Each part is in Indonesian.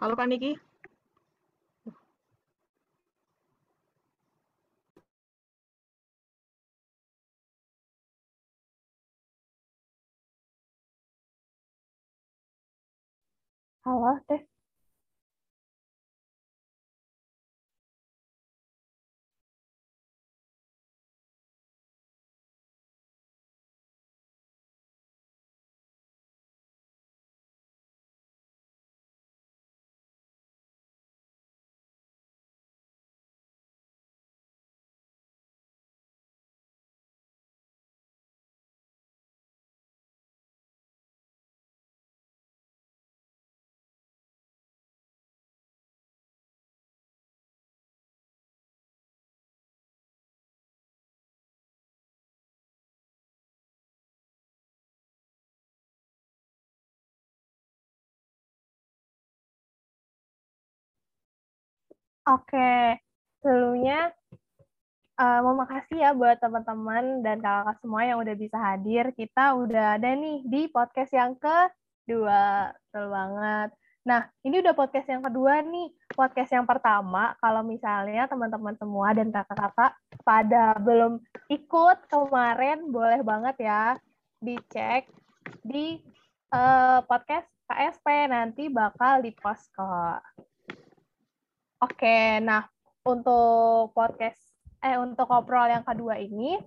Halo Kak Niki. Halo, Teh. Oke, sebelumnya uh, mau makasih ya buat teman-teman dan kakak-kakak semua yang udah bisa hadir. Kita udah ada nih di podcast yang kedua, betul banget. Nah, ini udah podcast yang kedua nih. Podcast yang pertama, kalau misalnya teman-teman semua dan kakak-kakak pada belum ikut kemarin, boleh banget ya dicek di uh, podcast KSP nanti bakal di-post kok. Oke, nah untuk podcast eh untuk ngobrol yang kedua ini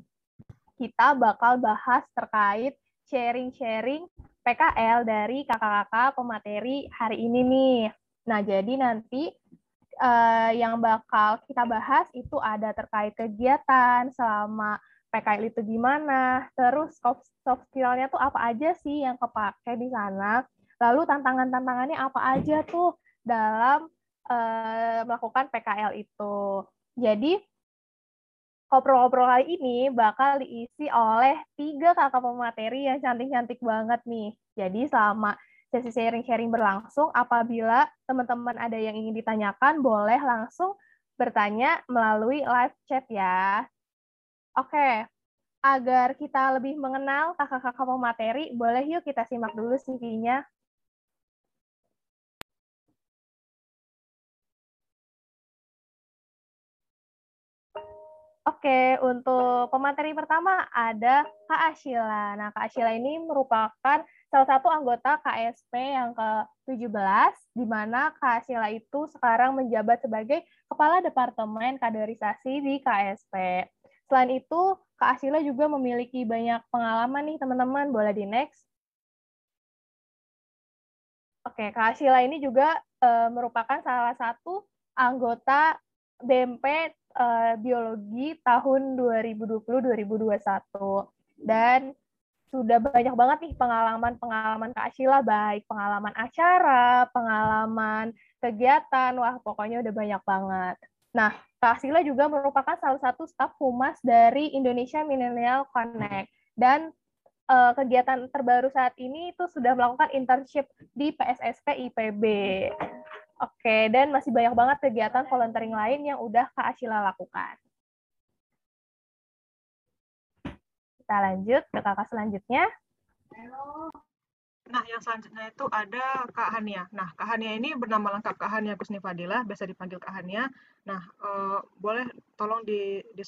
kita bakal bahas terkait sharing-sharing PKL dari kakak-kakak pemateri hari ini nih. Nah, jadi nanti eh, yang bakal kita bahas itu ada terkait kegiatan selama PKL itu gimana, terus soft, soft skill-nya tuh apa aja sih yang kepake di sana, lalu tantangan-tantangannya apa aja tuh dalam uh, melakukan PKL itu. Jadi ngobrol-ngobrol kali ini bakal diisi oleh tiga kakak pemateri yang cantik-cantik banget nih. Jadi selama sesi sharing-sharing berlangsung, apabila teman-teman ada yang ingin ditanyakan, boleh langsung bertanya melalui live chat ya. Oke, agar kita lebih mengenal kakak-kakak pemateri, boleh yuk kita simak dulu CV-nya. Oke, untuk pemateri pertama ada Kak Ashila. Nah, Kak Ashila ini merupakan salah satu anggota KSP yang ke-17, di mana Kak Ashila itu sekarang menjabat sebagai Kepala Departemen Kaderisasi di KSP. Selain itu, Kak Ashila juga memiliki banyak pengalaman nih, teman-teman. Boleh di next. Oke, Kak Ashila ini juga e, merupakan salah satu anggota BMP uh, biologi tahun 2020-2021 dan sudah banyak banget nih pengalaman-pengalaman Kak Sheila, baik pengalaman acara, pengalaman kegiatan, wah pokoknya udah banyak banget. Nah, Kak Sheila juga merupakan salah satu staf humas dari Indonesia Millennial Connect dan uh, kegiatan terbaru saat ini itu sudah melakukan internship di PSSP IPB. Oke, dan masih banyak banget kegiatan volunteering lain yang udah Kak Ashila lakukan. Kita lanjut ke kakak selanjutnya. Nah, yang selanjutnya itu ada Kak Hania. Nah, Kak Hania ini bernama lengkap Kak Hania Kusni Fadila, biasa dipanggil Kak Hania. Nah, eh, boleh tolong di, di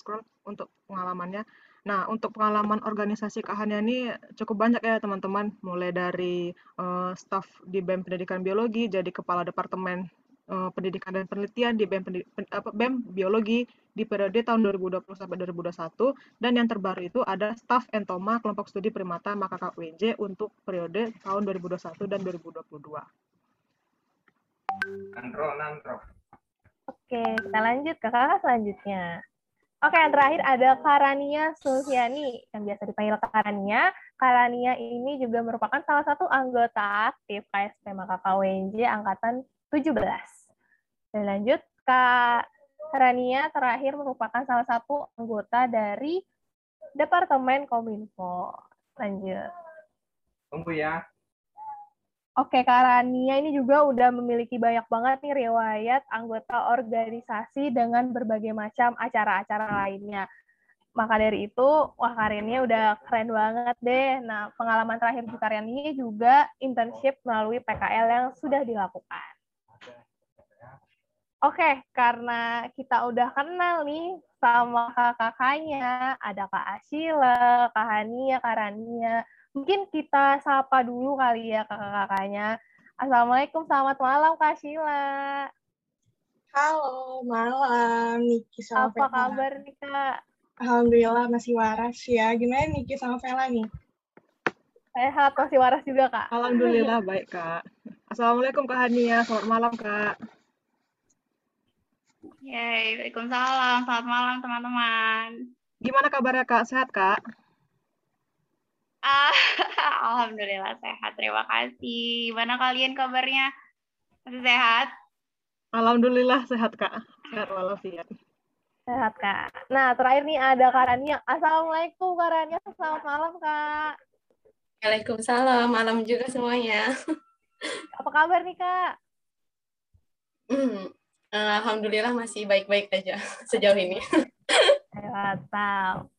untuk pengalamannya. Nah, untuk pengalaman organisasi Kak Hania ini cukup banyak ya teman-teman, mulai dari uh, staf di BEM Pendidikan Biologi, jadi kepala departemen uh, pendidikan dan penelitian di BEM, pen, apa, BEM Biologi di periode tahun 2020 sampai 2021, dan yang terbaru itu ada staf Entoma kelompok studi primata Makaka UNJ untuk periode tahun 2021 dan 2022. Nantro, nantro. Oke, kita lanjut ke kakak selanjutnya. Oke, yang terakhir ada Karania Sulfiani, yang biasa dipanggil Karania. Karania ini juga merupakan salah satu anggota aktif KSP Maka KWNJ Angkatan 17. Dan lanjut, Kak Karania terakhir merupakan salah satu anggota dari Departemen Kominfo. Lanjut. Tunggu ya. Oke, Kak Rania ini juga udah memiliki banyak banget nih riwayat anggota organisasi dengan berbagai macam acara-acara lainnya. Maka dari itu, wah karirnya udah keren banget deh. Nah, pengalaman terakhir di Karyani juga internship melalui PKL yang sudah dilakukan. Oke, karena kita udah kenal nih sama kakak-kakaknya, ada Kak Ashila, Kak Hania, Kak Rania. Mungkin kita sapa dulu kali ya kakak-kakaknya. Assalamualaikum, selamat malam Kak Ashila. Halo, malam Niki sama Apa Vela. kabar nih Kak? Alhamdulillah masih waras ya. Gimana Niki sama Vela nih? Sehat, masih waras juga Kak. Alhamdulillah baik, Kak. Assalamualaikum Kak Hania, selamat malam, Kak. Yeay, Waalaikumsalam. Selamat malam, teman-teman. Gimana kabarnya, Kak? Sehat, Kak? Ah, Alhamdulillah sehat. Terima kasih. Gimana kalian kabarnya? Masih sehat? Alhamdulillah sehat, Kak. Sehat walafiat. Sehat Kak. Nah, terakhir nih ada Kak Rania. Assalamualaikum Kak Rania, selamat malam Kak. Waalaikumsalam, malam juga semuanya. Apa kabar nih Kak? Hmm, eh, Alhamdulillah masih baik-baik aja sejauh ini. Mantap.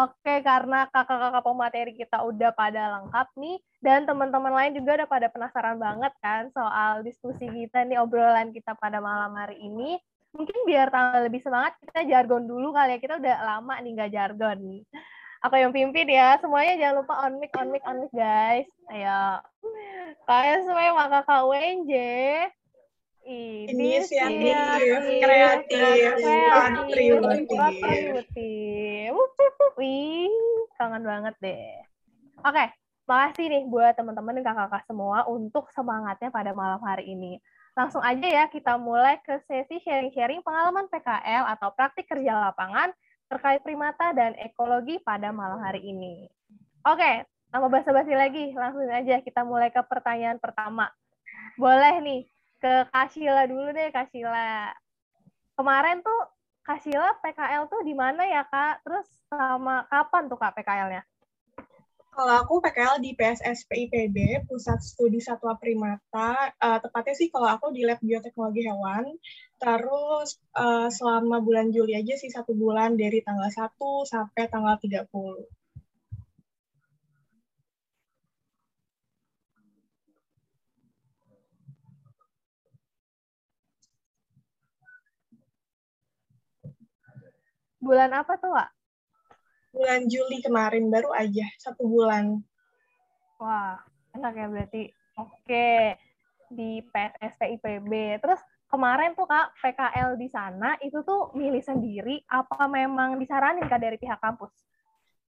Oke, karena kakak-kakak pemateri kita udah pada lengkap nih, dan teman-teman lain juga udah pada penasaran banget kan soal diskusi kita nih, obrolan kita pada malam hari ini. Mungkin biar tambah lebih semangat, kita jargon dulu kali ya. Kita udah lama nih nggak jargon. Aku yang pimpin ya. Semuanya jangan lupa on mic, on mic, on mic guys. Ayo. Kalian semua yang kakak UNJ. Inisiatif, Inisiatif, kreatif, kreatif, kontributif. Wih, kangen banget deh. Oke, makasih nih buat teman-teman dan kakak-kakak semua untuk semangatnya pada malam hari ini. Langsung aja ya kita mulai ke sesi sharing-sharing pengalaman PKL atau praktik kerja lapangan terkait primata dan ekologi pada malam hari ini. Oke, tanpa basa-basi lagi, langsung aja kita mulai ke pertanyaan pertama. Boleh nih, ke Kasila dulu deh, Kasila. Kemarin tuh Kasila PKL tuh di mana ya, Kak? Terus sama kapan tuh Kak PKL-nya? Kalau aku PKL di PSSP IPB, Pusat Studi Satwa Primata. Eh, tepatnya sih kalau aku di Lab Bioteknologi Hewan. Terus eh, selama bulan Juli aja sih satu bulan dari tanggal 1 sampai tanggal 30. Bulan apa tuh, Kak? Bulan Juli kemarin baru aja satu bulan. Wah, enak ya berarti. Oke, di PSSP IPB. Terus kemarin tuh Kak, PKL di sana itu tuh milih sendiri apa memang disaranin Kak dari pihak kampus?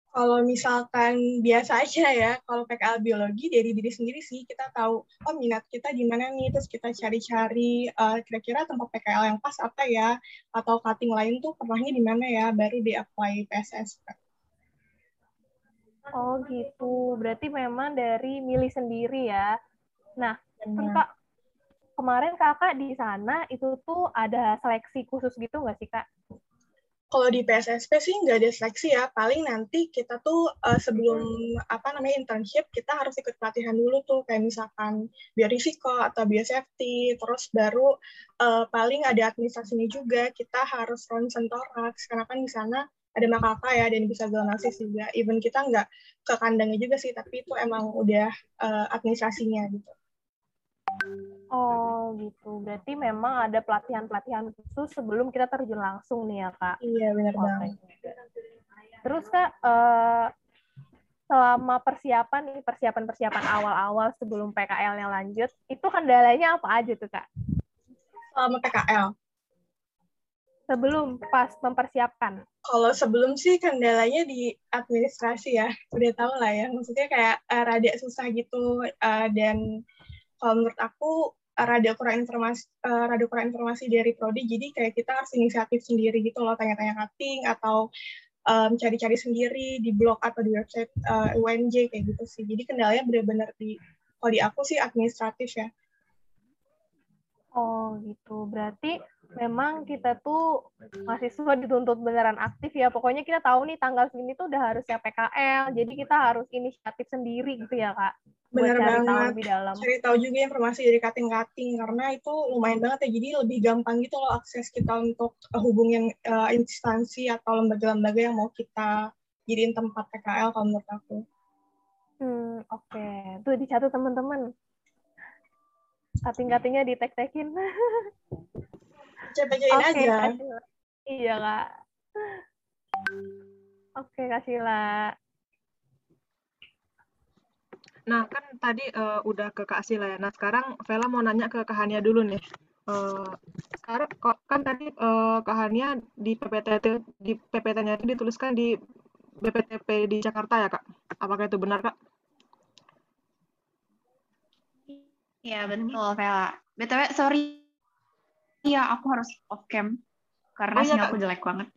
Kalau misalkan biasa aja ya, kalau PKL biologi dari diri sendiri sih kita tahu oh minat kita di mana nih, terus kita cari-cari eh, kira-kira tempat PKL yang pas apa ya, atau cutting lain tuh pernahnya di mana ya, baru di apply PSS. Oh gitu, berarti memang dari milih sendiri ya. Nah. Kak, kemarin Kakak di sana itu tuh ada seleksi khusus gitu nggak sih Kak? Kalau di PSSP sih nggak ada seleksi ya, paling nanti kita tuh eh, sebelum apa namanya internship kita harus ikut pelatihan dulu tuh. Kayak misalkan biorisiko atau biosafety, terus baru eh, paling ada administrasinya juga. Kita harus ronsen toraks karena kan di sana ada makaka ya dan bisa zoonosis juga. Even kita nggak ke kandangnya juga sih, tapi itu emang udah eh, administrasinya gitu. Oh gitu, berarti memang ada pelatihan-pelatihan khusus sebelum kita terjun langsung nih ya Kak? Iya benar Oke. banget. Terus kak, eh, selama persiapan nih persiapan-persiapan awal-awal sebelum PKL-nya lanjut, itu kendalanya apa aja tuh kak? Selama PKL. Sebelum pas mempersiapkan. Kalau sebelum sih kendalanya di administrasi ya, udah tau lah ya. Maksudnya kayak eh, rada susah gitu eh, dan kalau menurut aku eh, rada kurang informasi, eh, rada kurang informasi dari prodi. Jadi kayak kita harus inisiatif sendiri gitu loh, tanya-tanya cutting atau em, cari-cari sendiri di blog atau di website eh, UNJ kayak gitu sih. Jadi kendalanya benar-benar di kalau di aku sih administratif ya. Oh gitu, berarti memang kita tuh mahasiswa dituntut beneran aktif ya. Pokoknya kita tahu nih tanggal segini tuh udah harusnya PKL, jadi kita harus inisiatif sendiri gitu ya kak. Bener cari tahu banget. lebih dalam. cari tahu juga informasi dari cutting-cutting karena itu lumayan banget ya jadi lebih gampang gitu loh akses kita untuk uh, hubungin uh, instansi atau lembaga-lembaga yang mau kita jadiin tempat PKL kalau menurut aku. Hmm, oke. Tuh dicatat teman-teman. Cutting-cuttingnya ditek-tekin. Baca-bacain Oke, aja. Kak Sila. Iya, Kak. Oke, Kak Sila. Nah, kan tadi eh, udah ke Kak Sila ya. Nah, sekarang Vela mau nanya ke Kak Hania dulu nih. Eh, sekarang kok kan tadi eh, Kak Hania di PPT di PPT-nya itu dituliskan di BPTP di Jakarta ya, Kak? Apakah itu benar, Kak? Iya, betul, Vela. BTW, sorry. Iya, aku harus off cam. Oh Karena iya, sinyalku Kak. jelek banget.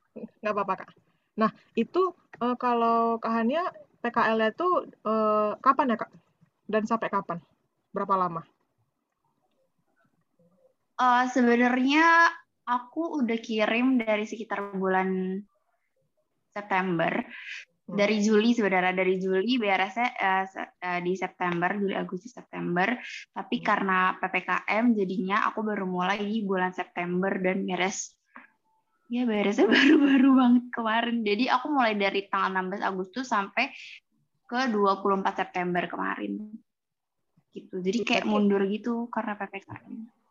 Nggak apa-apa, Kak. Nah, itu eh, kalau Kak Hania PKL-nya itu eh, kapan ya, Kak? Dan sampai kapan? Berapa lama? Eh, sebenarnya aku udah kirim dari sekitar bulan September. Hmm. Dari Juli sebenarnya dari Juli beresnya eh, se- eh, di September, Juli Agustus September. Tapi karena PPKM jadinya aku baru mulai di bulan September dan beres ya beresnya baru-baru banget kemarin. Jadi aku mulai dari tanggal 16 Agustus sampai ke 24 September kemarin. Gitu. Jadi kayak mundur gitu karena PPKM.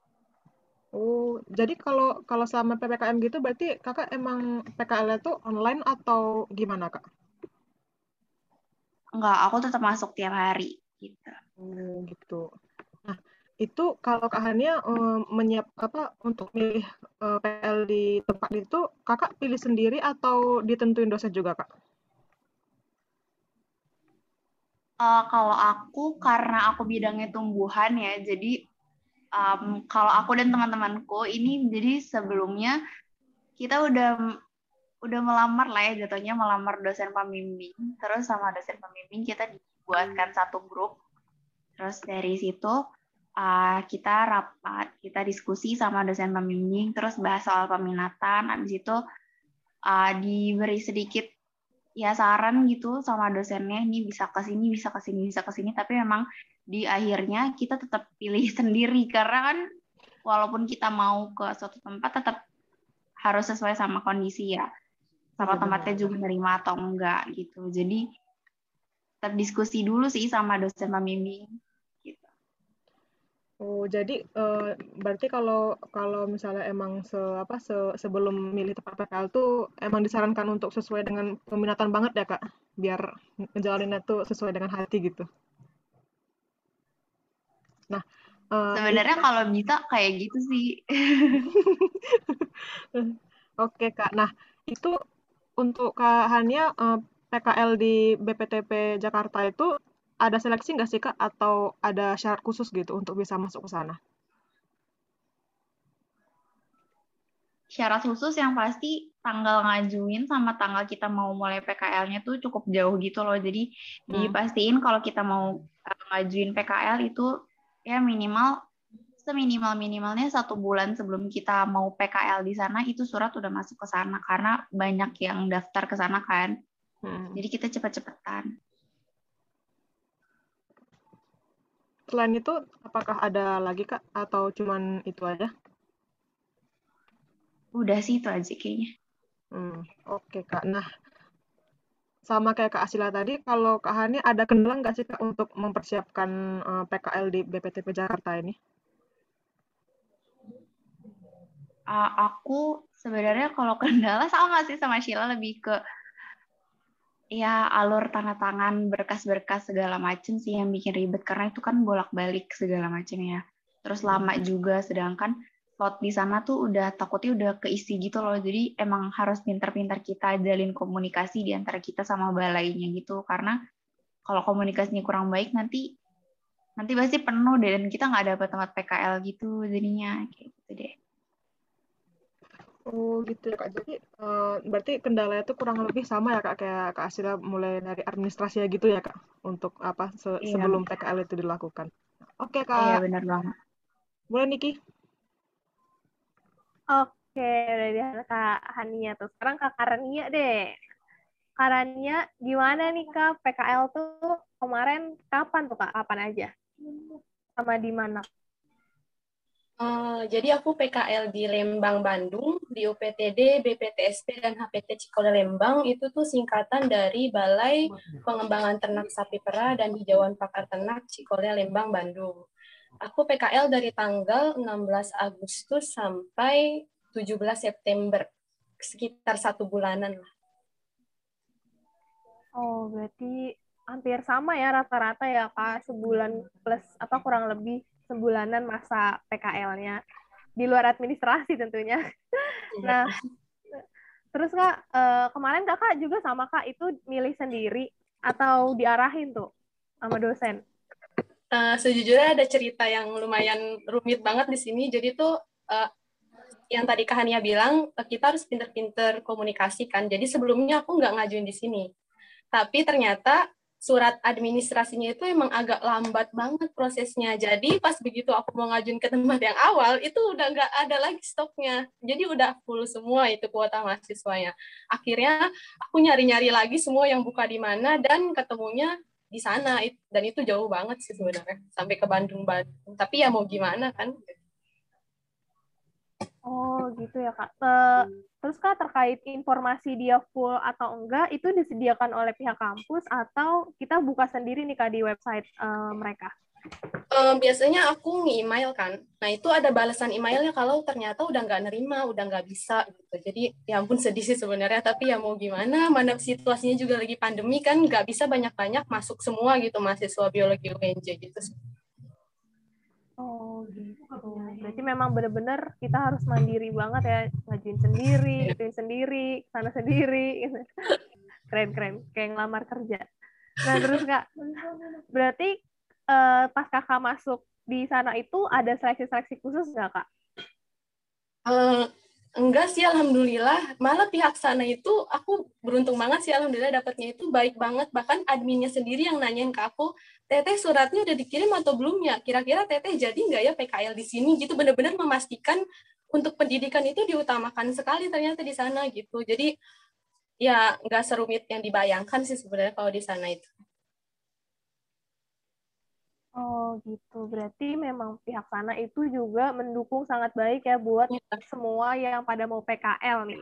Oh, jadi kalau kalau selama PPKM gitu berarti Kakak emang PKL-nya tuh online atau gimana, Kak? Enggak, aku tetap masuk tiap hari gitu. Oh, gitu. Nah, itu kalau Kak Hania eh, menyiap apa untuk milih eh, PL di tempat itu, Kakak pilih sendiri atau ditentuin dosen juga, Kak? Eh, kalau aku karena aku bidangnya tumbuhan ya, jadi em, kalau aku dan teman-temanku ini jadi sebelumnya kita udah udah melamar lah ya jatuhnya melamar dosen pembimbing. Terus sama dosen pembimbing kita dibuatkan satu grup. Terus dari situ eh, kita rapat, kita diskusi sama dosen pembimbing, terus bahas soal peminatan. Habis itu eh, diberi sedikit ya saran gitu sama dosennya ini bisa ke sini bisa ke sini bisa ke sini tapi memang di akhirnya kita tetap pilih sendiri karena kan walaupun kita mau ke suatu tempat tetap harus sesuai sama kondisi ya sama tempatnya juga nerima atau enggak gitu jadi tetap diskusi dulu sih sama dosen pembimbing gitu Oh, jadi eh, berarti kalau kalau misalnya emang se apa se, sebelum milih tempat PKL tuh emang disarankan untuk sesuai dengan peminatan banget ya, Kak? Biar ngejalaninnya tuh sesuai dengan hati gitu. Nah, eh, sebenarnya kalau bisa kayak gitu sih Oke, Kak. Nah, itu untuk Kak Hania, eh, PKL di BPTP Jakarta itu ada seleksi nggak sih, Kak? Atau ada syarat khusus gitu untuk bisa masuk ke sana? syarat khusus yang pasti tanggal ngajuin sama tanggal kita mau mulai PKL-nya tuh cukup jauh gitu loh. Jadi Hmm. dipastiin kalau kita mau uh, ngajuin PKL itu ya minimal seminimal minimalnya satu bulan sebelum kita mau PKL di sana itu surat udah masuk ke sana karena banyak yang daftar ke sana kan. Hmm. Jadi kita cepet-cepetan. Selain itu, apakah ada lagi, Kak? Atau cuman itu aja? Udah sih itu aja kayaknya. Hmm, oke, Kak. Nah, sama kayak Kak Asila tadi, kalau Kak Hani ada kendala nggak sih, Kak, untuk mempersiapkan eh, PKL di BPTP Jakarta ini? Uh, aku sebenarnya kalau kendala sama sih sama Sheila? Lebih ke ya alur tanda tangan berkas-berkas segala macem sih yang bikin ribet. Karena itu kan bolak-balik segala macem ya. Terus lama juga. Sedangkan slot di sana tuh udah takutnya udah keisi gitu loh. Jadi emang harus pintar-pintar kita jalin komunikasi di antara kita sama balainya gitu. Karena kalau komunikasinya kurang baik nanti nanti pasti penuh deh. Dan kita nggak dapat tempat PKL gitu jadinya. Kayak gitu deh Oh gitu ya Kak. Jadi eh, berarti kendalanya itu kurang lebih sama ya Kak kayak Kak Asila mulai dari administrasi ya gitu ya Kak untuk apa se- Iya. sebelum PKL itu dilakukan. Oke iya Kak, benar banget boleh Niki? Oke, udah di Kak Hania tuh. Sekarang Kak Karania deh. Karania, gimana nih Kak PKL tuh kemarin kapan tuh Kak? Kapan aja? Sama di mana? Eh, jadi aku PKL di Lembang, Bandung, di UPTD, BPTSP, dan HPT Cikole Lembang, itu tuh singkatan dari Balai Pengembangan Ternak Sapi Perah dan Hijauan Pakar Ternak Cikole Lembang, Bandung. Aku PKL dari tanggal 16 Agustus sampai 17 September, sekitar satu bulanan lah. Oh, berarti hampir sama ya rata-rata ya Kak, sebulan plus apa kurang lebih sebulanan masa PKL-nya. Di luar administrasi tentunya. nah, terus Kak, eh, kemarin Kakak juga sama Kak itu milih sendiri atau diarahin tuh sama dosen? Uh, sejujurnya ada cerita yang lumayan rumit banget di sini. Jadi tuh uh, yang tadi Kak Hania bilang, kita harus pinter-pinter komunikasi kan. Jadi sebelumnya aku nggak ngajuin di sini. Tapi ternyata surat administrasinya itu emang agak lambat banget prosesnya. Jadi pas begitu aku mau ngajuin ke tempat yang awal, itu udah nggak ada lagi stoknya. Jadi udah full semua itu kuota mahasiswanya. Akhirnya aku nyari-nyari lagi semua yang buka di mana dan ketemunya di sana. Dan itu jauh banget sih sebenarnya, sampai ke Bandung-Bandung. Tapi ya mau gimana kan? Oh gitu ya kak. Terus kak terkait informasi dia full atau enggak itu disediakan oleh pihak kampus atau kita buka sendiri nih kak di website uh, mereka? Um, biasanya aku nge-email kan. Nah itu ada balasan emailnya kalau ternyata udah nggak nerima, udah nggak bisa gitu. Jadi ya ampun sedih sih sebenarnya. Tapi ya mau gimana? Mana situasinya juga lagi pandemi kan nggak bisa banyak-banyak masuk semua gitu mahasiswa biologi UNJ gitu. Oh gitu. Berarti memang benar-benar kita harus mandiri banget ya, ngajuin sendiri, ituin sendiri, sana sendiri. Gitu. Keren-keren, kayak ngelamar kerja. Nah terus kak, berarti uh, pas kakak masuk di sana itu ada seleksi-seleksi khusus nggak kak? Uh, Enggak sih, alhamdulillah. Malah pihak sana itu aku beruntung banget sih, alhamdulillah dapatnya itu baik banget. Bahkan adminnya sendiri yang nanyain ke aku, Teteh suratnya udah dikirim atau belum ya? Kira-kira Teteh jadi nggak ya PKL di sini? Gitu benar-benar memastikan untuk pendidikan itu diutamakan sekali ternyata di sana gitu. Jadi ya nggak serumit yang dibayangkan sih sebenarnya kalau di sana itu. Oh gitu, berarti memang pihak sana itu juga mendukung sangat baik ya buat ya. semua yang pada mau PKL nih.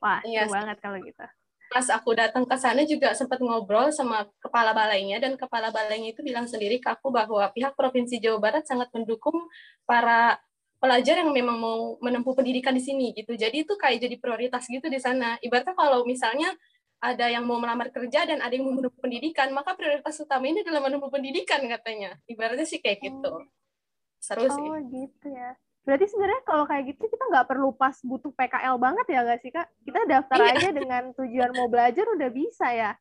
Wah, ya, banget kalau gitu. Pas aku datang ke sana juga sempat ngobrol sama kepala balainya dan kepala balainya itu bilang sendiri ke aku bahwa pihak Provinsi Jawa Barat sangat mendukung para pelajar yang memang mau menempuh pendidikan di sini gitu. Jadi itu kayak jadi prioritas gitu di sana. Ibaratnya kalau misalnya ada yang mau melamar kerja dan ada yang mau menempuh pendidikan, maka prioritas utama ini adalah menempuh pendidikan katanya. Ibaratnya sih kayak gitu. Oh. Seru sih. Oh gitu ya. Berarti sebenarnya kalau kayak gitu kita nggak perlu pas butuh PKL banget ya nggak sih kak? Kita daftar iya. aja dengan tujuan mau belajar udah bisa ya.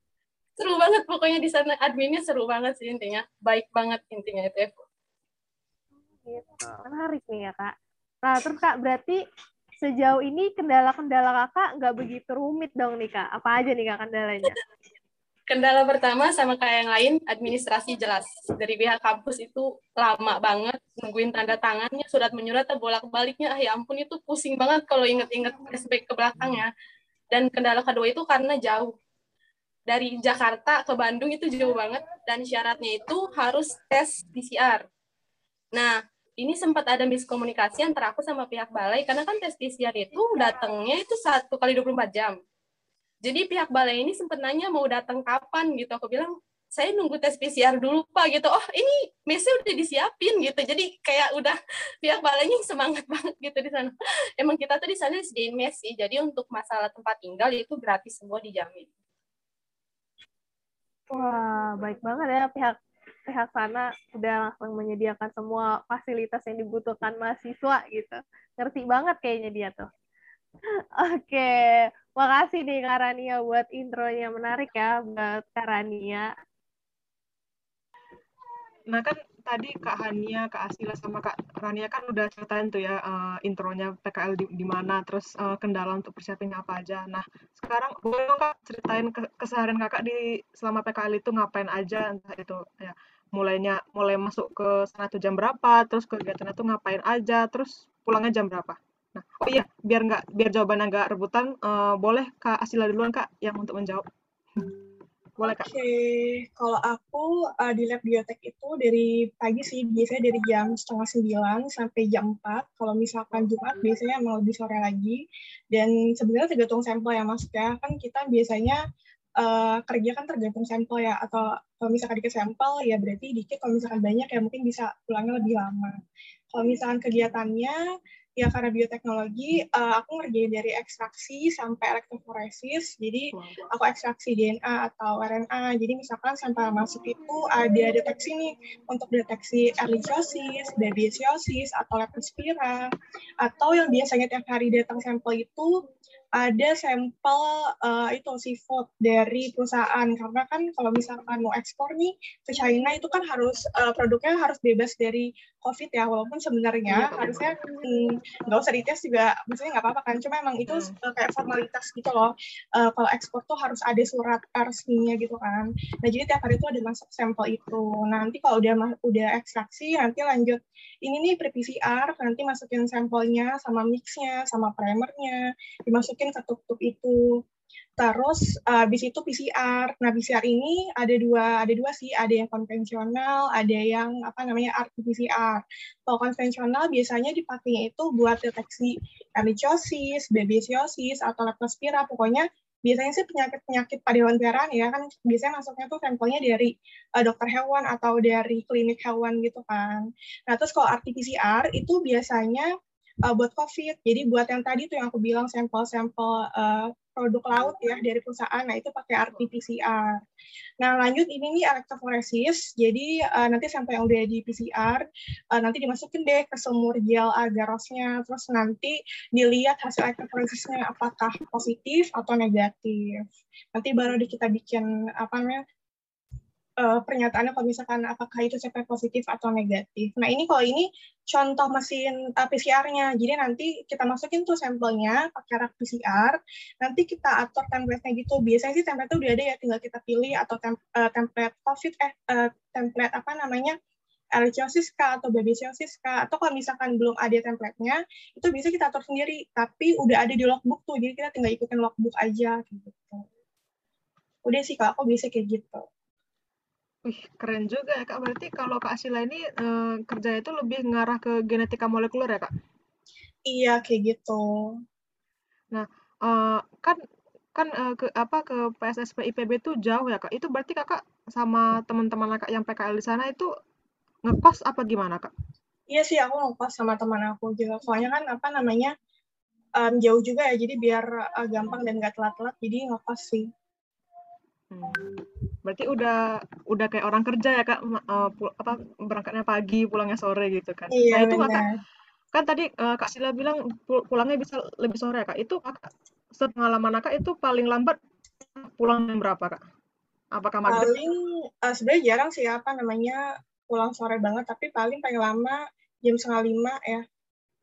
Seru banget pokoknya di sana adminnya seru banget sih intinya. Baik banget intinya itu ya. Gitu. Menarik nih ya kak. Nah terus kak berarti sejauh ini kendala-kendala kakak nggak begitu rumit dong nih kak. Apa aja nih kak kendalanya? Kendala pertama sama kayak yang lain, administrasi jelas. Dari pihak kampus itu lama banget, nungguin tanda tangannya, surat menyurat, bolak-baliknya, ah ya ampun itu pusing banget kalau inget-inget flashback ke belakangnya. Dan kendala kedua itu karena jauh. Dari Jakarta ke Bandung itu jauh banget, dan syaratnya itu harus tes PCR. Nah, ini sempat ada miskomunikasi antara aku sama pihak balai karena kan tes PCR itu datangnya itu satu kali 24 jam. Jadi pihak balai ini sempat nanya mau datang kapan gitu. Aku bilang saya nunggu tes PCR dulu pak gitu. Oh ini mesnya udah disiapin gitu. Jadi kayak udah pihak balainya semangat banget gitu di sana. Emang kita tuh di sana disediain mes sih. Jadi untuk masalah tempat tinggal itu gratis semua dijamin. Wah baik banget ya pihak pihak sana udah langsung menyediakan semua fasilitas yang dibutuhkan mahasiswa gitu. Ngerti banget kayaknya dia tuh. Oke, makasih nih Karania buat intronya menarik ya buat Karania. Nah kan tadi Kak Hania, Kak Asila sama Kak Rania kan udah ceritain tuh ya uh, intronya PKL di, di mana, terus uh, kendala untuk persiapannya apa aja. Nah sekarang boleh Kak ceritain ke, keseharian Kakak di selama PKL itu ngapain aja, entah itu ya mulainya mulai masuk ke sana tuh jam berapa, terus kegiatannya tuh ngapain aja, terus pulangnya jam berapa. Nah, oh iya, biar nggak biar jawabannya nggak rebutan, uh, boleh Kak Asila duluan Kak yang untuk menjawab. boleh Kak. Oke, okay. kalau aku uh, di lab biotek itu dari pagi sih, biasanya dari jam setengah sembilan sampai jam empat. Kalau misalkan Jumat biasanya mau lebih sore lagi. Dan sebenarnya tergantung sampel ya Mas ya. Kan kita biasanya uh, kerja kan tergantung sampel ya atau kalau misalkan dikit sampel ya berarti dikit kalau misalkan banyak ya mungkin bisa pulangnya lebih lama kalau misalkan kegiatannya Ya karena bioteknologi, uh, aku ngerjain dari ekstraksi sampai elektroforesis. Jadi aku ekstraksi DNA atau RNA. Jadi misalkan sampel masuk itu ada deteksi nih untuk deteksi erythrosis, babesiosis, atau leptospira. Atau yang biasanya tiap hari datang sampel itu ada sampel uh, itu seafood dari perusahaan. Karena kan kalau misalkan mau ekspor nih ke China itu kan harus uh, produknya harus bebas dari COVID ya. Walaupun sebenarnya ya, harusnya hmm, nggak hmm, usah dites juga maksudnya nggak apa-apa kan. Cuma emang itu hmm. kayak formalitas gitu loh. Uh, kalau ekspor tuh harus ada surat resminya gitu kan. Nah jadi tiap hari itu ada masuk sampel itu. Nanti kalau udah udah ekstraksi nanti lanjut. Ini nih pre-PCR nanti masukin sampelnya sama mixnya sama primernya. Dimasukin masukin ke itu. Terus uh, habis itu PCR. Nah, PCR ini ada dua ada dua sih, ada yang konvensional, ada yang apa namanya RT-PCR. Kalau konvensional biasanya dipakainya itu buat deteksi erythrosis, babesiosis atau leptospira. Pokoknya biasanya sih penyakit-penyakit pada hewan peliharaan ya kan biasanya masuknya tuh sampelnya dari uh, dokter hewan atau dari klinik hewan gitu kan. Nah, terus kalau RT-PCR itu biasanya uh, buat COVID. Jadi buat yang tadi tuh yang aku bilang sampel-sampel uh, produk laut ya dari perusahaan, nah itu pakai RT-PCR. Nah lanjut ini nih elektroforesis, jadi uh, nanti sampel yang udah di PCR, uh, nanti dimasukin deh ke sumur gel agarosnya, terus nanti dilihat hasil elektroforesisnya apakah positif atau negatif. Nanti baru kita bikin apa namanya uh, pernyataannya kalau misalkan apakah itu CP positif atau negatif. Nah ini kalau ini contoh mesin uh, PCR-nya. Jadi nanti kita masukin tuh sampelnya pakai rak PCR. Nanti kita atur template-nya gitu. Biasanya sih template udah ada ya, tinggal kita pilih atau tem uh, template COVID eh uh, template apa namanya erythrosis kah atau babesiosis kah atau kalau misalkan belum ada template-nya itu bisa kita atur sendiri tapi udah ada di logbook tuh jadi kita tinggal ikutin logbook aja gitu. Udah sih kalau aku bisa kayak gitu. Wih, keren juga ya, Kak. Berarti kalau Kak Sila ini eh, kerja itu lebih ngarah ke genetika molekuler ya, Kak? Iya, kayak gitu. Nah, eh, kan kan eh, ke apa ke PSSP IPB itu jauh ya, Kak. Itu berarti Kakak sama teman-teman Kakak yang PKL di sana itu ngekos apa gimana, Kak? Iya sih, aku ngekos sama teman aku juga. Soalnya kan apa namanya um, jauh juga ya, jadi biar uh, gampang dan nggak telat-telat, jadi ngekos sih. Hmm. Berarti udah udah kayak orang kerja ya kak, uh, apa berangkatnya pagi, pulangnya sore gitu kan. Iya, nah itu kakak kan tadi uh, kak Sila bilang pulangnya bisa lebih sore ya kak. Itu kakak sepengalaman kakak itu paling lambat pulang jam berapa kak? Apakah maghrib? Paling uh, sebenarnya jarang sih apa namanya pulang sore banget, tapi paling paling lama jam setengah lima ya.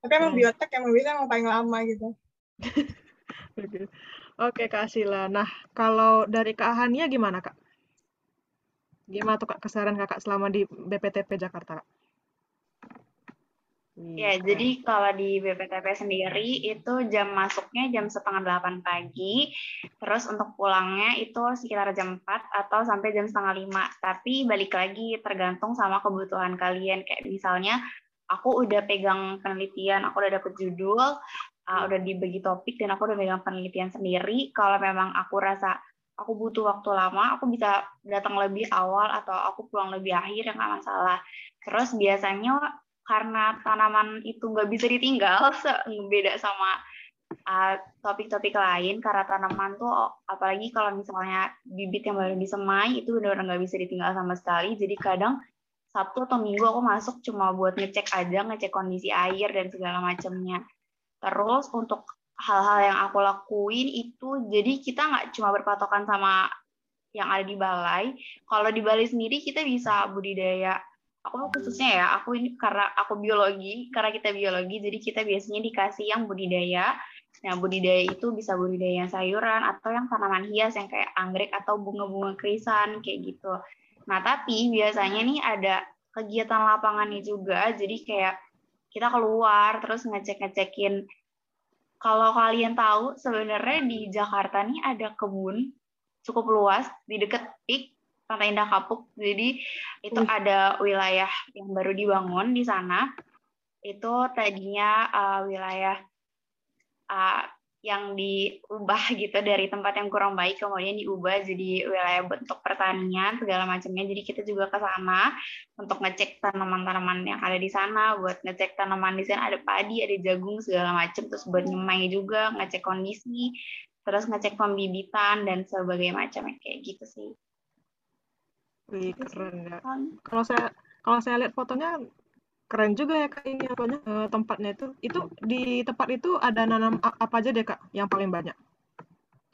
Tapi emang hmm. biotek yang bisa emang paling lama gitu. okay. Oke, Kak Sila. Nah, kalau dari Kak Hania gimana, Kak? Gimana tuh Kak kesaran Kakak selama di BPTP Jakarta, Kak? Ya, jadi kalau di BPTP sendiri itu jam masuknya jam setengah delapan pagi, terus untuk pulangnya itu sekitar jam 4 atau sampai jam setengah lima. Tapi balik lagi tergantung sama kebutuhan kalian. Kayak misalnya aku udah pegang penelitian, aku udah dapet judul, uh, udah dibagi topik dan aku udah megang penelitian sendiri. Kalau memang aku rasa aku butuh waktu lama, aku bisa datang lebih awal atau aku pulang lebih akhir yang nggak masalah. Terus biasanya karena tanaman itu nggak bisa ditinggal, beda sama topik-topik uh, lain karena tanaman tuh apalagi kalau misalnya bibit yang baru disemai itu benar-benar nggak bisa ditinggal sama sekali jadi kadang Sabtu atau Minggu aku masuk cuma buat ngecek aja ngecek kondisi air dan segala macamnya Terus untuk hal-hal yang aku lakuin itu jadi kita nggak cuma berpatokan sama yang ada di balai. Kalau di balai sendiri kita bisa budidaya. Aku khususnya ya, aku ini karena aku biologi, karena kita biologi, jadi kita biasanya dikasih yang budidaya. Nah, budidaya itu bisa budidaya sayuran atau yang tanaman hias yang kayak anggrek atau bunga-bunga krisan kayak gitu. Nah, tapi biasanya nih ada kegiatan lapangannya juga, jadi kayak kita keluar terus ngecek-ngecekin kalau kalian tahu sebenarnya di Jakarta nih ada kebun cukup luas di dekat PIK Pantai Indah Kapuk. Jadi itu hmm. ada wilayah yang baru dibangun di sana. Itu tadinya uh, wilayah uh, yang diubah gitu dari tempat yang kurang baik kemudian diubah jadi wilayah bentuk pertanian segala macamnya. Jadi kita juga ke sana untuk ngecek tanaman-tanaman yang ada di sana buat ngecek tanaman di sana. Ada padi ada jagung segala macam. Terus buat nyemai juga ngecek kondisi terus ngecek pembibitan dan sebagainya macam kayak gitu sih. Wih, keren ya. Kalau saya kalau saya lihat fotonya keren juga ya kak ini apanya eh, tempatnya itu. Itu di tempat itu ada nanam apa aja deh kak yang paling banyak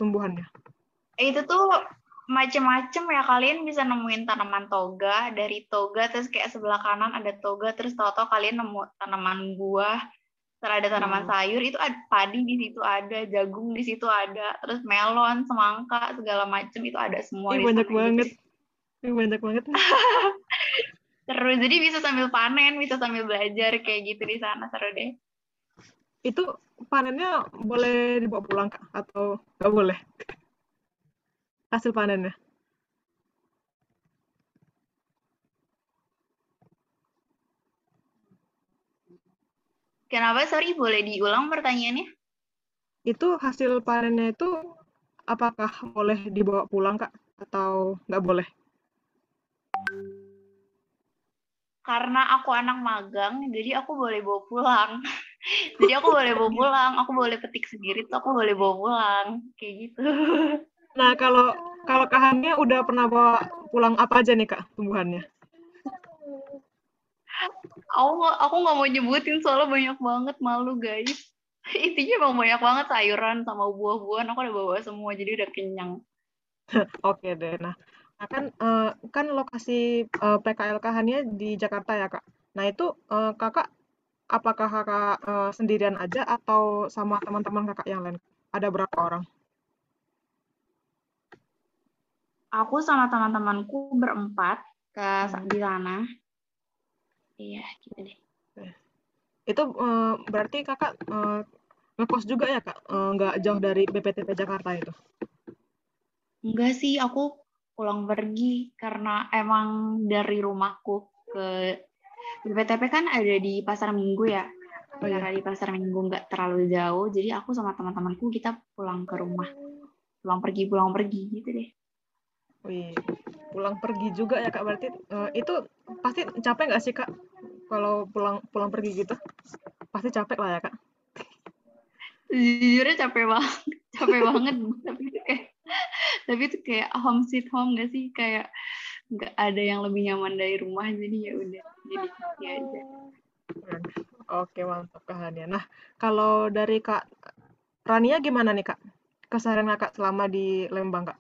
tumbuhannya? Itu tuh macem-macem ya kalian bisa nemuin tanaman toga dari toga terus kayak sebelah kanan ada toga terus tahu-tahu kalian nemu tanaman buah terus ada tanaman Hmm. sayur itu ada padi di situ ada jagung di situ ada terus melon semangka segala macem itu ada semua Ih, banyak banget. Ih, banyak banget terus jadi bisa sambil panen bisa sambil belajar kayak gitu di sana. Seru deh. Itu panennya boleh dibawa pulang kak atau nggak boleh? Hasil panennya? Kenapa? Sorry boleh diulang pertanyaannya? Itu hasil panennya itu apakah boleh dibawa pulang kak atau nggak boleh karena aku anak magang jadi aku boleh bawa pulang. Jadi aku boleh bawa pulang aku boleh petik sendiri tuh aku boleh bawa pulang. Kayak gitu. Nah kalau kalau kahannya udah pernah bawa pulang apa aja nih kak tumbuhannya? Aku aku nggak mau nyebutin soalnya banyak banget malu guys. Intinya emang banyak banget sayuran sama buah-buahan aku udah bawa semua jadi udah kenyang. Oke deh. Nah, kan eh, kan lokasi eh, PKL Kahannya di Jakarta ya, Kak. Nah, itu eh, Kakak apakah Kakak eh, sendirian aja atau sama teman-teman Kakak yang lain? Ada berapa orang? aku sama teman-temanku berempat ke di sana iya gitu deh Itu eh, berarti Kakak eh, ngekos juga ya, Kak? Eh, nggak jauh dari BPTP Jakarta itu. enggak sih aku pulang pergi karena emang dari rumahku ke BPTP kan ada di pasar minggu ya Oh iya. karena di pasar minggu nggak terlalu jauh jadi aku sama teman-temanku kita pulang ke rumah pulang pergi pulang pergi gitu deh Wih, pulang pergi juga ya, Kak. Berarti eh, itu pasti capek nggak sih, Kak? Kalau pulang pulang pergi gitu? Pasti capek lah ya, Kak. jujurnya capek banget capek banget tapi itu kayak tapi itu kayak home sweet home gak sih kayak nggak ada yang lebih nyaman dari rumah jadi ya udah jadi ya aja Keren. Oke, mantap Kahannya. Nah, kalau dari Kak Rania gimana nih, Kak? Keseharian Kakak selama di Lembang, Kak?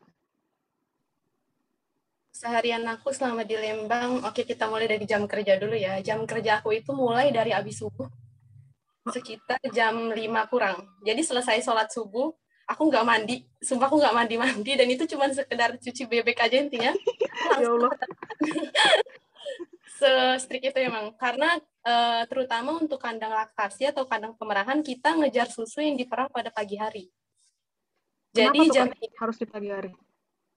Seharian aku selama di Lembang, oke kita mulai dari jam kerja dulu ya. Jam kerja aku itu mulai dari abis subuh, sekitar jam 5 kurang. Jadi selesai sholat subuh, aku nggak mandi. Sumpah aku nggak mandi-mandi, dan itu cuma sekedar cuci bebek aja intinya. Ya Allah. Se-strict itu emang. Karena eh, terutama untuk kandang laktasi atau kandang pemerahan, kita ngejar susu yang diperah pada pagi hari. Jadi jam harus di pagi hari?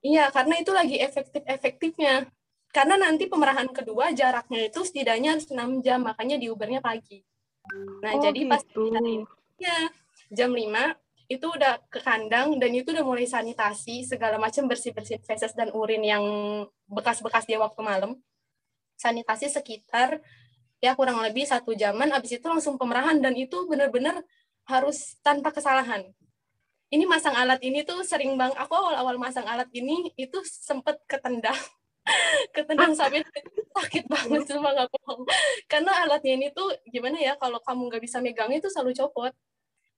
Iya, karena itu lagi efektif-efektifnya. Karena nanti pemerahan kedua jaraknya itu setidaknya harus 6 jam, makanya diubernya pagi. Nah, Oh, jadi pas gitu. hari ya, jam 5 itu udah ke kandang dan itu udah mulai sanitasi segala macam bersih-bersih feses dan urin yang bekas-bekas dia waktu malam. Sanitasi sekitar ya kurang lebih satu jaman, abis itu langsung pemerahan dan itu benar-benar harus tanpa kesalahan. Ini masang alat ini tuh sering bang aku awal-awal masang alat ini itu sempet ketendang. Ketendang sampai sakit banget cuma nggak bohong karena alatnya ini tuh gimana ya kalau kamu nggak bisa megang itu selalu copot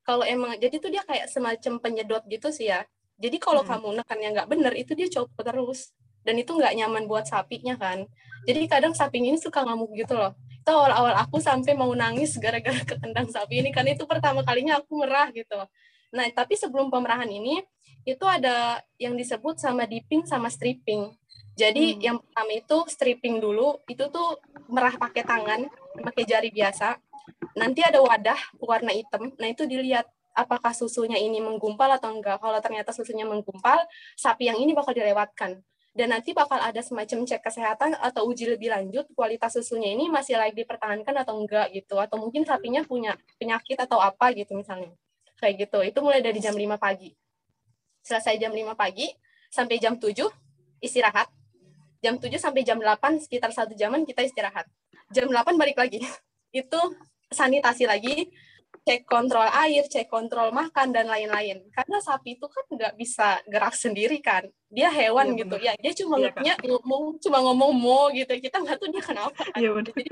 kalau emang jadi tuh dia kayak semacam penyedot gitu sih ya jadi kalau Hmm. kamu nekan yang nggak bener itu dia copot terus dan itu nggak nyaman buat sapinya kan jadi kadang sapinya ini suka ngamuk gitu loh itu awal-awal aku sampai mau nangis gara-gara ketendang sapi ini kan itu pertama kalinya aku merah gitu Nah, tapi sebelum pemerahan ini, itu ada yang disebut sama dipping sama stripping. Jadi Hmm. yang pertama itu stripping dulu, itu tuh merah pakai tangan, pakai jari biasa. Nanti ada wadah warna hitam, nah itu dilihat apakah susunya ini menggumpal atau enggak. Kalau ternyata susunya menggumpal, sapi yang ini bakal dilewatkan. Dan nanti bakal ada semacam cek kesehatan atau uji lebih lanjut kualitas susunya ini masih layak dipertahankan atau enggak gitu. Atau mungkin sapinya punya penyakit atau apa gitu misalnya. kayak gitu itu mulai dari jam 5 pagi selesai jam 5 pagi sampai jam 7 istirahat jam 7 sampai jam 8 sekitar satu jaman kita istirahat jam 8 balik lagi itu sanitasi lagi cek kontrol air, cek kontrol makan dan lain-lain. Karena sapi itu kan nggak bisa gerak sendiri kan, dia hewan Iya, gitu ya. Dia cuma Kak. ngertinya ngomong, cuma ngomong mo gitu. Kita nggak tahu dia kenapa. Kan. Benar. Jadi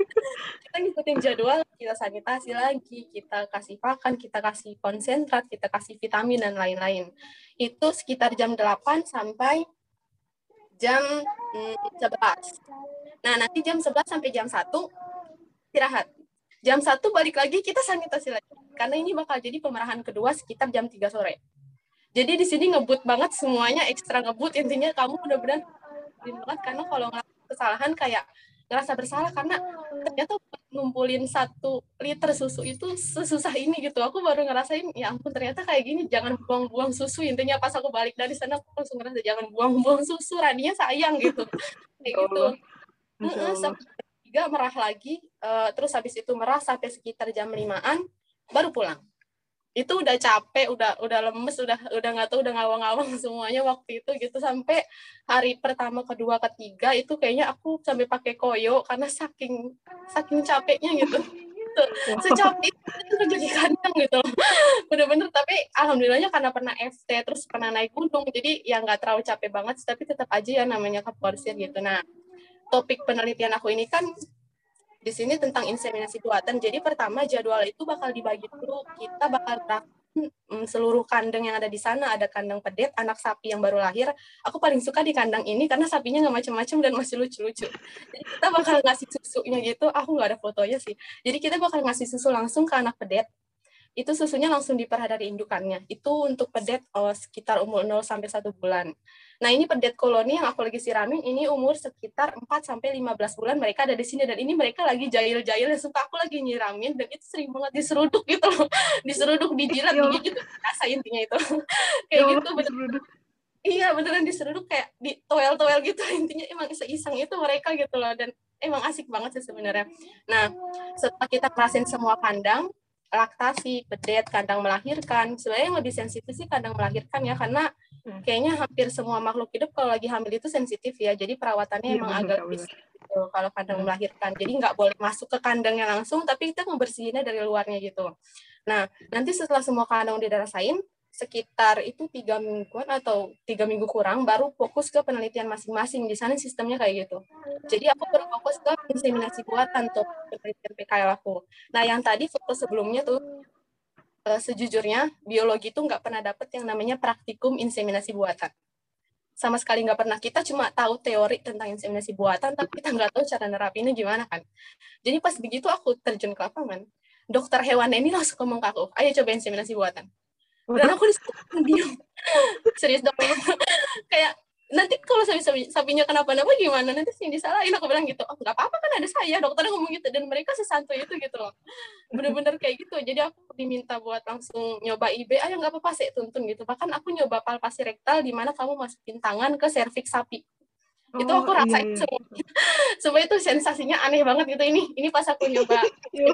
kita ngikutin jadwal, kita sanitasi lagi, kita kasih pakan, kita kasih konsentrat, kita kasih vitamin dan lain-lain. Itu sekitar jam 8 sampai jam mm, 11. Nah, nanti jam 11 sampai jam 1 istirahat. Jam 1 balik lagi kita sanitasi lagi. Karena ini bakal jadi pemerahan kedua sekitar jam 3 sore. Jadi di sini ngebut banget semuanya ekstra ngebut. Intinya kamu benar-benar banget karena kalau ngelakuin kesalahan kayak ngerasa bersalah. Karena ternyata ngumpulin satu liter susu itu sesusah ini gitu. Aku baru ngerasain ya ampun ternyata kayak gini jangan buang-buang susu. Intinya pas aku balik dari sana aku langsung ngerasa jangan buang-buang susu. Radinya sayang gitu. Kayak Ya gitu tiga merah lagi eh, terus habis itu merah sampai sekitar jam limaan baru pulang. Itu udah capek udah udah lemes udah udah nggak tahu udah ngawang-ngawang semuanya waktu itu gitu. Sampai hari pertama kedua ketiga itu kayaknya aku sampai pakai koyo karena saking saking capeknya gitu. Secapek itu kerja di kandang gitu bener-bener tapi alhamdulillahnya karena pernah FT terus pernah naik gunung jadi ya nggak terlalu capek banget tapi tetap aja ya namanya keporsir gitu. Nah topik penelitian aku ini kan di sini tentang inseminasi buatan. Jadi pertama jadwal itu bakal dibagi dulu. Kita bakal mm, seluruh kandang yang ada di sana. Ada kandang pedet, anak sapi yang baru lahir. Aku paling suka di kandang ini karena sapinya nggak macam-macam dan masih lucu-lucu. Jadi kita bakal ngasih susunya gitu. Aku nggak ada fotonya sih. Jadi kita bakal ngasih susu langsung ke anak pedet. Itu susunya langsung diperah dari indukannya. Itu untuk pedet oh, sekitar umur 0 sampai 1 bulan. Nah, ini pedet koloni yang aku lagi siramin ini umur sekitar 4 sampai 15 bulan mereka ada di sini dan ini mereka lagi jahil-jahil suka aku lagi nyiramin dan itu sering banget diseruduk gitu loh. Diseruduk, dijilat, Ya Allah. digigit, rasa intinya itu. Ya Kayak Allah, gitu bener diseruduk. Iya beneran diseruduk kayak di toel-toel gitu intinya emang seiseng itu mereka gitu loh dan emang asik banget sih sebenarnya. Nah setelah kita kerasin semua kandang laktasi, pedet, kandang melahirkan sebenarnya yang lebih sensitif sih kandang melahirkan ya karena Hmm. kayaknya hampir semua makhluk hidup kalau lagi hamil itu sensitif ya jadi perawatannya Iya, emang bener, agak bener. gitu kalau kandang Hmm. melahirkan jadi nggak boleh masuk ke kandangnya langsung tapi kita ngebersihinnya dari luarnya gitu. Nah nanti setelah semua kandang udah dirasain sekitar itu tiga mingguan atau tiga minggu kurang baru fokus ke penelitian masing-masing. Di sana sistemnya kayak gitu. Jadi aku baru fokus ke inseminasi buatan tuh penelitian PKL aku. Nah yang tadi foto sebelumnya tuh eh, sejujurnya biologi tuh nggak pernah dapet yang namanya praktikum inseminasi buatan. Sama sekali nggak pernah. Kita cuma tahu teori tentang inseminasi buatan tapi kita nggak tahu cara nerapinnya gimana kan. Jadi pas begitu aku terjun ke lapangan dokter hewan ini langsung ngomong ke aku ayo coba inseminasi buatan dan aku di situ diam serius dok kayak nanti kalau sapi sapinya kenapa-napa gimana? Nanti sih disalahin. Aku bilang gitu oh nggak apa-apa kan ada saya. Dokternya ngomong gitu. Dan mereka sesantuy itu gitu loh. Bener-bener kayak gitu. Jadi aku diminta buat langsung nyoba IB ayo nggak apa-apa sih tuntun gitu. Bahkan aku nyoba palpasi rektal di mana kamu masukin tangan ke serviks sapi itu Oh, aku iya, rasain iya. semua semua itu sensasinya aneh banget gitu. Ini ini pas aku nyoba Ya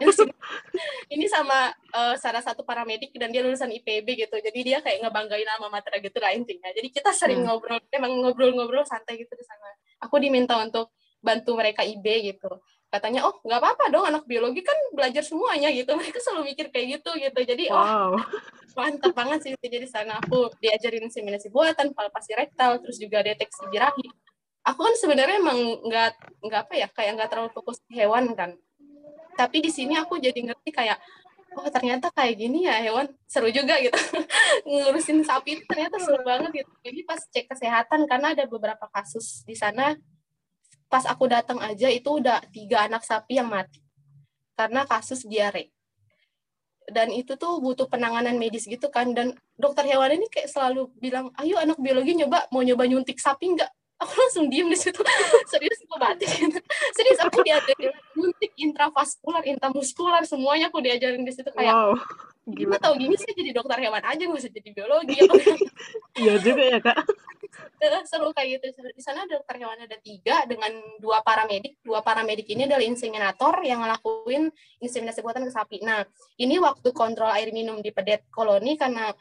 ini sama eh, salah satu paramedik dan dia lulusan IPB gitu. Jadi dia kayak ngebanggain alma mater gitu lah intinya. Jadi kita sering Hmm. ngobrol emang ngobrol-ngobrol santai gitu di sana. Aku diminta untuk bantu mereka IB gitu. Katanya oh nggak apa-apa dong anak biologi kan belajar semuanya gitu. Mereka selalu mikir kayak gitu gitu. Jadi oh Wow. mantap banget sih. Jadi sana aku diajarin inseminasi buatan palpasi rektal terus juga deteksi birahi aku kan sebenarnya emang nggak nggak apa ya kayak nggak terlalu fokus ke hewan kan. Tapi di sini aku jadi ngerti kayak oh ternyata kayak gini ya hewan seru juga gitu. Ngurusin sapi itu ternyata seru banget gitu. Jadi pas cek kesehatan karena ada beberapa kasus di sana pas aku datang aja itu udah tiga anak sapi yang mati karena kasus diare. Dan itu tuh butuh penanganan medis gitu kan. Dan dokter hewan ini kayak selalu bilang ayo anak biologi nyoba mau nyoba nyuntik sapi nggak aku langsung diem di situ serius aku batik serius aku diajarin nyuntik intravaskular intramuskular semuanya aku diajarin di situ kayak Wow. gila Gila. tau gini sih jadi dokter hewan aja nggak usah jadi biologi. Iya juga ya, Kak. seru kayak gitu. Di sana dokter hewan ada tiga dengan dua paramedik. Dua paramedik ini adalah inseminator yang ngelakuin inseminasi buatan ke sapi. Nah, ini waktu kontrol air minum di pedet koloni karena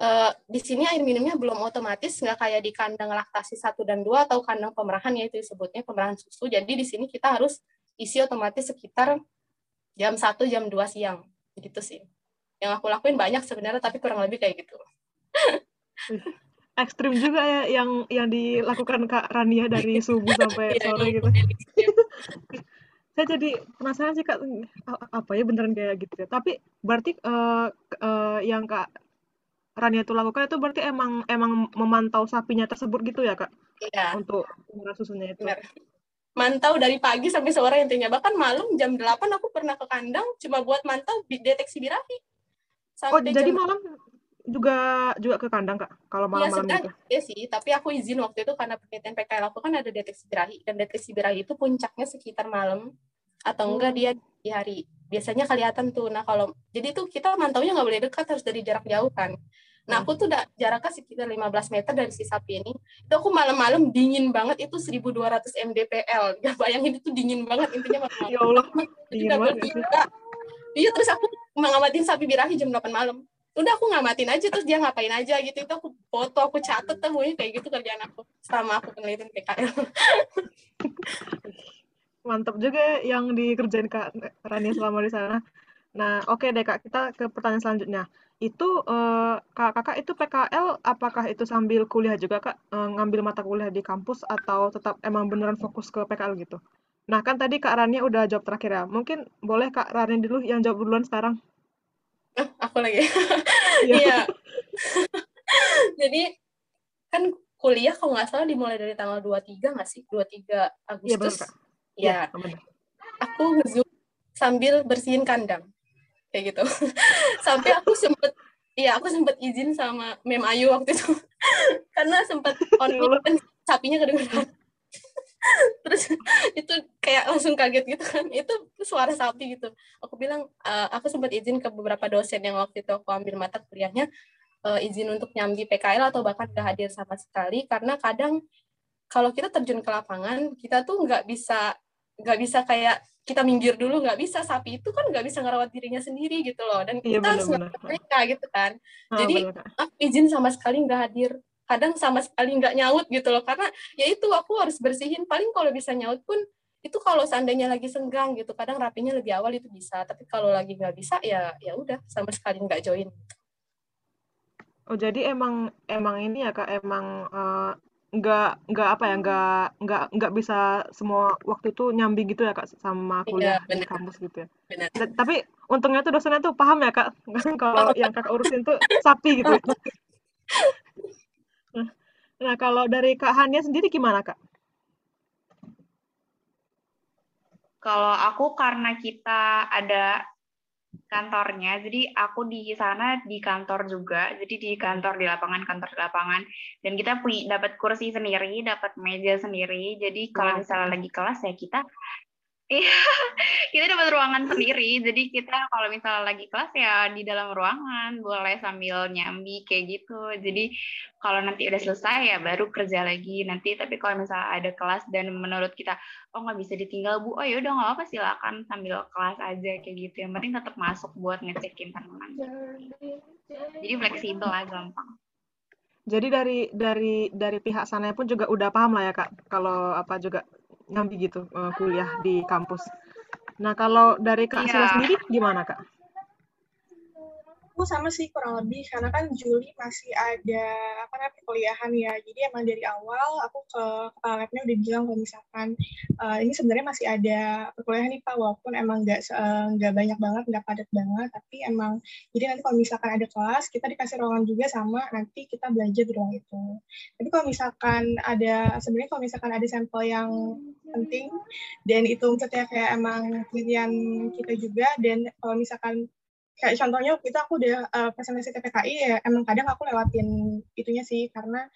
uh, di sini air minumnya belum otomatis, nggak kayak di kandang laktasi satu dan dua atau kandang pemerahan ya itu disebutnya pemerahan susu. Jadi di sini kita harus isi otomatis sekitar jam satu jam 2 siang. Gitu sih. Yang aku lakuin banyak sebenarnya tapi kurang lebih kayak gitu. ekstrim juga ya yang yang dilakukan Kak Rania dari subuh sampai iya, sore gitu. Saya jadi penasaran sih Kak apa ya beneran kayak gitu ya. Tapi berarti uh, uh, yang Kak Rania itu lakukan itu berarti emang emang memantau sapinya tersebut gitu ya Kak? Iya. Untuk pengurus susunya itu. Benar. Mantau dari pagi sampai sore intinya. Bahkan malam jam 8 aku pernah ke kandang cuma buat mantau deteksi birahi. Sampai oh, jadi malam juga juga ke kandang kak kalau iya, malam-malam ya, gitu? Iya sih, tapi aku izin waktu itu karena penelitian PKL aku kan ada deteksi birahi dan deteksi birahi itu puncaknya sekitar malam atau hmm. enggak dia di hari. Biasanya kelihatan tuh. Nah kalau jadi tuh kita mantaunya nggak boleh dekat harus dari jarak jauh kan. Nah aku tuh udah jaraknya sekitar 15 meter dari si sapi ini. Itu aku malam-malam dingin banget itu 1200 mdpl. Gak bayangin itu dingin banget intinya malam-malam. Ya Allah, dingin banget. Iya terus aku mengamatin sapi birahi jam 8 malam udah aku ngamatin aja terus dia ngapain aja gitu itu aku foto aku catet temunya kayak gitu kerjaan aku sama aku penelitian PKL mantap juga yang dikerjain kak Rani selama di sana nah oke okay deh kak kita ke pertanyaan selanjutnya itu uh, kak kakak itu PKL apakah itu sambil kuliah juga kak uh, ngambil mata kuliah di kampus atau tetap emang beneran fokus ke PKL gitu nah kan tadi kak Rani udah jawab terakhir ya mungkin boleh kak Rani dulu yang jawab duluan sekarang Oh, aku lagi. Iya. iya. Jadi kan kuliah kalau nggak salah dimulai dari tanggal 23 nggak sih? 23 Agustus. Iya. Ya, aku ngezoom sambil bersihin kandang. Kayak gitu. Sampai aku sempet Iya, aku sempet izin sama Mem Ayu waktu itu. Karena sempet on ya sapinya kedengeran. Terus itu kayak langsung kaget gitu kan. Itu suara sapi gitu. Aku bilang uh, aku sempat izin ke beberapa dosen yang waktu itu aku ambil mata kuliahnya uh, izin untuk nyambi PKL atau bahkan gak hadir sama sekali. Karena kadang kalau kita terjun ke lapangan kita tuh nggak bisa nggak bisa kayak kita minggir dulu nggak bisa. Sapi itu kan nggak bisa ngerawat dirinya sendiri gitu loh. Dan iya, kita harus mereka gitu kan. Oh, jadi aku izin sama sekali nggak hadir. Kadang sama sekali nggak nyaut gitu loh. Karena ya itu aku harus bersihin. Paling kalau bisa nyaut pun itu kalau seandainya lagi senggang gitu. Kadang rapinya lebih awal itu bisa. Tapi kalau lagi nggak bisa ya ya udah sama sekali nggak join. Oh jadi emang emang ini ya kak? Emang uh, nggak nggak apa ya nggak nggak nggak bisa semua waktu itu nyambi gitu ya kak sama iya, kuliah iya, di kampus gitu ya benar. tapi untungnya tuh dosennya tuh paham ya kak kalau yang kakak urusin tuh sapi gitu Nah, kalau dari Kak Hania sendiri gimana, Kak? Kalau aku karena kita ada kantornya, jadi aku di sana di kantor juga, jadi di kantor di lapangan, kantor di lapangan, dan kita punya dapat kursi sendiri, dapat meja sendiri, jadi kalau misalnya lagi kelas ya kita Iya, kita dapat ruangan sendiri. Jadi kita kalau misalnya lagi kelas ya di dalam ruangan, boleh sambil nyambi kayak gitu. Jadi kalau nanti udah selesai ya baru kerja lagi nanti. Tapi kalau misalnya ada kelas dan menurut kita oh nggak bisa ditinggal bu, oh ya udah nggak apa silakan sambil kelas aja kayak gitu. Yang penting tetap masuk buat ngecekin tanaman. Jadi fleksibel lah gampang. Jadi dari dari dari pihak sana pun juga udah paham lah ya kak kalau apa juga nyambi gitu uh, kuliah di kampus. Nah kalau dari Kak yeah. sendiri gimana Kak? Aku sama sih kurang lebih karena kan Juli masih ada apa namanya perkuliahan ya. Jadi emang dari awal aku ke kepala labnya udah bilang kalau misalkan uh, ini sebenarnya masih ada perkuliahan nih pak. Walaupun emang nggak nggak uh, banyak banget nggak padat banget tapi emang jadi nanti kalau misalkan ada kelas kita dikasih ruangan juga sama nanti kita belajar di ruang itu. Tapi kalau misalkan ada sebenarnya kalau misalkan ada sampel yang penting dan itu maksudnya kayak emang penelitian kita juga dan kalau misalkan kayak contohnya waktu itu aku udah uh, presentasi TPKI ya emang kadang aku lewatin itunya sih karena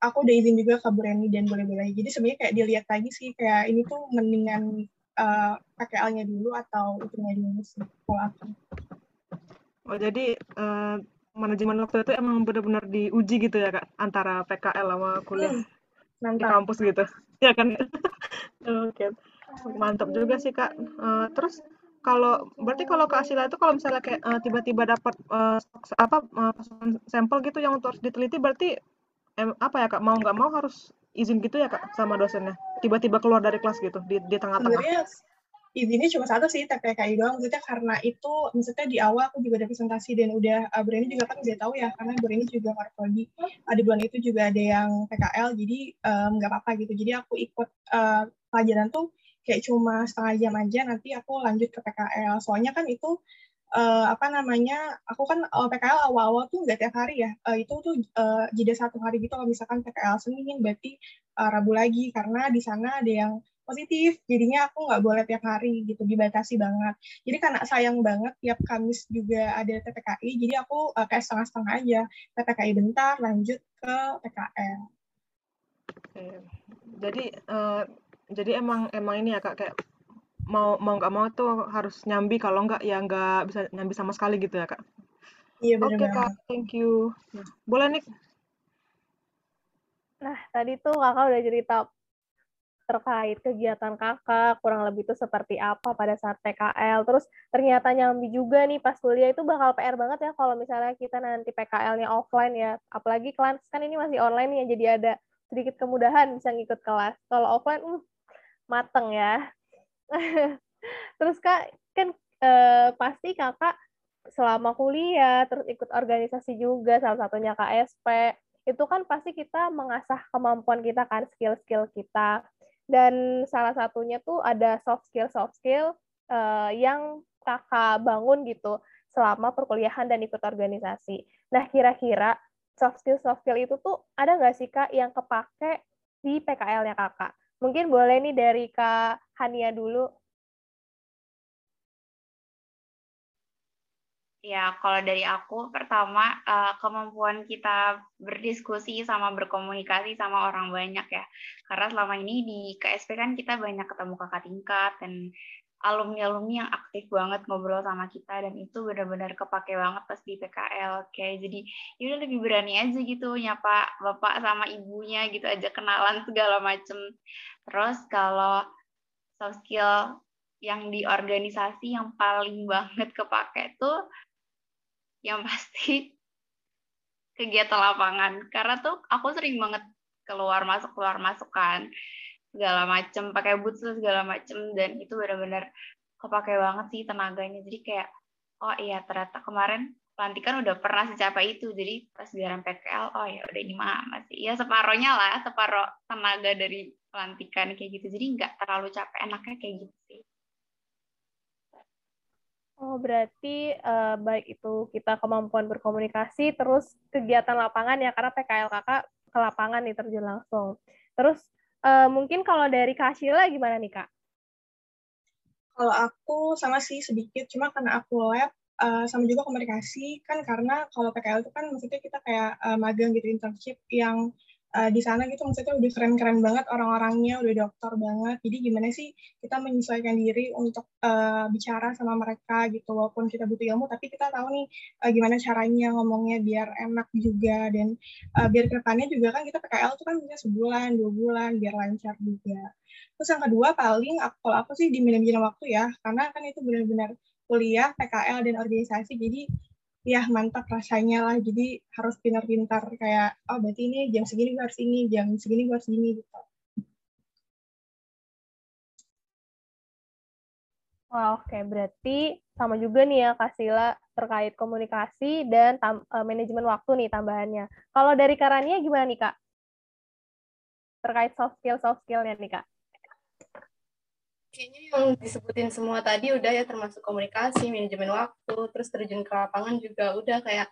aku udah izin juga ke Bu Reni dan boleh-boleh. Jadi sebenarnya kayak dilihat lagi sih kayak ini tuh mendingan uh, pakai L-nya dulu atau itunya dulu sih kalau aku. Oh jadi uh, manajemen waktu itu emang benar-benar diuji gitu ya kak antara PKL sama kuliah Hmm, di mantap. kampus gitu. Ya kan? Oke mantap juga sih kak. Eh, terus kalau berarti kalau Kak Asila itu kalau misalnya kayak eh, tiba-tiba dapat eh, apa pasokan sampel gitu yang untuk diteliti berarti em, apa ya kak mau nggak mau harus izin gitu ya kak sama dosennya tiba-tiba keluar dari kelas gitu di di tengah-tengah izinnya cuma satu sih TPKI doang. Maksudnya karena itu, maksudnya di awal aku juga ada presentasi dan udah, uh, Breni juga kan udah tahu ya, karena Breni juga prodi. Uh, di bulan itu juga ada yang PKL, jadi um, nggak apa-apa gitu. Jadi aku ikut uh, pelajaran tuh kayak cuma setengah jam aja, nanti aku lanjut ke PKL. Soalnya kan itu uh, apa namanya aku kan uh, PKL awal-awal tuh nggak tiap hari ya. Uh, itu tuh uh, jeda satu hari gitu kalau misalkan PKL Senin berarti uh, Rabu lagi. Karena di sana ada yang positif jadinya aku nggak boleh tiap hari gitu dibatasi banget. Jadi karena sayang banget tiap Kamis juga ada TPKI jadi aku uh, kayak setengah-setengah aja. TPKI bentar lanjut ke PKL Oke. jadi eh, jadi emang emang ini ya kak kayak mau mau nggak mau tuh harus nyambi kalau nggak ya nggak bisa nyambi sama sekali gitu ya kak iya benar oke banget kak thank you Nah, boleh nih Nah, tadi tuh kakak udah cerita terkait kegiatan kakak, kurang lebih itu seperti apa pada saat PKL. Terus ternyata nyambi juga nih pas kuliah itu bakal PR banget ya kalau misalnya kita nanti PKL-nya offline ya. Apalagi kelas kan ini masih online ya, jadi ada sedikit kemudahan bisa ngikut kelas. Kalau offline, uh, mateng ya. Terus kak, kan eh, pasti kakak selama kuliah, terus ikut organisasi juga, salah satunya KSP, itu kan pasti kita mengasah kemampuan kita kan, skill-skill kita. Dan salah satunya tuh ada soft skill soft skill uh, yang kakak bangun gitu selama perkuliahan dan ikut organisasi. Nah kira-kira soft skill soft skill itu tuh ada nggak sih kak yang kepake di PKL-nya kakak? Mungkin boleh nih dari kak Hania dulu. Ya, kalau dari aku, pertama uh, kemampuan kita berdiskusi sama berkomunikasi sama orang banyak ya. Karena selama ini di KSP kan kita banyak ketemu kakak tingkat dan alumni-alumni yang aktif banget ngobrol sama kita dan itu benar-benar kepake banget pas di PKL. Kayak jadi ya udah lebih berani aja gitu nyapa bapak sama ibunya gitu aja kenalan segala macem. Terus kalau soft skill yang di organisasi yang paling banget kepake tuh yang pasti kegiatan lapangan. Karena tuh aku sering banget keluar masuk keluar masuk kan. Segala macem pakai boots segala macem. Dan itu benar-benar kepake banget sih tenaganya. Jadi kayak oh iya ternyata kemarin pelantikan udah pernah secapai itu. Jadi pas giliran PKL oh ya udah ini mah masih ya separohnya lah separoh tenaga dari pelantikan kayak gitu jadi nggak terlalu capek enaknya kayak gitu sih Oh, berarti uh, baik itu kita kemampuan berkomunikasi, terus kegiatan lapangan ya, karena PKL kakak ke lapangan nih terjun langsung. Terus uh, mungkin kalau dari Kak Sheila gimana nih Kak? Kalau aku sama sih sedikit, cuma karena aku lab, uh, sama juga komunikasi, kan karena kalau PKL itu kan maksudnya kita kayak uh, magang gitu, internship yang uh, di sana gitu maksudnya udah keren-keren banget orang-orangnya, udah dokter banget. Jadi gimana sih kita menyesuaikan diri untuk uh, bicara sama mereka gitu, walaupun kita butuh ilmu, tapi kita tahu nih uh, gimana caranya ngomongnya biar enak juga dan uh, biar ke depannya juga kan kita PKL tuh kan bisa sebulan, dua bulan, biar lancar juga. Terus yang kedua paling aku, kalau aku sih di manajemen waktu ya, karena kan itu benar-benar kuliah, PKL dan organisasi, jadi ya mantap rasanya lah jadi harus pintar-pintar kayak oh berarti ini jam segini gue harus ini jam segini gue harus ini gitu Wah, oke. Okay. Berarti sama juga nih ya, Kasila, terkait komunikasi dan uh, manajemen waktu nih tambahannya. Kalau dari Karania gimana nih, Kak? Terkait soft skill, soft skill-nya nih, Kak. Kayaknya yang disebutin semua tadi udah ya termasuk komunikasi, manajemen waktu, terus terjun ke lapangan juga udah kayak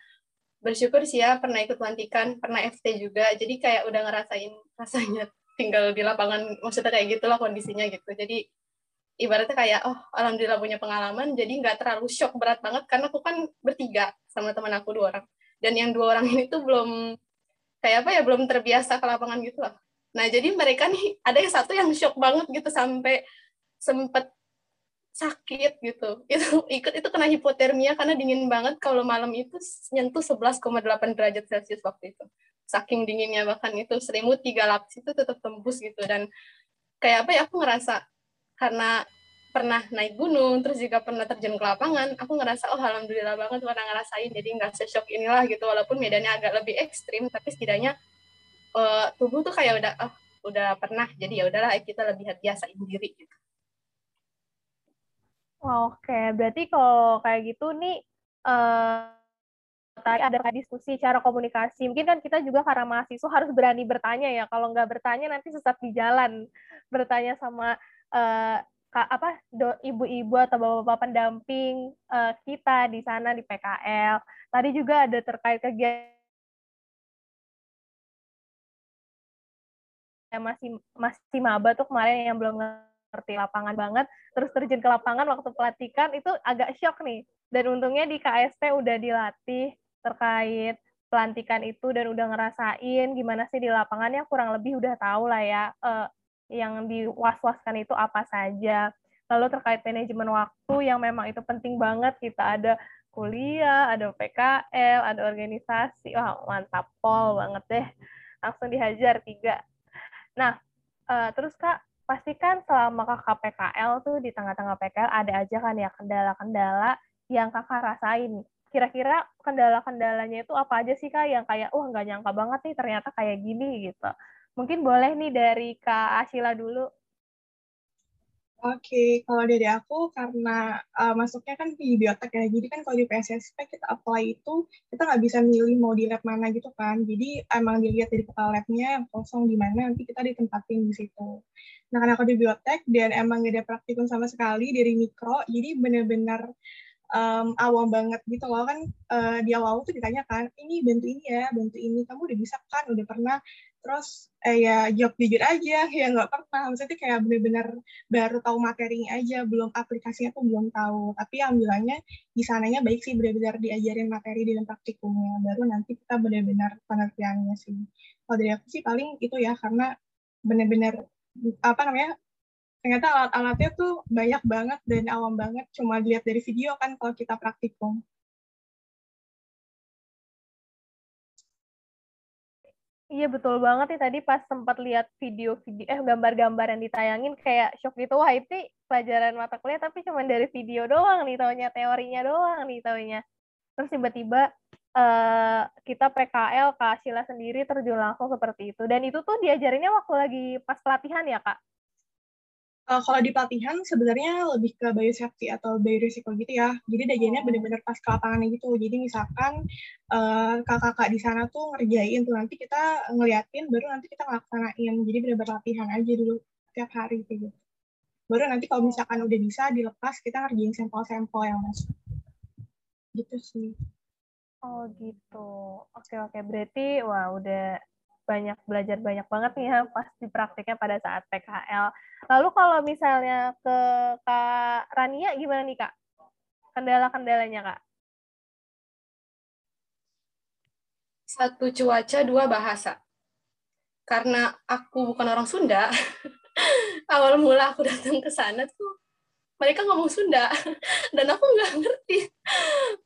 bersyukur sih ya pernah ikut pelantikan, pernah FT juga, jadi kayak udah ngerasain rasanya tinggal di lapangan, maksudnya kayak gitulah kondisinya gitu. Jadi ibaratnya kayak oh alhamdulillah punya pengalaman jadi nggak terlalu shock berat banget karena aku kan bertiga sama teman aku dua orang. Dan yang dua orang ini tuh belum kayak apa ya belum terbiasa ke lapangan gitu lah. Nah jadi mereka nih ada yang satu yang shock banget gitu sampai sempet sakit gitu. Itu ikut itu kena hipotermia karena dingin banget. Kalau malam itu nyentuh 11,8 derajat Celcius waktu itu. Saking dinginnya bahkan itu selimut tiga lapis itu tetap tembus gitu. Dan kayak apa ya aku ngerasa karena pernah naik gunung terus juga pernah terjun ke lapangan aku ngerasa oh alhamdulillah banget pernah ngerasain. Jadi nggak sesok inilah gitu. Walaupun medannya agak lebih ekstrim tapi setidaknya uh, tubuh tuh kayak udah oh udah pernah. Jadi ya udahlah kita lebih biasain diri gitu Oke, berarti kalau kayak gitu nih uh, tadi ada diskusi cara komunikasi. Mungkin kan kita juga karena mahasiswa harus berani bertanya ya. Kalau nggak bertanya nanti sesat di jalan. Bertanya sama uh, apa ibu-ibu atau bapak-bapak pendamping uh, kita di sana di PKL. Tadi juga ada terkait kegiatan masih masih maba tuh kemarin yang belum ngerti lapangan banget, terus terjun ke lapangan waktu pelatihan itu agak shock nih. Dan untungnya di KSP udah dilatih terkait pelantikan itu dan udah ngerasain gimana sih di lapangannya kurang lebih udah tahu lah ya uh, yang diwas-waskan itu apa saja. Lalu terkait manajemen waktu yang memang itu penting banget kita ada kuliah, ada PKL, ada organisasi. Wah, mantap pol banget deh. Langsung dihajar tiga. Nah, uh, terus Kak, pastikan selama kakak PKL tuh di tengah-tengah PKL ada aja kan ya kendala-kendala yang kakak rasain. Kira-kira kendala-kendalanya itu apa aja sih kak yang kayak, wah nggak nyangka banget nih ternyata kayak gini gitu. Mungkin boleh nih dari Kak Ashila dulu. Oke, kalau dari aku karena uh, masuknya kan di biotek ya, jadi kan kalau di PSSP kita apply itu kita nggak bisa milih mau di lab mana gitu kan, jadi emang dilihat dari kepala labnya yang kosong di mana nanti kita ditempatin di situ. Nah karena aku di biotek dan emang gak ada praktikum sama sekali dari mikro, jadi benar-benar um, awam banget gitu loh. Kan uh, di awal tuh ditanya kan, ini bantu ini ya, bantu ini, kamu udah bisa kan, udah pernah terus eh, ya jawab jujur aja ya nggak pernah maksudnya kayak benar-benar baru tahu materinya aja belum aplikasinya tuh belum tahu. Tapi alhamdulillahnya di sananya baik sih benar-benar diajarin materi di dalam praktikumnya. Baru nanti kita benar-benar pengertiannya sih. Kalau dari aku sih paling itu ya karena benar-benar apa namanya ternyata alat-alatnya tuh banyak banget dan awam banget. Cuma dilihat dari video kan kalau kita praktikum Iya betul banget nih tadi pas sempat lihat video-video eh gambar-gambar yang ditayangin kayak shock gitu. Wah itu pelajaran mata kuliah tapi cuma dari video doang nih taunya teorinya doang nih taunya. Terus tiba-tiba uh, kita PKL Kak Sheila sendiri terjun langsung seperti itu. Dan itu tuh diajarinnya waktu lagi pas pelatihan ya Kak Uh, kalau di pelatihan sebenarnya lebih ke biosafety atau biorisiko gitu ya. Jadi dajiannya benar-benar pas ke lapangannya gitu. Jadi misalkan uh, kakak-kakak di sana tuh ngerjain tuh nanti kita ngeliatin baru nanti kita ngelaksanain. Jadi benar-benar latihan aja dulu tiap hari gitu. Baru nanti kalau misalkan udah bisa dilepas kita ngerjain sampel-sampel yang masuk. Gitu sih. Oh gitu. Oke oke. Berarti wah udah banyak belajar banyak banget nih ya pas di praktiknya pada saat PKL. Lalu kalau misalnya ke Kak Rania gimana nih Kak? Kendala-kendalanya Kak? Satu cuaca, dua bahasa. Karena aku bukan orang Sunda, awal mula aku datang ke sana tuh mereka ngomong Sunda dan aku nggak ngerti.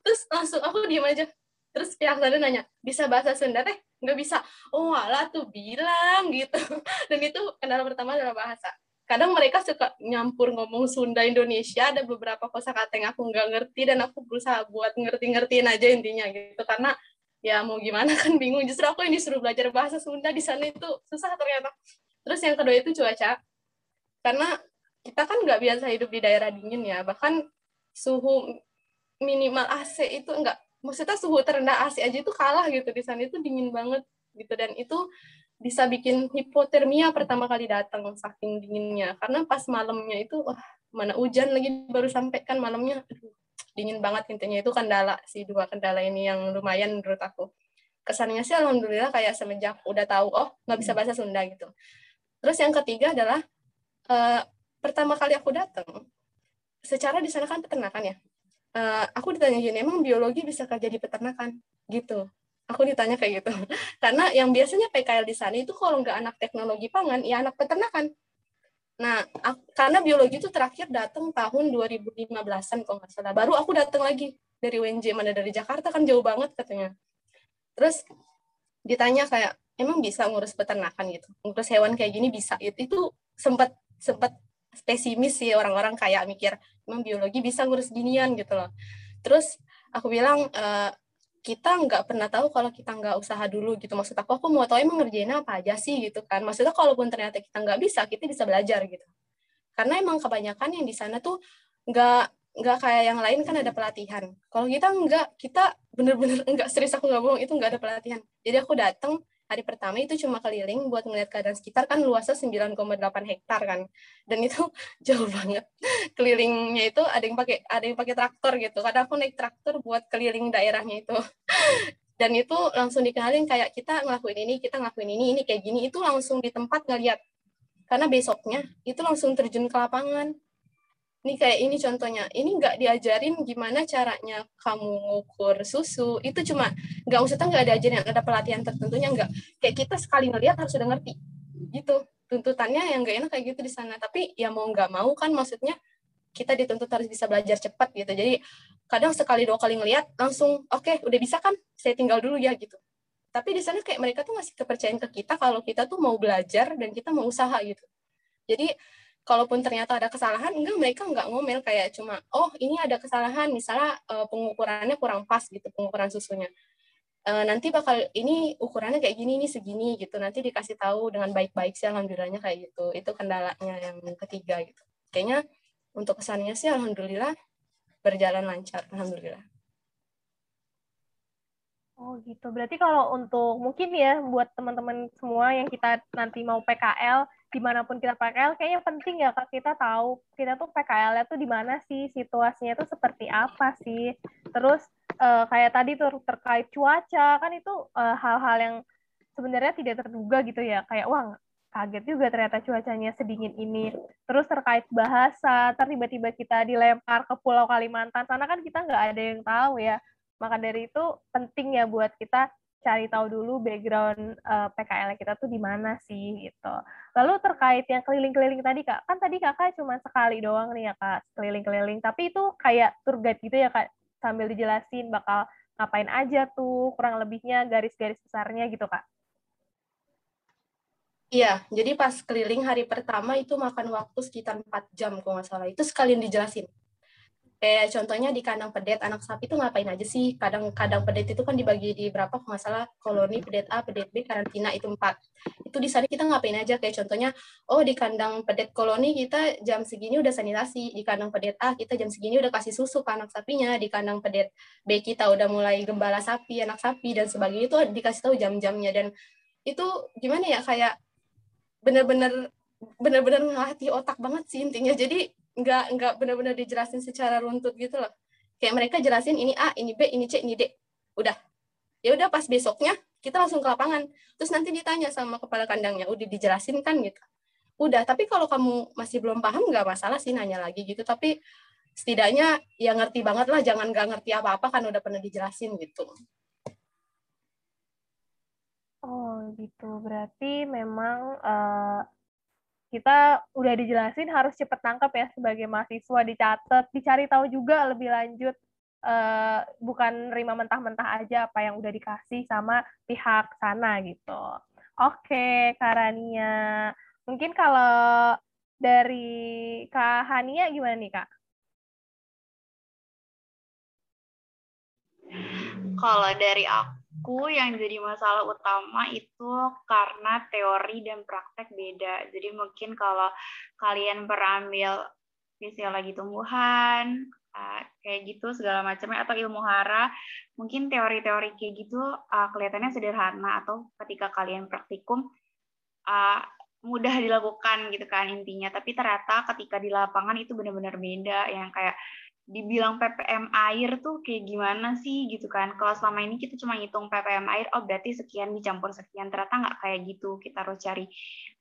Terus langsung aku diem aja. Terus pihak sana nanya, bisa bahasa Sunda teh? nggak bisa. Oh alah tuh bilang gitu. Dan itu kendala pertama adalah bahasa. Kadang mereka suka nyampur ngomong Sunda Indonesia ada beberapa kosakata yang aku nggak ngerti dan aku berusaha buat ngerti-ngertiin aja intinya gitu. Karena ya mau gimana kan bingung. Justru aku ini suruh belajar bahasa Sunda di sana itu susah ternyata. Terus yang kedua itu cuaca. Karena kita kan nggak biasa hidup di daerah dingin ya. Bahkan suhu minimal AC itu enggak maksudnya suhu terendah AC aja itu kalah gitu di sana itu dingin banget gitu. Dan itu bisa bikin hipotermia pertama kali datang saking dinginnya. Karena pas malamnya itu wah mana hujan lagi baru sampai kan malamnya. Aduh, dingin banget intinya. Itu kendala si dua kendala ini yang lumayan menurut aku. Kesannya sih alhamdulillah kayak semenjak udah tahu oh nggak bisa bahasa Sunda gitu. Terus yang ketiga adalah uh, pertama kali aku datang secara di sana kan peternakan ya uh, aku ditanya gini, emang biologi bisa kerja di peternakan? Gitu. Aku ditanya kayak gitu. Karena yang biasanya PKL di sana itu kalau nggak anak teknologi pangan, ya anak peternakan. Nah, karena biologi itu terakhir datang tahun 2015-an kalau nggak salah. Baru aku datang lagi dari UNJ, mana dari Jakarta kan jauh banget katanya. Terus ditanya kayak, emang bisa ngurus peternakan gitu? Ngurus hewan kayak gini bisa gitu. Itu sempat sempat pesimis sih orang-orang kayak mikir, emang biologi bisa ngurus ginian gitu loh. Terus aku bilang, e, kita nggak pernah tahu kalau kita nggak usaha dulu gitu. Maksud aku, aku mau tahu emang ngerjainnya apa aja sih gitu kan. Maksudnya kalaupun ternyata kita nggak bisa, kita bisa belajar gitu. Karena emang kebanyakan yang di sana tuh nggak nggak kayak yang lain kan ada pelatihan. Kalau kita nggak, kita bener-bener nggak serius aku nggak bohong itu nggak ada pelatihan. Jadi aku datang hari pertama itu cuma keliling buat melihat keadaan sekitar kan luasnya 9,8 hektar kan. Dan itu jauh banget. Kelilingnya itu ada yang pakai ada yang pakai traktor gitu. Kadang aku naik traktor buat keliling daerahnya itu. Dan itu langsung dikenalin kayak kita ngelakuin ini kita ngelakuin ini ini kayak gini. Itu langsung di tempat ngeliat. Karena besoknya itu langsung terjun ke lapangan ini kayak ini contohnya. Ini nggak diajarin gimana caranya kamu ngukur susu. Itu cuma nggak usah nggak diajarin ada pelatihan tertentunya nggak. Kayak kita sekali ngelihat harus udah ngerti. Gitu. Tuntutannya yang nggak enak kayak gitu di sana. Tapi ya mau nggak mau kan maksudnya kita dituntut harus bisa belajar cepat gitu. Jadi kadang sekali dua kali ngelihat langsung oke okay, udah bisa kan? Saya tinggal dulu ya gitu. Tapi di sana kayak mereka tuh ngasih kepercayaan ke kita kalau kita tuh mau belajar dan kita mau usaha gitu. Jadi kalaupun ternyata ada kesalahan enggak mereka enggak ngomel kayak cuma oh ini ada kesalahan misalnya uh, pengukurannya kurang pas gitu pengukuran susunya. Uh, nanti bakal ini ukurannya kayak gini ini segini gitu. Nanti dikasih tahu dengan baik-baik sih alhamdulillahnya kayak gitu. Itu kendalanya yang ketiga gitu. Kayaknya untuk kesannya sih alhamdulillah berjalan lancar alhamdulillah. Oh gitu. Berarti kalau untuk mungkin ya buat teman-teman semua yang kita nanti mau PKL di mana pun kita PKL kayaknya penting ya kak. Kita tahu kita tuh PKL-nya tuh di mana sih situasinya tuh seperti apa sih. Terus uh, kayak tadi tuh terkait cuaca kan itu uh, hal-hal yang sebenarnya tidak terduga gitu ya. Kayak wah kaget juga ternyata cuacanya sedingin ini. Terus terkait bahasa tiba-tiba kita dilempar ke Pulau Kalimantan. Sana kan kita nggak ada yang tahu ya. Maka dari itu penting ya buat kita cari tahu dulu background uh, eh, PKL kita tuh di mana sih gitu. Lalu terkait yang keliling-keliling tadi kak, kan tadi kakak cuma sekali doang nih ya kak keliling-keliling, tapi itu kayak tour guide gitu ya kak sambil dijelasin bakal ngapain aja tuh kurang lebihnya garis-garis besarnya gitu kak. Iya, jadi pas keliling hari pertama itu makan waktu sekitar 4 jam kalau nggak salah. Itu sekalian dijelasin kayak contohnya di kandang pedet anak sapi itu ngapain aja sih? Kadang kadang pedet itu kan dibagi di berapa? Kalau salah koloni pedet A pedet B karantina itu empat. Itu di sana kita ngapain aja? Kayak contohnya oh di kandang pedet koloni kita jam segini udah sanitasi. Di kandang pedet A kita jam segini udah kasih susu ke anak sapinya. Di kandang pedet B kita udah mulai gembala sapi anak sapi dan sebagainya. Itu dikasih tahu jam-jamnya. Dan itu gimana ya? Kayak bener-bener bener-bener ngelatih otak banget sih intinya. Jadi nggak nggak benar-benar dijelasin secara runtut gitu loh. Kayak mereka jelasin ini A ini B ini C ini D. Udah. Ya udah pas besoknya kita langsung ke lapangan. Terus nanti ditanya sama kepala kandangnya udah dijelasin kan? Gitu. Udah tapi kalau kamu masih belum paham nggak masalah sih nanya lagi gitu. Tapi setidaknya ya ngerti banget lah jangan nggak ngerti apa-apa kan udah pernah dijelasin gitu. Oh gitu. Berarti memang uh, kita udah dijelasin harus cepet tangkap ya sebagai mahasiswa dicatat dicari tahu juga lebih lanjut uh, bukan nerima mentah-mentah aja apa yang udah dikasih sama pihak sana gitu oke Karania mungkin kalau dari Kak Hania gimana nih Kak? Kalau dari aku aku yang jadi masalah utama itu karena teori dan praktek beda. Jadi mungkin kalau kalian berambil fisiologi tumbuhan, uh, kayak gitu segala macamnya atau ilmu hara, mungkin teori-teori kayak gitu uh, kelihatannya sederhana atau ketika kalian praktikum uh, mudah dilakukan gitu kan intinya. Tapi ternyata ketika di lapangan itu benar-benar beda yang kayak dibilang ppm air tuh kayak gimana sih gitu kan. Kalau selama ini kita cuma ngitung ppm air oh berarti sekian dicampur sekian ternyata nggak kayak gitu. Kita harus cari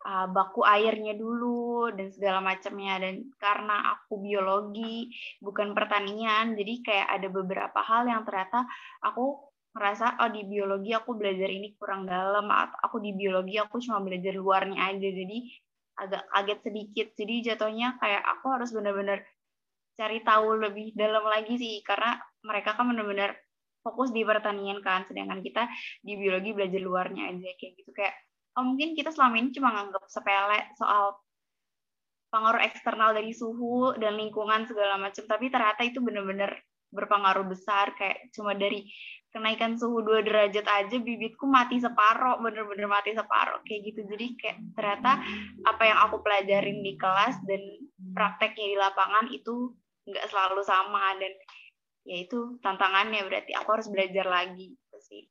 uh, baku airnya dulu dan segala macamnya. Dan karena aku biologi bukan pertanian jadi kayak ada beberapa hal yang ternyata aku merasa oh di biologi aku belajar ini kurang dalam atau aku di biologi aku cuma belajar luarnya aja. Jadi agak kaget sedikit. Jadi jatuhnya kayak aku harus benar-benar cari tahu lebih dalam lagi sih karena mereka kan benar-benar fokus di pertanian kan sedangkan kita di biologi belajar luarnya aja kayak gitu. Kayak oh mungkin kita selama ini cuma nganggap sepele soal pengaruh eksternal dari suhu dan lingkungan segala macam tapi ternyata itu benar-benar berpengaruh besar. Kayak cuma dari kenaikan suhu 2 derajat aja bibitku mati separoh bener-bener mati separoh kayak gitu. Jadi kayak ternyata apa yang aku pelajarin di kelas dan prakteknya di lapangan itu nggak selalu sama dan ya itu tantangannya berarti aku harus belajar lagi gitu sih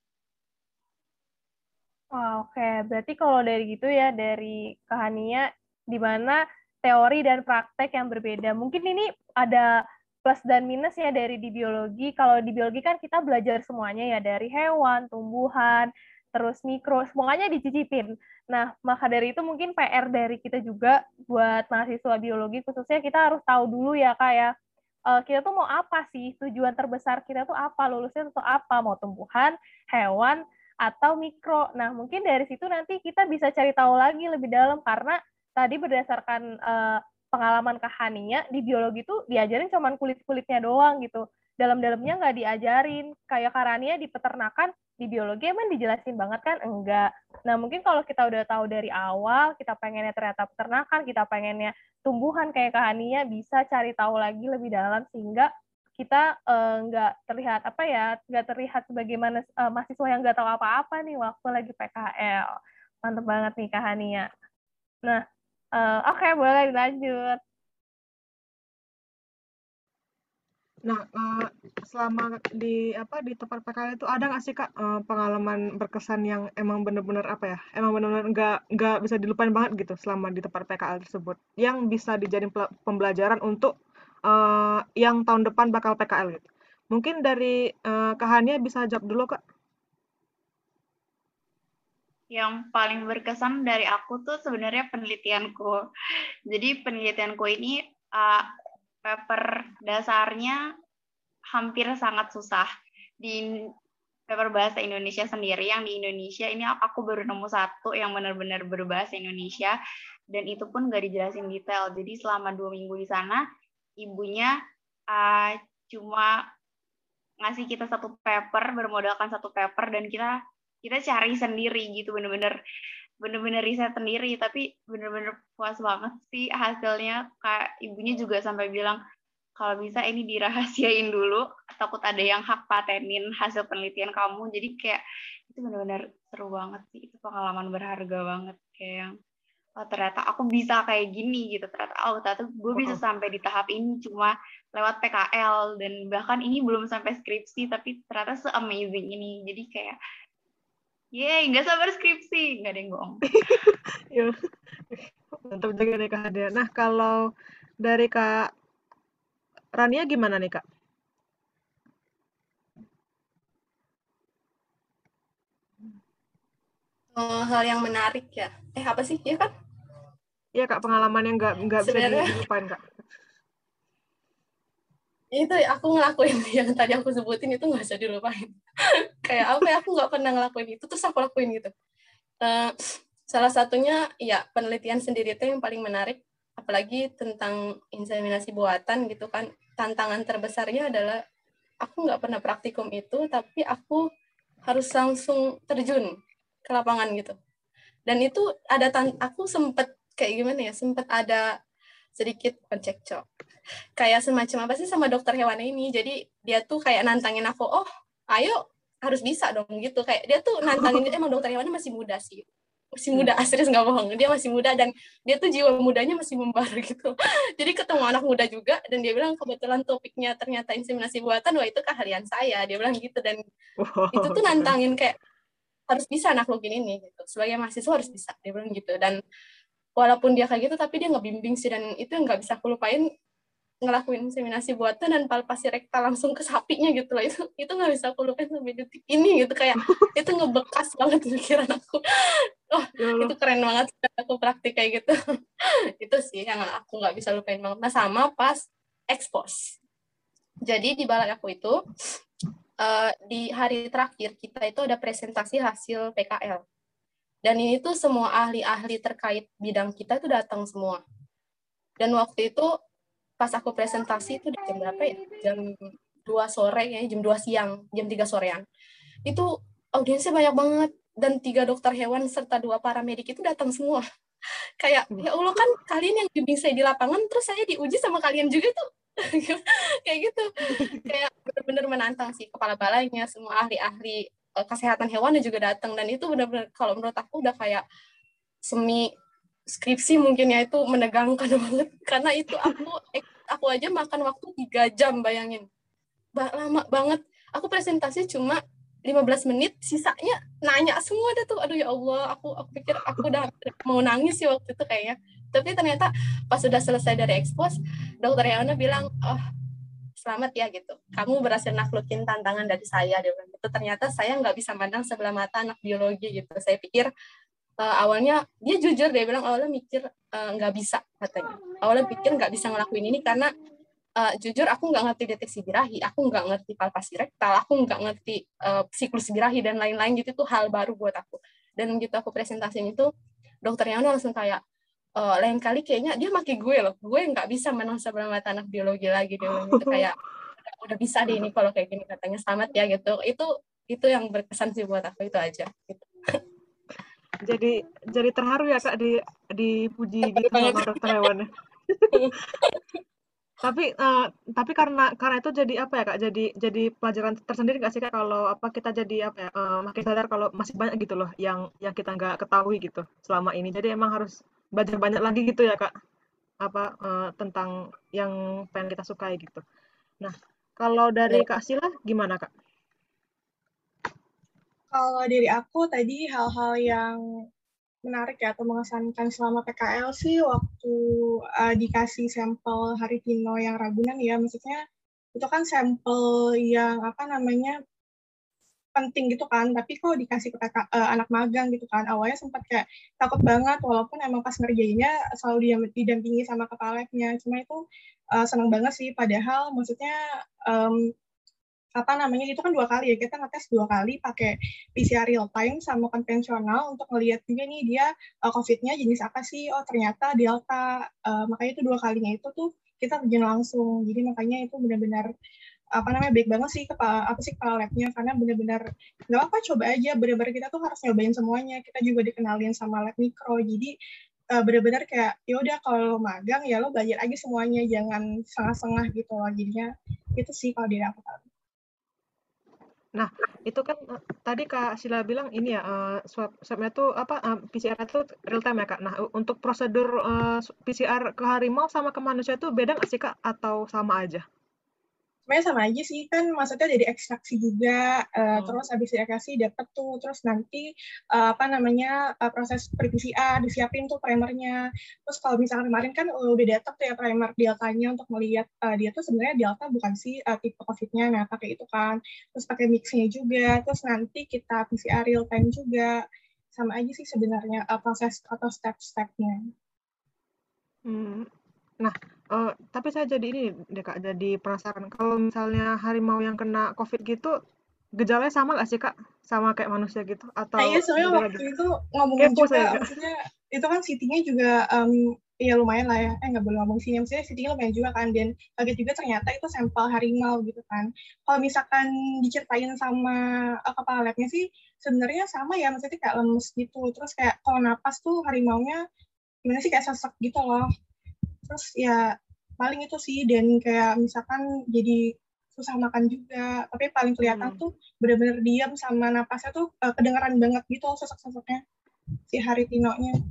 Oh, Oke, okay. berarti kalau dari gitu ya dari Kahania di mana teori dan praktek yang berbeda. Mungkin ini ada plus dan minus ya dari di biologi. Kalau di biologi kan kita belajar semuanya ya dari hewan, tumbuhan, terus mikro, semuanya dicicipin. Nah, maka dari itu mungkin PR dari kita juga buat mahasiswa biologi khususnya kita harus tahu dulu ya kayak uh, kita tuh mau apa sih? Tujuan terbesar kita tuh apa? Lulusnya tuh apa? Mau tumbuhan, hewan, atau mikro. Nah, mungkin dari situ nanti kita bisa cari tahu lagi lebih dalam karena tadi berdasarkan uh, pengalaman kahaninya di biologi tuh diajarin cuman kulit-kulitnya doang gitu. Dalam-dalamnya nggak diajarin. Kayak karania di peternakan, di biologi emang dijelasin banget kan? Enggak. Nah, mungkin kalau kita udah tahu dari awal, kita pengennya ternyata peternakan, kita pengennya tumbuhan kayak kahania, bisa cari tahu lagi lebih dalam sehingga kita uh, nggak terlihat apa ya, nggak terlihat sebagaimana uh, mahasiswa yang nggak tahu apa-apa nih waktu lagi PKL. Mantep banget nih kahania. Nah, Uh, Oke, okay, boleh dilanjut. Nah, uh, selama di apa di tempat PKL itu ada nggak sih kak uh, pengalaman berkesan yang emang bener-bener apa ya, emang bener-bener nggak nggak bisa dilupain banget gitu selama di tempat PKL tersebut, yang bisa dijadiin pembelajaran untuk uh, yang tahun depan bakal PKL gitu. Mungkin dari uh, Kahania bisa jawab dulu kak yang paling berkesan dari aku tuh sebenarnya penelitianku. Jadi penelitianku ini uh, paper dasarnya hampir sangat susah. Di paper bahasa Indonesia sendiri yang di Indonesia ini aku baru nemu satu yang benar-benar berbahasa Indonesia dan itu pun gak dijelasin detail. Jadi selama dua minggu di sana ibunya uh, cuma ngasih kita satu paper bermodalkan satu paper dan kita kita cari sendiri gitu bener-bener bener-bener riset sendiri tapi bener-bener puas banget sih hasilnya. Kayak ibunya juga sampai bilang kalau bisa ini dirahasiain dulu takut ada yang hak patenin hasil penelitian kamu. Jadi kayak itu bener-bener seru banget sih itu pengalaman berharga banget. Kayak yang oh, ternyata aku bisa kayak gini gitu ternyata oh ternyata gue bisa sampai di tahap ini cuma lewat PKL dan bahkan ini belum sampai skripsi tapi ternyata se amazing ini. Jadi kayak Yeay, nggak sabar skripsi. Nggak ada yang bohong. Iya. Mantap juga nih Kak Hadia. Nah, kalau dari Kak Rania gimana nih, Kak? Oh, hal yang menarik ya. Eh, apa sih? Ya kan? Iya, Kak. Pengalaman yang nggak nggak bisa dilupain, Kak itu aku ngelakuin yang tadi aku sebutin itu nggak bisa dilupain. Kayak apa ya aku nggak pernah ngelakuin itu terus aku lakuin gitu. Uh, salah satunya ya penelitian sendiri itu yang paling menarik apalagi tentang inseminasi buatan gitu kan. Tantangan terbesarnya adalah aku nggak pernah praktikum itu tapi aku harus langsung terjun ke lapangan gitu. Dan itu ada aku sempet kayak gimana ya sempet ada sedikit cekcok kayak semacam apa sih sama dokter hewan ini. Jadi dia tuh kayak nantangin aku oh ayo harus bisa dong gitu. Kayak dia tuh nantangin emang dokter hewannya masih muda sih. Masih muda asli nggak bohong. Dia masih muda dan dia tuh jiwa mudanya masih membara gitu. Jadi ketemu anak muda juga dan dia bilang kebetulan topiknya ternyata inseminasi buatan wah itu keahlian saya dia bilang gitu. Dan itu tuh nantangin kayak harus bisa naklukin ini gitu. Sebagai mahasiswa harus bisa dia bilang gitu. Dan walaupun dia kayak gitu tapi dia ngebimbing sih dan itu nggak bisa aku lupain ngelakuin inseminasi buatan dan palpasi rektal langsung ke sapinya gitu loh. Itu itu nggak bisa aku lupain sampai detik ini gitu kayak itu ngebekas banget di pikiran aku. Oh ya itu keren banget aku praktik kayak gitu. Itu sih yang aku nggak bisa lupain banget. Nah sama pas ekspos jadi di balai aku itu uh, di hari terakhir kita itu ada presentasi hasil PKL Dan ini tuh semua ahli-ahli terkait bidang kita itu datang semua. Dan waktu itu pas aku presentasi itu jam berapa ya? Jam 2 sore ya, jam 2 siang, jam 3 sorean. Itu audiensnya banyak banget dan tiga dokter hewan serta dua paramedik itu datang semua. Kayak ya Allah kan kalian yang bimbing saya di lapangan terus saya diuji sama kalian juga tuh. kayak gitu. Kayak benar-benar menantang sih kepala balainya semua ahli-ahli Eh, kesehatan hewan juga datang dan itu benar-benar kalau menurut aku udah kayak semi skripsi mungkin ya itu menegangkan banget karena itu aku aku aja makan waktu tiga jam bayangin ba lama banget aku presentasi cuma 15 menit sisanya nanya semua dah tuh aduh ya Allah aku aku pikir aku udah mau nangis sih waktu itu kayaknya tapi ternyata pas sudah selesai dari ekspos dokter Yana bilang oh selamat ya gitu. Kamu berhasil naklukin tantangan dari saya. Dia bilang gitu. Ternyata saya nggak bisa mandang sebelah mata anak biologi gitu. Saya pikir uh, awalnya dia jujur dia bilang awalnya mikir uh, nggak bisa katanya. Awalnya pikir nggak bisa ngelakuin ini karena uh, jujur aku nggak ngerti deteksi birahi, aku nggak ngerti palpasi rektal, aku nggak ngerti uh, siklus birahi dan lain-lain gitu itu hal baru buat aku. Dan begitu aku presentasiin itu, dokternya langsung kayak uh, lain kali kayaknya dia maki gue loh gue nggak bisa menang sebelah mata anak biologi lagi dia gitu kayak udah bisa deh ini kalau kayak gini katanya selamat ya gitu itu itu yang berkesan sih buat aku itu aja gitu. Jadi jadi terharu ya kak di dipuji gitu sama dokter hewan tapi uh, tapi karena karena itu jadi apa ya kak jadi jadi pelajaran tersendiri nggak sih kak kalau apa kita jadi apa ya uh, makin sadar kalau masih banyak gitu loh yang yang kita nggak ketahui gitu selama ini jadi emang harus belajar banyak lagi gitu ya kak apa uh, tentang yang pengen kita sukai gitu. Nah kalau dari iya. kak Sila gimana kak? Kalau dari aku tadi hal-hal yang menarik ya atau mengesankan selama PKL sih waktu uh, dikasih sampel hari Tino yang Ragunan ya. Maksudnya itu kan sampel yang apa namanya penting gitu kan. Tapi kok dikasih ke uh, anak magang gitu kan. Awalnya sempat kayak takut banget walaupun emang pas ngerjainnya selalu didampingi sama kepalanya. Cuma itu uh, senang banget sih. Padahal maksudnya um, apa namanya itu kan dua kali ya kita ngetes dua kali pakai PCR real time sama konvensional untuk ngelihat juga nih dia uh, COVID-nya jenis apa sih? Oh ternyata delta uh, makanya itu dua kalinya itu tuh kita terjun langsung. Jadi makanya itu benar-benar apa namanya baik banget sih kepala apa sih kepala labnya karena benar-benar nggak apa coba aja. Benar-benar kita tuh harus nyobain semuanya. Kita juga dikenalin sama lab mikro. Jadi uh, benar-benar kayak ya udah kalau magang ya lo belajar aja semuanya. Jangan setengah-setengah gitu loh. Jadinya itu sih kalau dia aku Nah, itu kan uh, tadi Kak Sila bilang ini ya uh, swab swabnya tuh apa uh, PCR itu real time ya Kak. Nah, untuk prosedur PCR ke harimau sama ke manusia itu beda nggak sih Kak atau sama aja? Sebenarnya sama aja sih kan maksudnya dari ekstraksi juga uh, hmm. terus habis ekstraksi dapat tuh terus nanti uh, apa namanya uh, proses pre PCR disiapin tuh primernya terus kalau misalnya kemarin kan udah datang tuh ya primer deltanya untuk melihat uh, dia tuh sebenarnya delta bukan sih uh, tipe covidnya nah pakai itu kan terus pakai mixnya juga terus nanti kita PCR real time juga sama aja sih sebenarnya uh, proses atau step-stepnya. Hmm. Nah, uh, tapi saya jadi ini deh Kak, jadi penasaran. Kalau misalnya harimau yang kena COVID gitu, gejalanya sama nggak sih Kak? Sama kayak manusia gitu? Atau iya soalnya waktu lagi? itu ngomongin Kepo juga, saya, maksudnya itu kan city-nya juga um, ya lumayan lah ya, eh nggak boleh ngomong sini, maksudnya city lumayan juga kan, dan kaget juga ternyata itu sampel harimau gitu kan. Kalau misalkan diceritain sama uh, kepala labnya sih, sebenarnya sama ya, maksudnya kayak lemes gitu, terus kayak kalau napas tuh harimaunya gimana sih kayak sesek gitu loh. Terus ya paling itu sih dan kayak misalkan jadi susah makan juga. Tapi paling kelihatan hmm. tuh bener-bener diam sama napasnya tuh uh, kedengeran banget gitu sesek-seseknya si hari tinonya.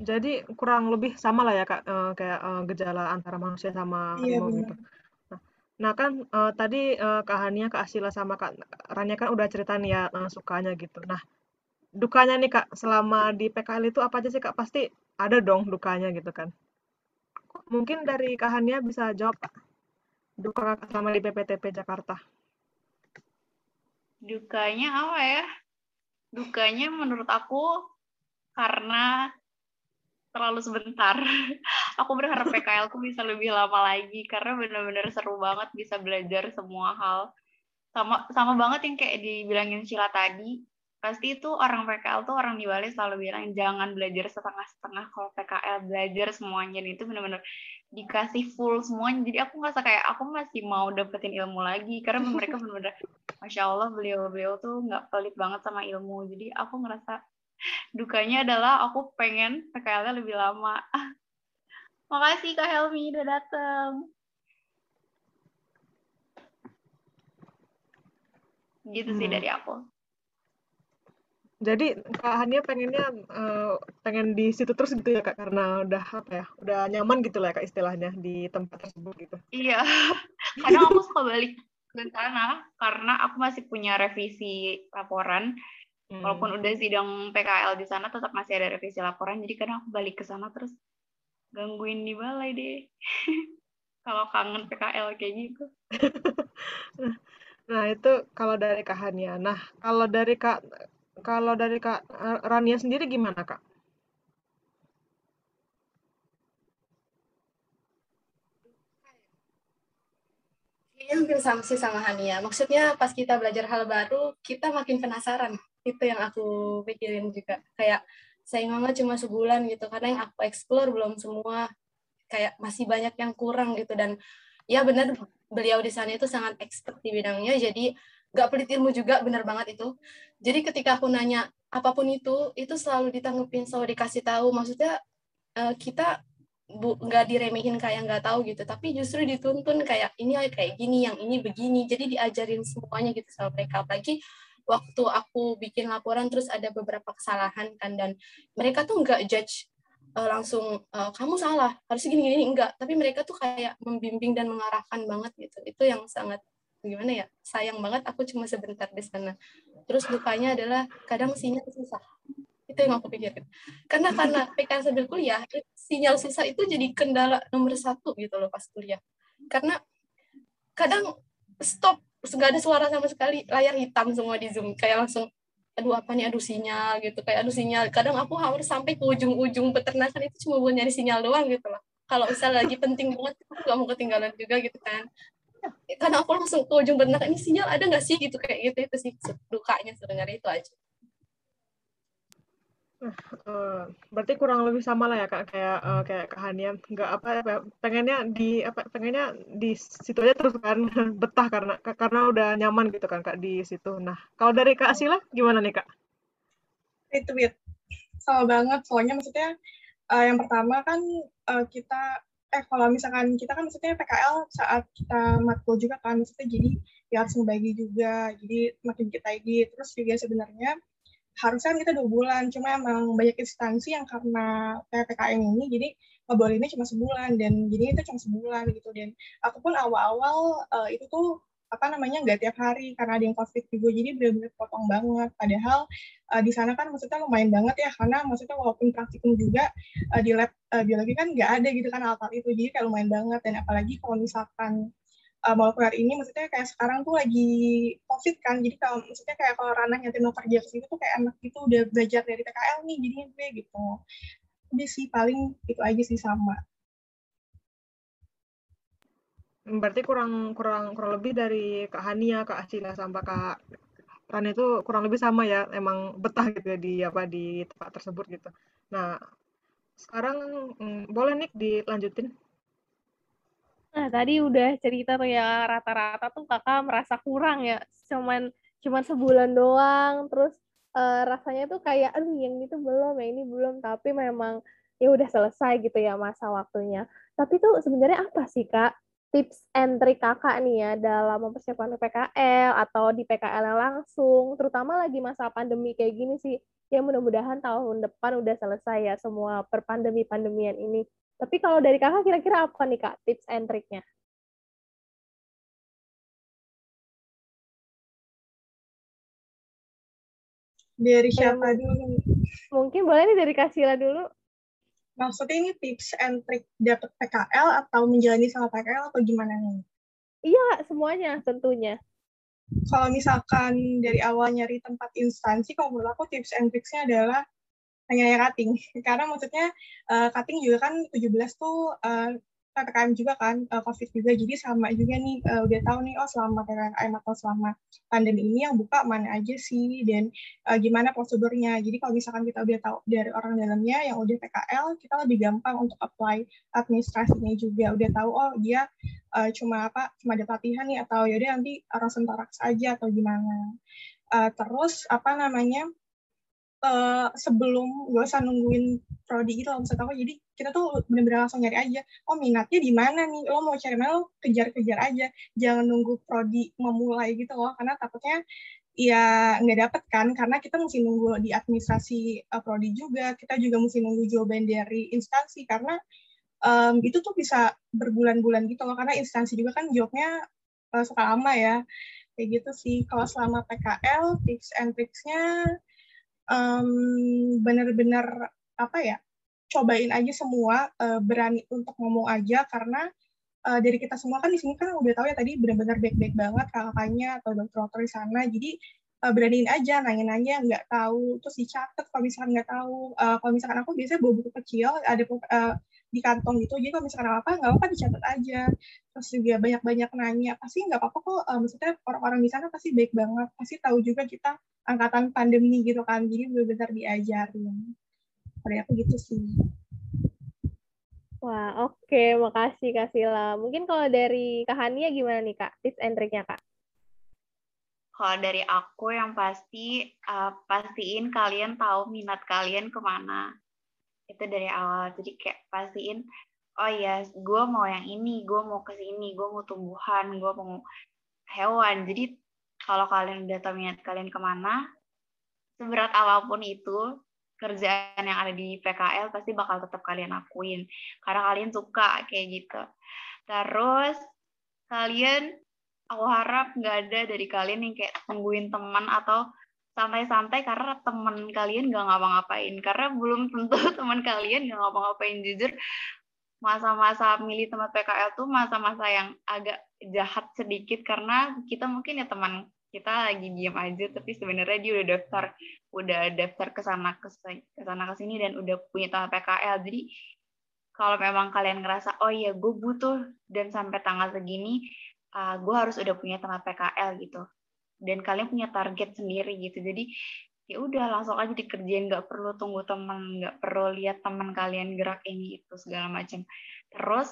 Jadi kurang lebih sama lah ya kak uh, kayak uh, gejala antara manusia sama iya, harimau gitu. Nah, nah kan uh, tadi uh, kak Hania kak Asila sama kak Rania kan udah cerita nih ya uh, sukanya gitu. Nah dukanya nih kak selama di PKL itu apa aja sih kak? Pasti ada dong dukanya gitu kan Mungkin dari Kak Hania bisa jawab, Pak. Duka kakak selama di PPTP Jakarta. Dukanya apa ya? Dukanya menurut aku karena terlalu sebentar. aku berharap PKL ku bisa lebih lama lagi karena benar-benar seru banget bisa belajar semua hal. Sama sama banget yang kayak dibilangin Sila tadi. Pasti itu orang PKL tuh orang di Bali selalu bilang jangan belajar setengah-setengah. Kalau PKL belajar semuanya Dan itu benar-benar dikasih full semuanya. Jadi aku ngerasa kayak aku masih mau dapetin ilmu lagi karena mereka benar-benar masya Allah beliau-beliau tuh nggak pelit banget sama ilmu. Jadi aku ngerasa dukanya adalah aku pengen PKL-nya lebih lama. Makasih Kak Helmi udah datang gitu sih Hmm. dari aku Jadi Kak Hania pengennya eh, pengen di situ terus gitu ya Kak karena udah apa ya udah nyaman gitu lah ya Kak istilahnya di tempat tersebut gitu. Iya, kadang aku suka balik ke sana karena aku masih punya revisi laporan. Hmm. Walaupun udah sidang PKL di sana, tetap masih ada revisi laporan. Jadi kadang aku balik ke sana terus gangguin di balai deh. Kalau kangen PKL kayak gitu. Nah itu kalau dari Kak Hania. Nah kalau dari Kak kalau dari Kak eh, Rania sendiri gimana Kak? Kayaknya hampir sama sih sama Hania. Maksudnya pas kita belajar hal baru, kita makin penasaran. Itu yang aku pikirin juga. Kayak saingannya cuma sebulan gitu. Karena yang aku explore belum semua. Kayak masih banyak yang kurang gitu. Dan ya benar beliau di sana itu sangat expert di bidangnya. Jadi nggak pelit ilmu juga, benar banget itu. Jadi ketika aku nanya apa pun itu, itu selalu ditanggepin, selalu dikasih tahu. Maksudnya eh, kita bu nggak diremehin kayak nggak tahu gitu. Tapi justru dituntun kayak ini kayak gini yang ini begini. Jadi diajarin semuanya gitu sama mereka. Apalagi waktu aku bikin laporan terus ada beberapa kesalahan kan. Dan mereka tuh nggak judge uh, langsung uh, kamu salah harus gini gini enggak tapi mereka tuh kayak membimbing dan mengarahkan banget gitu. Itu yang sangat gimana ya? Sayang banget aku cuma sebentar di sana. Terus dukanya adalah kadang sinyal susah. Itu yang aku pikirin. Karena karena PKL sambil kuliah sinyal susah itu jadi kendala nomor satu gitu loh pas kuliah. Karena kadang stop nggak ada suara sama sekali layar hitam semua di zoom. Kayak langsung aduh apa nih? Aduh sinyal gitu. Kayak aduh sinyal. Kadang aku harus sampai ke ujung-ujung peternakan itu cuma buat nyari sinyal doang gitu loh. Kalau misalnya lagi penting banget aku nggak mau ketinggalan juga gitu kan karena aku langsung ke ujung peternakan ini sinyal ada nggak sih gitu kayak gitu itu sih dukanya sebenarnya itu aja Eh, berarti kurang lebih sama lah ya kak kayak eh, kayak Kak Hania nggak apa apa pengennya di apa pengennya di situ aja terus kan betah karena karena udah nyaman gitu kan kak di situ. Nah kalau dari Kak Sila gimana nih kak? Retweet. Sama banget, soalnya maksudnya eh, yang pertama kan eh, kita eh kalau misalkan kita kan maksudnya PKL saat kita matkul juga kan maksudnya jadi ya harus membagi juga jadi makin kita edit terus juga sebenarnya harusnya kan kita dua bulan cuma emang banyak instansi yang karena PPKM ini jadi ngebolehinnya cuma sebulan dan jadi itu cuma sebulan gitu dan aku pun awal-awal uh, itu tuh apa namanya nggak tiap hari karena ada yang covid juga. Jadi benar-benar potong banget. Padahal uh, di sana kan maksudnya lumayan banget ya karena maksudnya walaupun praktikum juga uh, di lab uh, biologi kan nggak ada gitu kan alat-alat itu. Jadi kayak lumayan banget. Dan apalagi kalau misalkan uh, molekuler ini maksudnya kayak sekarang tuh lagi covid kan. Jadi kalau maksudnya kayak kalau ranah yang mau kerja ke situ tuh kayak anak itu udah belajar dari PKL nih jadinya gue gitu. Jadi sih paling itu aja sih sama Berarti kurang kurang kurang lebih dari Kak Hania, Kak Asila sampai Kak Ran itu kurang lebih sama ya, emang betah gitu ya di apa di tempat tersebut gitu. Nah, sekarang mm, boleh nih dilanjutin. Nah, tadi udah cerita tuh ya rata-rata tuh kakak merasa kurang ya, cuman cuman sebulan doang, terus uh, rasanya tuh kayak aduh yang itu belum, yang ini belum, tapi memang ya udah selesai gitu ya masa waktunya. Tapi tuh sebenarnya apa sih kak tips and trik kakak nih ya dalam mempersiapkan PKL atau di PKL langsung, terutama lagi masa pandemi kayak gini sih. Ya mudah-mudahan tahun depan udah selesai ya semua perpandemi-pandemian ini. Tapi kalau dari kakak kira-kira apa nih kak tips and triknya? Dari siapa dulu? Mungkin boleh nih dari Kasila dulu. Maksudnya ini tips and trick dapat PKL atau menjalani sama PKL atau gimana nih? Iya, semuanya tentunya. Kalau misalkan dari awal nyari tempat instansi, kalau menurut aku tips and tricksnya adalah hanya cutting. Karena maksudnya uh, cutting juga kan 17 tuh uh, PPKM juga kan, uh, COVID juga. Jadi sama juga nih, uh, udah tahu nih, oh selama PPKM atau selama pandemi ini yang buka mana aja sih, dan uh, gimana prosedurnya. Jadi kalau misalkan kita udah tahu dari orang dalamnya yang udah PKL, kita lebih gampang untuk apply administrasinya juga. Udah tahu, oh dia uh, cuma apa, cuma ada pelatihan nih, atau yaudah nanti orang sentorak saja, atau gimana. Uh, terus, apa namanya, uh, sebelum gak usah nungguin prodi gitu loh maksud aku. Jadi kita tuh bener-bener langsung nyari aja oh minatnya di mana nih? Lo mau cari mana? Lo kejar-kejar aja. Jangan nunggu prodi memulai gitu loh karena takutnya ya nggak dapet kan? Karena kita mesti nunggu di administrasi uh, prodi juga. Kita juga mesti nunggu jawaban dari instansi karena um, itu tuh bisa berbulan-bulan gitu loh. Karena instansi juga kan jawabnya uh, suka lama ya. Kayak gitu sih. Kalau selama PKL tips and tricksnya um, benar-benar apa ya cobain aja semua uh, berani untuk ngomong aja karena uh, dari kita semua kan di sini kan udah tahu ya tadi benar-benar baik-baik banget kakaknya atau dokter-dokter di sana. Jadi uh, beraniin aja nanya-nanya nggak tahu. Terus dicatat kalau misalkan nggak tahu. Uh, kalau misalkan aku biasanya bawa buku kecil ada uh, di kantong gitu jadi kalau misalkan apa nggak apa dicatat aja terus juga banyak-banyak nanya pasti nggak apa-apa kok uh, maksudnya orang-orang di sana pasti baik banget pasti tahu juga kita angkatan pandemi gitu kan jadi benar-benar diajarin dari aku gitu sih Wah, oke. Okay. Makasih, Kak Sila. Mungkin kalau dari Kak Hania gimana nih, Kak? Tips and trick-nya, Kak? Kalau dari aku yang pasti, uh, pastiin kalian tahu minat kalian ke mana. Itu dari awal. Jadi kayak pastiin, oh ya, gue mau yang ini, gue mau ke sini, gue mau tumbuhan, gue mau hewan. Jadi kalau kalian udah tahu minat kalian ke mana, seberat apa pun itu, kerjaan yang ada di PKL pasti bakal tetap kalian lakuin karena kalian suka kayak gitu. Terus kalian aku harap nggak ada dari kalian yang kayak tungguin teman atau santai-santai karena teman kalian nggak ngapa-ngapain. Karena belum tentu teman kalian nggak ngapa-ngapain. Jujur masa-masa milih tempat PKL tuh masa-masa yang agak jahat sedikit. Karena kita mungkin ya teman kita lagi diam aja tapi sebenarnya dia udah daftar udah daftar ke sana ke sana ke sini dan udah punya tempat PKL jadi kalau memang kalian ngerasa oh iya gue butuh dan sampai tanggal segini uh, gue harus udah punya tempat PKL gitu dan kalian punya target sendiri gitu. Jadi ya udah langsung aja dikerjain. Nggak perlu tunggu teman nggak perlu lihat teman kalian gerak ini itu segala macam. Terus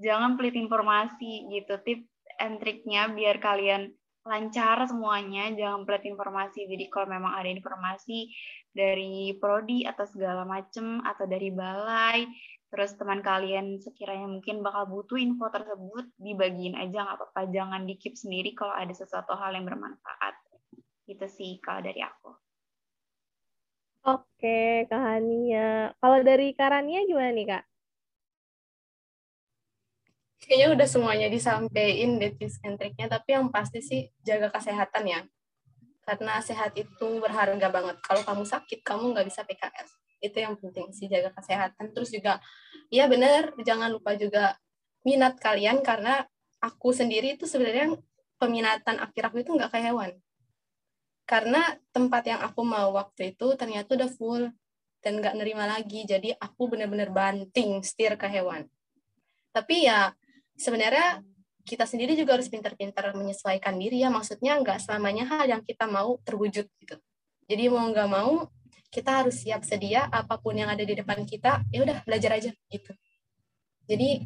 jangan pelit informasi gitu. Tip and triknya biar kalian lancar semuanya, jangan pelit informasi. Jadi kalau memang ada informasi dari prodi atau segala macam atau dari balai, terus teman kalian sekiranya mungkin bakal butuh info tersebut, dibagiin aja nggak apa-apa. Jangan di keep sendiri kalau ada sesuatu hal yang bermanfaat. Itu sih kalau dari aku. Oke, Kak Hania. Kalau dari Karania gimana nih, Kak? kayaknya udah semuanya disampaikan deh tips and triknya tapi yang pasti sih jaga kesehatan ya karena sehat itu berharga banget kalau kamu sakit kamu nggak bisa PKS itu yang penting sih jaga kesehatan. Terus juga ya benar jangan lupa juga minat kalian karena aku sendiri itu sebenarnya peminatan akhir aku itu nggak kayak hewan. Karena tempat yang aku mau waktu itu ternyata udah full dan nggak nerima lagi. Jadi aku benar-benar banting setir ke hewan. Tapi ya sebenarnya kita sendiri juga harus pintar-pintar menyesuaikan diri ya. Maksudnya nggak selamanya hal yang kita mau terwujud gitu. Jadi mau nggak mau kita harus siap sedia apa pun yang ada di depan kita ya udah belajar aja gitu. Jadi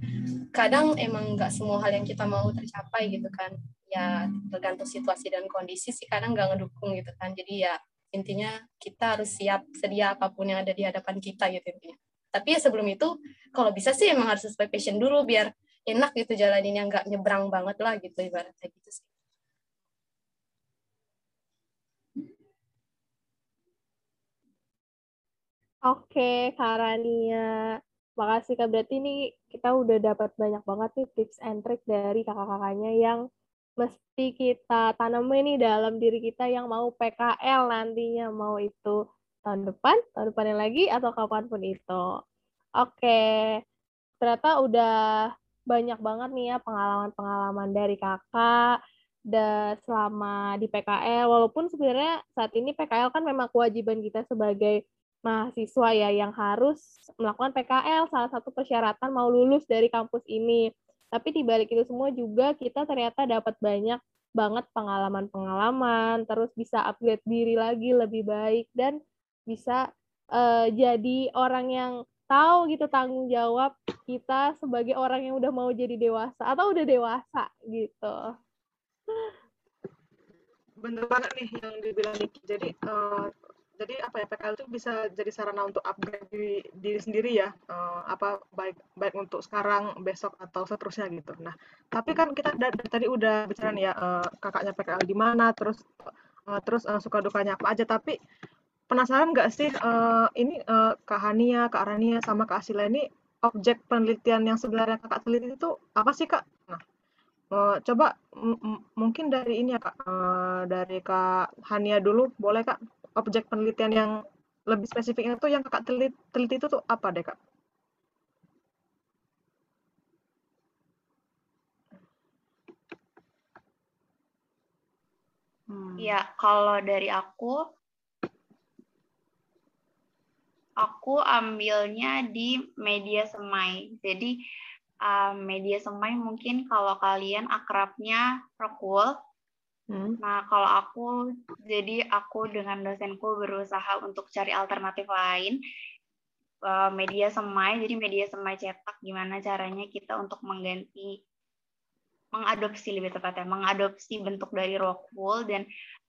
kadang emang nggak semua hal yang kita mau tercapai gitu kan. Ya tergantung situasi dan kondisi sih kadang nggak ngedukung gitu kan. Jadi ya intinya kita harus siap sedia apa pun yang ada di hadapan kita gitu intinya. Tapi ya sebelum itu kalau bisa sih emang harus sesuai passion dulu biar enak gitu jalaninnya nggak nyebrang banget lah gitu ibaratnya gitu sih. Oke, Karania. Makasih Kak. Berarti ini kita udah dapat banyak banget nih tips and trick dari kakak-kakaknya yang mesti kita tanamin nih dalam diri kita yang mau PKL nantinya. Mau itu tahun depan, tahun depannya lagi, atau kapan pun itu. Oke, ternyata udah banyak banget nih ya pengalaman-pengalaman dari kakak dan selama di PKL walaupun sebenarnya saat ini PKL kan memang kewajiban kita sebagai mahasiswa ya yang harus melakukan PKL salah satu persyaratan mau lulus dari kampus ini. Tapi di balik itu semua juga kita ternyata dapat banyak banget pengalaman-pengalaman, terus bisa upgrade diri lagi lebih baik dan bisa uh, jadi orang yang tahu gitu tanggung jawab kita sebagai orang yang udah mau jadi dewasa atau udah dewasa gitu. Bener banget nih yang dibilang Niki. Jadi uh, jadi apa ya PKL itu bisa jadi sarana untuk upgrade diri, diri sendiri ya uh, apa baik baik untuk sekarang besok atau seterusnya gitu. Nah tapi kan kita dari tadi udah bicara nih ya uh, kakaknya PKL di mana terus uh, terus uh, suka dukanya apa aja. Tapi penasaran nggak sih uh, ini uh, Kak Hania Kak Rania sama Kak Asila ini objek penelitian yang sebenarnya kakak teliti itu apa sih kak? Nah, coba mungkin dari ini ya kak, dari Kak Hania dulu. Boleh kak objek penelitian yang lebih spesifiknya tuh yang kakak teliti, teliti itu tuh apa deh kak? Hmm. Ya, kalau dari aku, aku ambilnya di media semai. Jadi uh, media semai mungkin kalau kalian akrabnya Rokul, Hmm. Nah, kalau aku, jadi aku dengan dosenku berusaha untuk cari alternatif lain, eh, media semai, jadi media semai cetak, gimana caranya kita untuk mengganti, mengadopsi lebih tepatnya, mengadopsi bentuk dari rockwool dan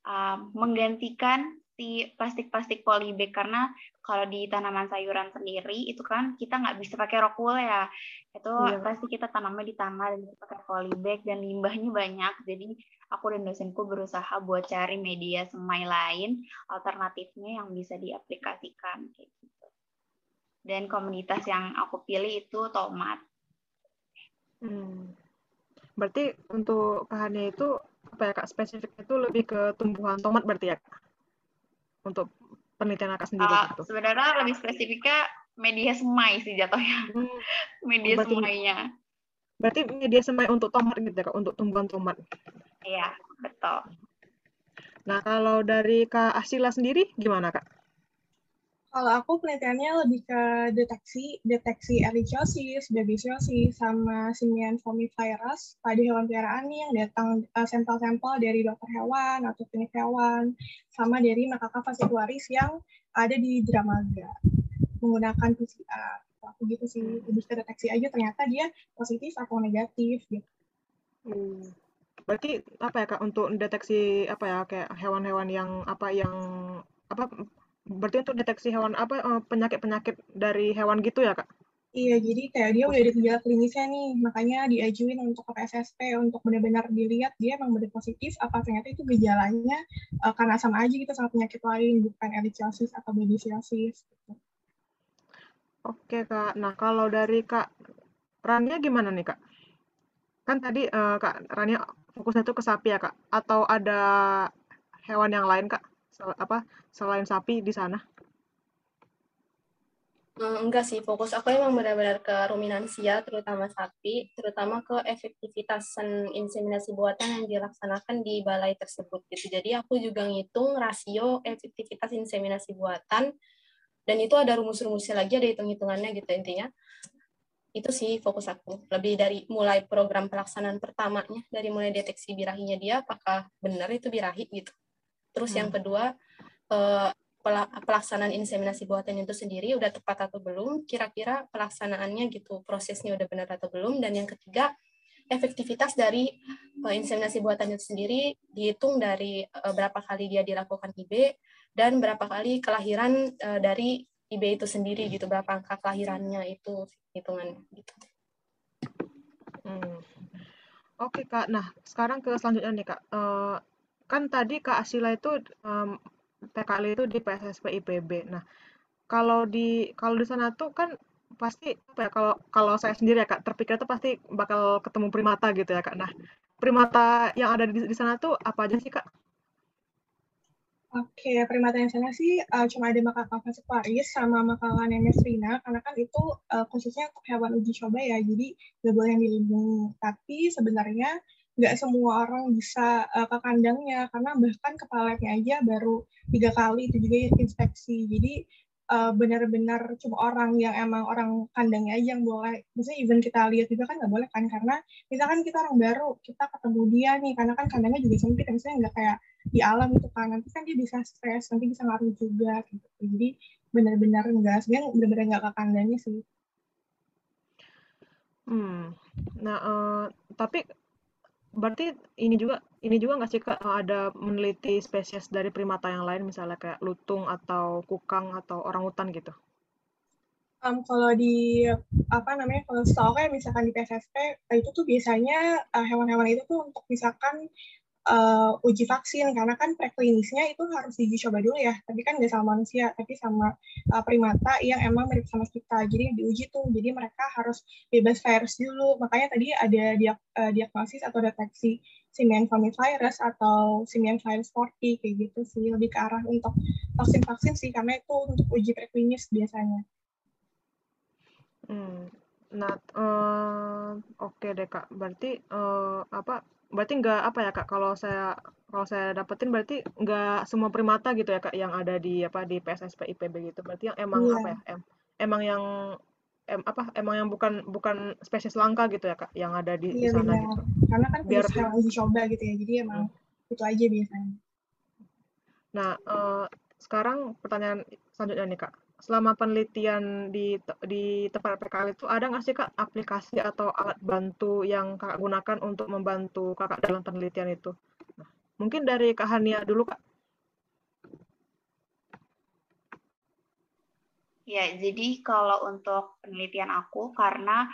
uh, menggantikan si plastik-plastik polybag karena kalau di tanaman sayuran sendiri itu kan kita nggak bisa pakai rock wool ya itu iya. pasti kita tanamnya di tanah dan kita pakai polybag dan limbahnya banyak jadi aku dan dosenku berusaha buat cari media semai lain alternatifnya yang bisa diaplikasikan kayak gitu dan komunitas yang aku pilih itu tomat hmm. berarti untuk bahannya itu apa ya kak spesifik itu lebih ke tumbuhan tomat berarti ya kak? Untuk penelitian kakak sendiri uh, gitu? Sebenarnya lebih spesifiknya media semai sih jatuhnya. Hmm. media berarti, semainya. Berarti media semai untuk tomat gitu ya kak, untuk tumbuhan tomat? Iya, betul. Nah, kalau dari Kak Asila sendiri gimana kak? Kalau aku penelitiannya lebih ke deteksi, deteksi ehrlichiosis, babesiosis, sama simian virus pada hewan peliharaan yang datang uh, sampel-sampel dari dokter hewan atau klinik hewan, sama dari makaka fascicularis yang ada di Dramaga menggunakan PCR. Aku gitu sih, lebih ke deteksi aja ternyata dia positif atau negatif gitu. Hmm. Berarti apa ya kak untuk deteksi apa ya kayak hewan-hewan yang apa yang apa berarti untuk deteksi hewan apa eh, penyakit-penyakit dari hewan gitu ya kak? Iya, jadi kayak dia udah ada gejala klinisnya nih, makanya diajuin untuk ke PSSP untuk benar-benar dilihat dia emang benar positif, apa ternyata itu gejalanya uh, karena sama aja gitu sama penyakit lain, bukan ehrlichiosis atau babesiosis. Gitu. Oke kak, nah kalau dari kak Rania gimana nih kak? Kan tadi uh, kak Rania fokusnya itu ke sapi ya kak, atau ada hewan yang lain kak? Apa selain sapi di sana? Hmm, enggak sih, fokus aku emang benar-benar ke ruminansia, terutama sapi, terutama ke efektivitas inseminasi buatan yang dilaksanakan di balai tersebut. Gitu. Jadi aku juga ngitung rasio efektivitas inseminasi buatan, dan itu ada rumus-rumusnya lagi, ada hitung-hitungannya gitu intinya. Itu sih fokus aku. Lebih dari mulai program pelaksanaan pertamanya, dari mulai deteksi birahinya dia, apakah benar itu birahi gitu. Terus hmm. yang kedua, eh, pelaksanaan inseminasi buatan itu sendiri udah tepat atau belum, kira-kira pelaksanaannya gitu, prosesnya udah benar atau belum, dan yang ketiga, efektivitas dari uh, inseminasi buatan itu sendiri dihitung dari uh, berapa kali dia dilakukan IB dan berapa kali kelahiran uh, dari IB itu sendiri gitu, berapa angka kelahirannya itu hitungan gitu. Hmm. Oke kak, nah sekarang ke selanjutnya nih kak. Uh, kan tadi Kak Asila itu um, PKL itu di PSSP IPB. Nah, kalau di kalau di sana tuh kan pasti apa ya kalau kalau saya sendiri ya Kak terpikir tuh pasti bakal ketemu primata gitu ya Kak. Nah, primata yang ada di, di sana tuh apa aja sih Kak? Oke, primata yang sana sih uh, cuma ada makaka Paris sama makaka Nemestrina karena kan itu uh, khususnya hewan uji coba ya, jadi nggak boleh yang dilindungi. Tapi sebenarnya nggak semua orang bisa uh, ke kandangnya karena bahkan kepalanya aja baru tiga kali itu juga inspeksi jadi uh, benar-benar cuma orang yang emang orang kandangnya aja yang boleh. Misalnya even kita lihat juga kan nggak boleh kan karena misalkan kita orang baru kita ketemu dia nih karena kan kandangnya juga sempit, misalnya nggak kayak di alam itu kan nanti kan dia bisa stres, nanti bisa ngaruh juga gitu. Jadi benar-benar enggak, sebenarnya benar-benar nggak ke kandangnya sih. Hmm. Nah, uh, tapi berarti ini juga ini juga nggak sih Kak ada meneliti spesies dari primata yang lain misalnya kayak lutung atau kukang atau orang hutan gitu? Um, kalau di apa namanya kalau setahu kayak misalkan di PSSP itu tuh biasanya uh, hewan-hewan itu tuh untuk misalkan uh, uji vaksin karena kan preklinisnya itu harus diuji coba dulu ya tapi kan nggak sama manusia tapi sama uh, primata yang emang mirip sama kita jadi diuji tuh jadi mereka harus bebas virus dulu makanya tadi ada diag uh, diagnosis atau deteksi simian virus atau simian virus 40 kayak gitu sih lebih ke arah untuk vaksin vaksin sih karena itu untuk uji preklinis biasanya. Hmm. Nah, uh, oke okay deh kak. Berarti uh, apa berarti nggak apa ya kak kalau saya kalau saya dapetin berarti nggak semua primata gitu ya kak yang ada di apa di PSSP IPB gitu berarti yang emang yeah. apa ya em, emang yang em, apa emang yang bukan bukan spesies langka gitu ya kak yang ada di, yeah, di sana benar. gitu karena kan biar uji coba gitu ya jadi emang hmm. itu aja biasanya nah uh, sekarang pertanyaan selanjutnya nih kak selama penelitian di di tempat PKL itu ada nggak sih kak aplikasi atau alat bantu yang kakak gunakan untuk membantu kakak dalam penelitian itu? Nah, mungkin dari kak Hania dulu kak. Ya, jadi kalau untuk penelitian aku karena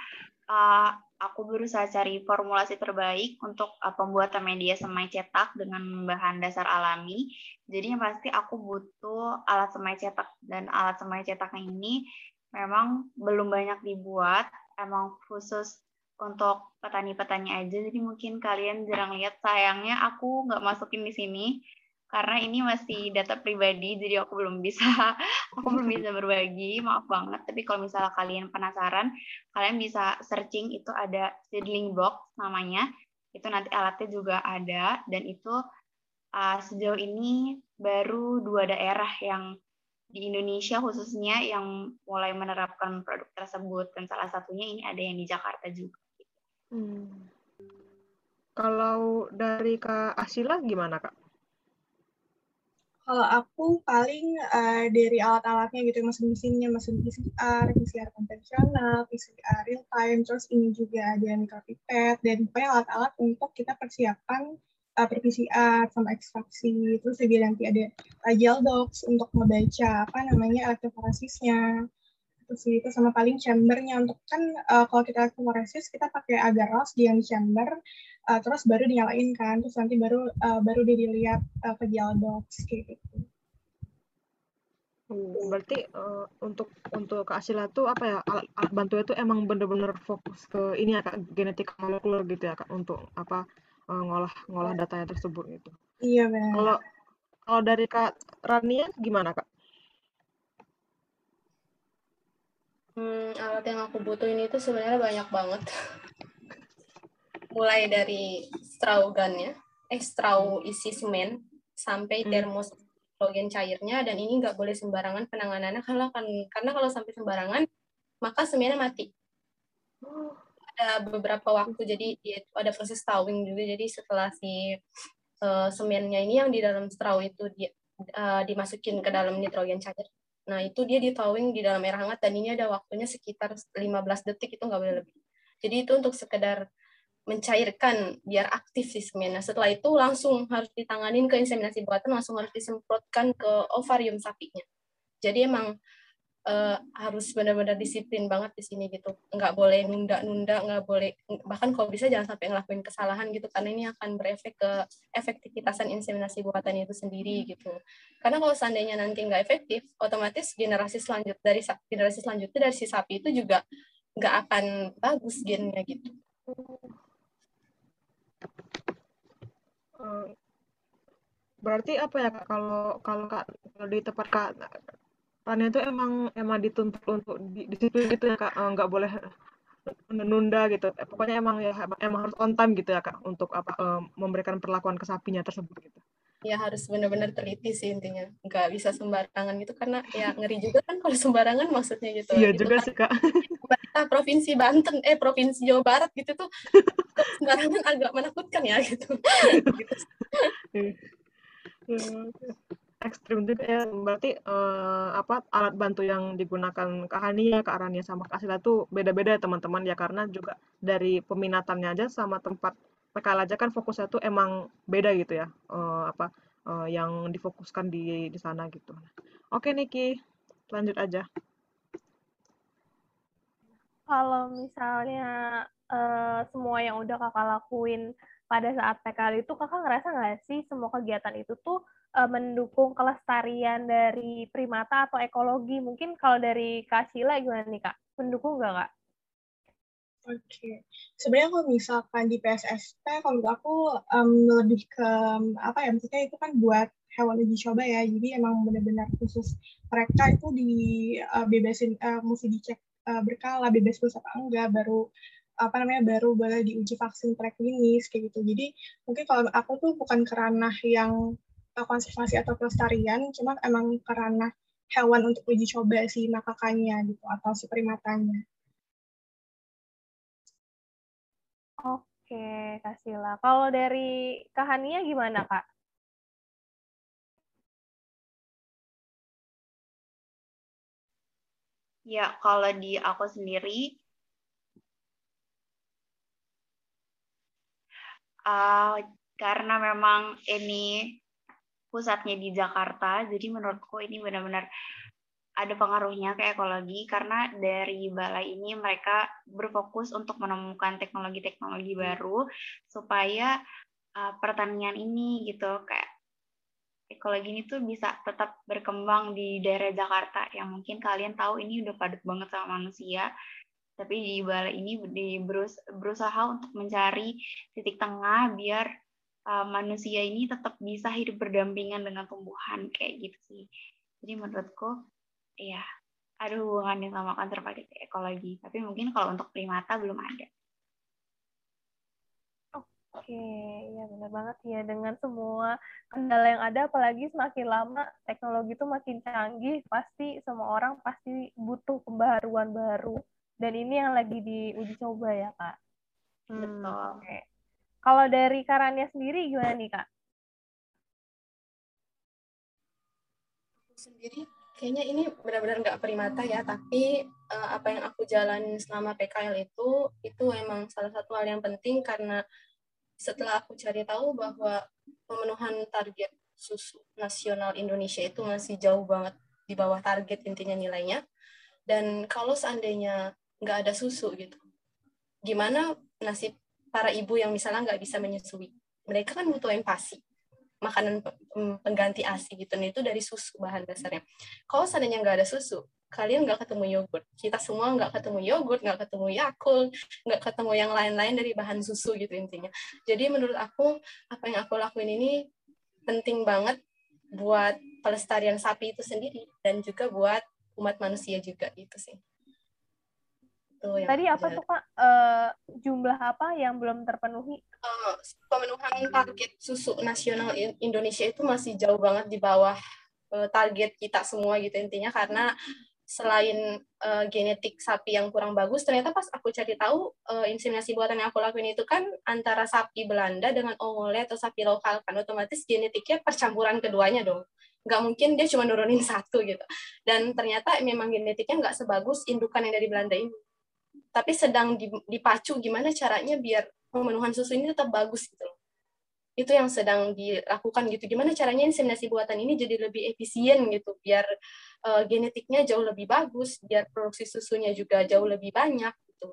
uh, aku berusaha cari formulasi terbaik untuk uh, pembuatan media semai cetak dengan bahan dasar alami. Jadi yang pasti aku butuh alat semai cetak dan alat semai cetaknya ini memang belum banyak dibuat, emang khusus untuk petani-petani aja. Jadi mungkin kalian jarang lihat. Sayangnya aku nggak masukin di sini karena ini masih data pribadi jadi aku belum bisa aku belum bisa berbagi maaf banget tapi kalau misalnya kalian penasaran kalian bisa searching itu ada seedling box namanya itu nanti alatnya juga ada dan itu uh, sejauh ini baru dua daerah yang di Indonesia khususnya yang mulai menerapkan produk tersebut dan salah satunya ini ada yang di Jakarta juga. Hmm. Kalau dari Kak Asila gimana Kak? Kalau aku paling uh, dari alat-alatnya gitu, mesin-mesinnya, mesin PCR, PCR konvensional, PCR real time, terus ini juga ada micropipet, dan pokoknya alat-alat untuk kita persiapkan uh, per PCR sama ekstraksi. Terus juga nanti ada uh, gel docs untuk membaca apa namanya elektroforasisnya. Terus itu sama paling chambernya untuk kan uh, kalau kita elektroforesis kita pakai agar ros di yang chamber uh, terus baru dinyalain kan terus nanti baru uh, baru dilihat uh, ke box kayak gitu hmm, berarti uh, untuk untuk Kak Asila tuh apa ya alat, alat bantu itu emang bener-bener fokus ke ini ya Kak genetik molekuler gitu ya Kak untuk apa uh, ngolah ngolah datanya tersebut gitu. Iya benar. Kalau kalau dari Kak Rania gimana Kak? Hmm, alat yang aku butuhin itu sebenarnya banyak banget. mulai dari straw gunnya, eh straw isi semen sampai hmm. termos hidrogen cairnya dan ini nggak boleh sembarangan penanganannya karena kan karena kalau sampai sembarangan maka semennya mati. Ada beberapa waktu jadi ada proses strawing juga jadi setelah si uh, semennya ini yang di dalam straw itu dia uh, dimasukin ke dalam nitrogen cair. Nah, itu dia di thawing di dalam air hangat dan ini ada waktunya sekitar 15 detik itu nggak boleh lebih. Jadi itu untuk sekedar mencairkan biar aktif sistemnya. Nah, setelah itu langsung harus ditanganin ke inseminasi buatan, langsung harus disemprotkan ke ovarium sapinya. Jadi emang uh, harus benar-benar disiplin banget di sini gitu. Nggak boleh nunda-nunda, nggak boleh bahkan kalau bisa jangan sampai ngelakuin kesalahan gitu karena ini akan berefek ke efektivitasan inseminasi buatan itu sendiri gitu. Karena kalau seandainya nanti nggak efektif, otomatis generasi selanjut dari generasi selanjutnya dari si sapi itu juga nggak akan bagus gennya gitu. Berarti apa ya kalau kalau kak di tempat kak Rania itu emang emang dituntut untuk disiplin gitu ya kak. Eh, nggak boleh menunda gitu. Eh, pokoknya emang ya emang harus on time gitu ya kak untuk apa memberikan perlakuan ke sapinya tersebut gitu. Ya harus benar-benar teliti sih intinya. Nggak bisa sembarangan gitu karena ya ngeri juga kan kalau sembarangan maksudnya gitu. Iya itu juga kan sih kak. Pemerintah provinsi Banten eh provinsi Jawa Barat gitu tuh sembarangan agak menakutkan ya gitu, gitu. ekstrim juga ya berarti uh, apa alat bantu yang digunakan Kak Hania, Kak Arania sama Kak Sila tuh beda-beda ya teman-teman ya karena juga dari peminatannya aja sama tempat PKL aja kan fokusnya tuh emang beda gitu ya uh, apa uh, yang difokuskan di di sana gitu. Oke Niki, lanjut aja. Kalau misalnya uh, semua yang udah kakak lakuin pada saat PKL itu kakak ngerasa nggak sih semua kegiatan itu tuh uh, mendukung kelestarian dari primata atau ekologi. Mungkin kalau dari Kak gimana nih Kak? Mendukung nggak Kak? Oke, okay. sebenarnya kalau misalkan di PSSP, kalau aku um, lebih ke apa ya, maksudnya itu kan buat hewan uji coba ya, jadi emang benar-benar khusus mereka itu di uh, bebasin, uh, mesti dicek uh, berkala bebas virus apa enggak, baru apa namanya baru boleh diuji vaksin preklinis kayak gitu. Jadi mungkin kalau aku tuh bukan kerana yang konservasi atau pelestarian, cuma emang karena hewan untuk uji coba si makakanya gitu atau si primatanya. Oke, Kasila. Kalau dari Kahania gimana, Kak? Ya, kalau di aku sendiri, uh, karena memang ini pusatnya di Jakarta. Jadi menurutku ini benar-benar ada pengaruhnya ke ekologi karena dari balai ini mereka berfokus untuk menemukan teknologi-teknologi baru supaya uh, pertanian ini gitu kayak ekologi ini tuh bisa tetap berkembang di daerah Jakarta yang mungkin kalian tahu ini udah padat banget sama manusia tapi di balai ini berusaha untuk mencari titik tengah biar uh, manusia ini tetap bisa hidup berdampingan dengan tumbuhan kayak gitu sih. Jadi menurutku ya ada hubungannya sama konservasi ekologi. Tapi mungkin kalau untuk primata belum ada. Oke, ya benar banget ya dengan semua kendala yang ada, apalagi semakin lama teknologi itu makin canggih, pasti semua orang pasti butuh pembaharuan baru. Dan ini yang lagi diuji coba ya kak. Hmm, Betul. Oke. Kalau dari Karania sendiri gimana nih Kak? Sendiri kayaknya ini benar-benar nggak primata ya, tapi uh, apa yang aku jalanin selama PKL itu, itu emang salah satu hal yang penting karena setelah aku cari tahu bahwa pemenuhan target susu nasional Indonesia itu masih jauh banget di bawah target intinya nilainya. Dan kalau seandainya nggak ada susu gitu, gimana nasib para ibu yang misalnya nggak bisa menyusui. Mereka kan butuh empasi, makanan pengganti ASI gitu. Nah, itu dari susu bahan dasarnya. Kalau seandainya nggak ada susu, kalian nggak ketemu yogurt. Kita semua nggak ketemu yogurt, nggak ketemu Yakult, nggak ketemu yang lain-lain dari bahan susu gitu intinya. Jadi menurut aku, apa yang aku lakuin ini penting banget buat pelestarian sapi itu sendiri dan juga buat umat manusia juga itu sih. Tuh, yang Tadi apa tuh Kak? Uh, jumlah apa yang belum terpenuhi? Uh, pemenuhan target susu nasional Indonesia itu masih jauh banget di bawah uh, target kita semua gitu intinya. Karena selain uh, genetik sapi yang kurang bagus, ternyata pas aku cari tahu uh, inseminasi buatan yang aku lakuin itu kan antara sapi Belanda dengan ongole atau sapi lokal kan otomatis genetiknya percampuran keduanya dong. Nggak mungkin dia cuma nurunin satu gitu. Dan ternyata memang genetiknya nggak sebagus indukan yang dari Belanda ini tapi sedang dipacu gimana caranya biar pemenuhan susu ini tetap bagus gitu loh. Itu yang sedang dilakukan gitu. Gimana caranya inseminasi buatan ini jadi lebih efisien gitu, biar uh, genetiknya jauh lebih bagus, biar produksi susunya juga jauh lebih banyak gitu.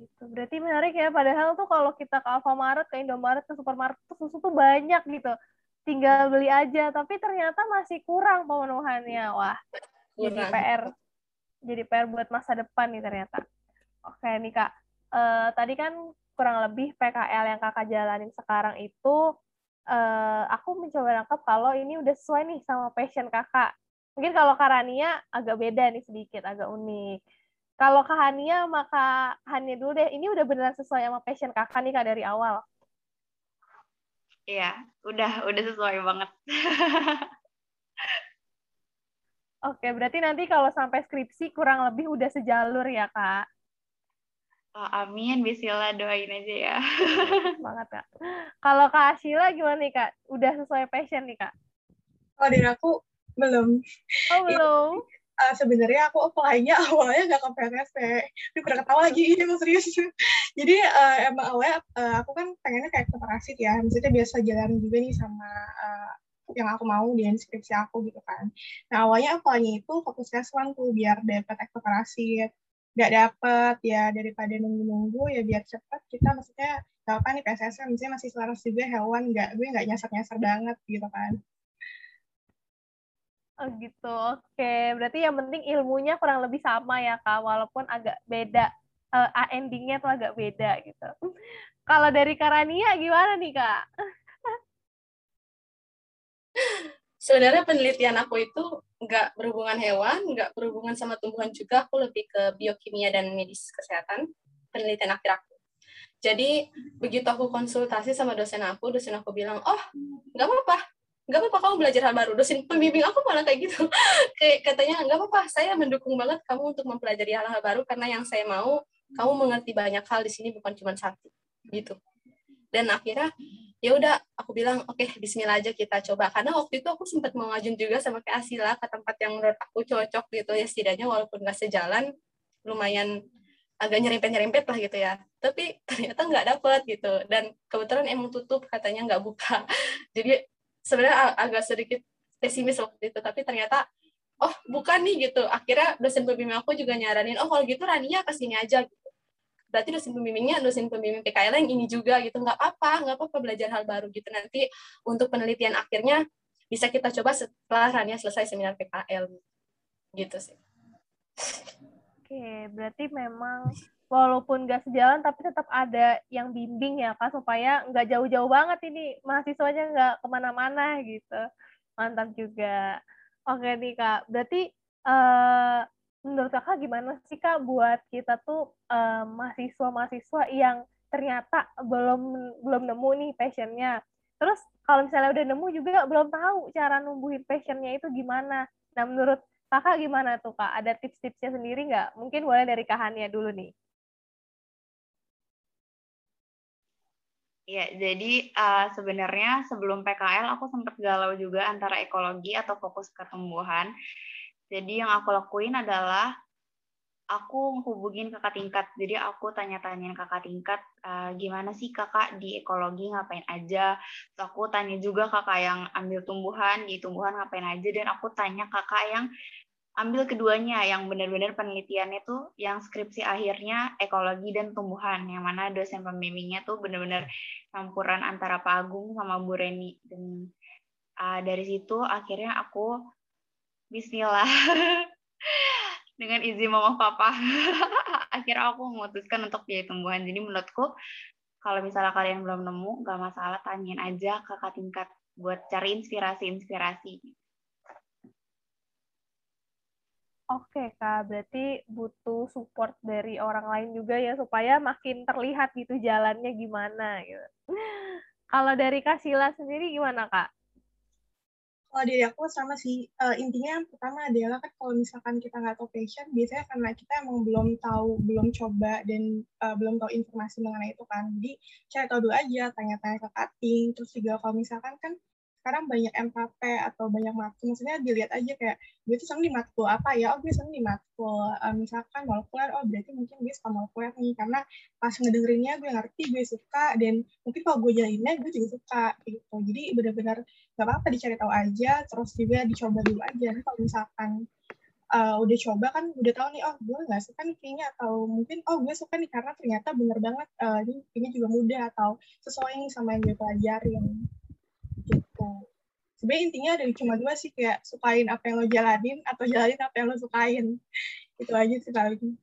Gitu. Berarti menarik ya, padahal tuh kalau kita ke Alfamaret, ke Indomaret, ke supermarket tuh susu tuh banyak gitu. Tinggal beli aja, tapi ternyata masih kurang pemenuhannya. Wah, kurang. jadi PR jadi PR buat masa depan nih ternyata. Oke nih kak, uh, tadi kan kurang lebih PKL yang kakak jalanin sekarang itu, uh, aku mencoba nangkep kalau ini udah sesuai nih sama passion kakak. Mungkin kalau Karania agak beda nih sedikit, agak unik. Kalau Kak Hania, maka Hania dulu deh. Ini udah beneran sesuai sama passion kakak nih kak dari awal. Iya, udah udah sesuai banget. Oke, berarti nanti kalau sampai skripsi kurang lebih udah sejalur ya, Kak? Oh, amin, bismillah doain aja ya. Semangat, Kak. Kalau Kak Ashila gimana nih, Kak? Udah sesuai passion nih, Kak? Kalau dari aku, belum. Oh, belum? Uh, sebenarnya aku apply-nya awalnya nggak ke PTSP. Ini pernah ketawa lagi, ini mau serius. Jadi uh, emang awalnya uh, aku kan pengennya kayak ke parasit ya. Maksudnya biasa jalan juga nih sama uh, yang aku mau di inskripsi aku gitu kan. Nah awalnya apply-nya itu fokus one tuh biar dapat eksplorasit. Gak dapet ya daripada nunggu-nunggu ya biar cepet kita maksudnya gak apa nih PSSM misalnya masih selaras juga hewan nggak gue nggak nyasar-nyasar banget gitu kan. Oh gitu, oke. Berarti yang penting ilmunya kurang lebih sama ya kak, walaupun agak beda, uh, endingnya tuh agak beda gitu. Kalau dari Karania gimana nih kak? Sebenarnya penelitian aku itu nggak berhubungan hewan, nggak berhubungan sama tumbuhan juga, aku lebih ke biokimia dan medis kesehatan, penelitian akhir aku. Jadi begitu aku konsultasi sama dosen aku, dosen aku bilang, oh nggak apa-apa, nggak apa-apa kamu belajar hal baru. Dosen pembimbing aku malah kayak gitu, kayak katanya nggak apa-apa, saya mendukung banget kamu untuk mempelajari hal-hal baru karena yang saya mau kamu mengerti banyak hal di sini bukan cuma satu, gitu. Dan akhirnya ya udah aku bilang oke okay, Bismillah aja kita coba. Karena waktu itu aku sempat mau ngajun juga sama kayak Asila ke tempat yang menurut aku cocok gitu ya setidaknya walaupun nggak sejalan lumayan agak nyerempet-nyerempet lah gitu ya. Tapi ternyata nggak dapet gitu. Dan kebetulan emang tutup katanya nggak buka. Jadi sebenarnya agak sedikit pesimis waktu itu. Tapi ternyata oh bukan nih gitu. Akhirnya dosen pembimbing aku juga nyaranin oh kalau gitu Rania ke sini aja berarti dosen pembimbingnya dosen pembimbing PKL yang ini juga gitu. Nggak apa-apa nggak apa-apa belajar hal baru gitu. Nanti untuk penelitian akhirnya bisa kita coba setelah Rania selesai seminar PKL gitu sih. Oke berarti memang walaupun nggak sejalan tapi tetap ada yang bimbing ya kak supaya nggak jauh-jauh banget ini mahasiswanya nggak ke mana-mana gitu. Mantap juga. Oke nih kak. Berarti uh, menurut kakak gimana sih kak buat kita tuh uh, mahasiswa-mahasiswa yang ternyata belum belum nemu nih passionnya? Terus kalau misalnya udah nemu juga belum tahu cara numbuhin passionnya itu gimana. Nah menurut kakak gimana tuh kak? Ada tips-tipsnya sendiri nggak? Mungkin boleh dari kahannya dulu nih. Ya, jadi uh, sebenarnya sebelum PKL aku sempat galau juga antara ekologi atau fokus ketumbuhan. Jadi yang aku lakuin adalah aku hubungin kakak tingkat. Jadi aku tanya-tanyain kakak tingkat, uh, gimana sih kakak di ekologi ngapain aja. Terus aku tanya juga kakak yang ambil tumbuhan, di tumbuhan ngapain aja. Dan aku tanya kakak yang ambil keduanya, yang benar-benar penelitiannya tuh yang skripsi akhirnya ekologi dan tumbuhan. Yang mana dosen pembimbingnya tuh benar-benar campuran antara Pak Agung sama Bu Reni. Dan uh, dari situ akhirnya aku Bismillah. Dengan izin mama papa. Akhirnya aku memutuskan untuk pilih tumbuhan. Jadi menurutku kalau misalnya kalian belum nemu, nggak masalah tanyain aja kakak tingkat buat cari inspirasi-inspirasi. Oke kak, berarti butuh support dari orang lain juga ya supaya makin terlihat gitu jalannya gimana gitu. Kalau dari Kasila sendiri gimana kak? Kalau diri aku sama sih. Uh, intinya yang pertama adalah kan kalau misalkan kita nggak tahu passion biasanya karena kita emang belum tahu belum coba dan uh, belum tahu informasi mengenai itu kan. Jadi cari tahu dulu aja tanya-tanya ke cutting terus juga kalau misalkan kan sekarang banyak MKP atau banyak matkul maksudnya dilihat aja kayak gue tuh seneng di matkul apa ya? Oh gue seneng di matkul. Uh, misalkan molekuler oh berarti mungkin gue suka molekuler nih karena pas ngedengerinnya gue ngerti gue suka dan mungkin kalau gue jalaninnya gue juga suka gitu. Jadi benar-benar gak apa-apa dicari tahu aja terus juga dicoba dulu aja. Kalau misalkan uh, udah coba kan udah tahu nih oh gue nggak suka nih kayaknya atau mungkin oh gue suka nih karena ternyata bener banget uh, ini kayaknya juga mudah atau sesuai nih sama yang gue pelajarin sebenarnya intinya ada cuma dua sih kayak sukain apa yang lo jalanin atau jalanin apa yang lo sukain. Itu aja sih paling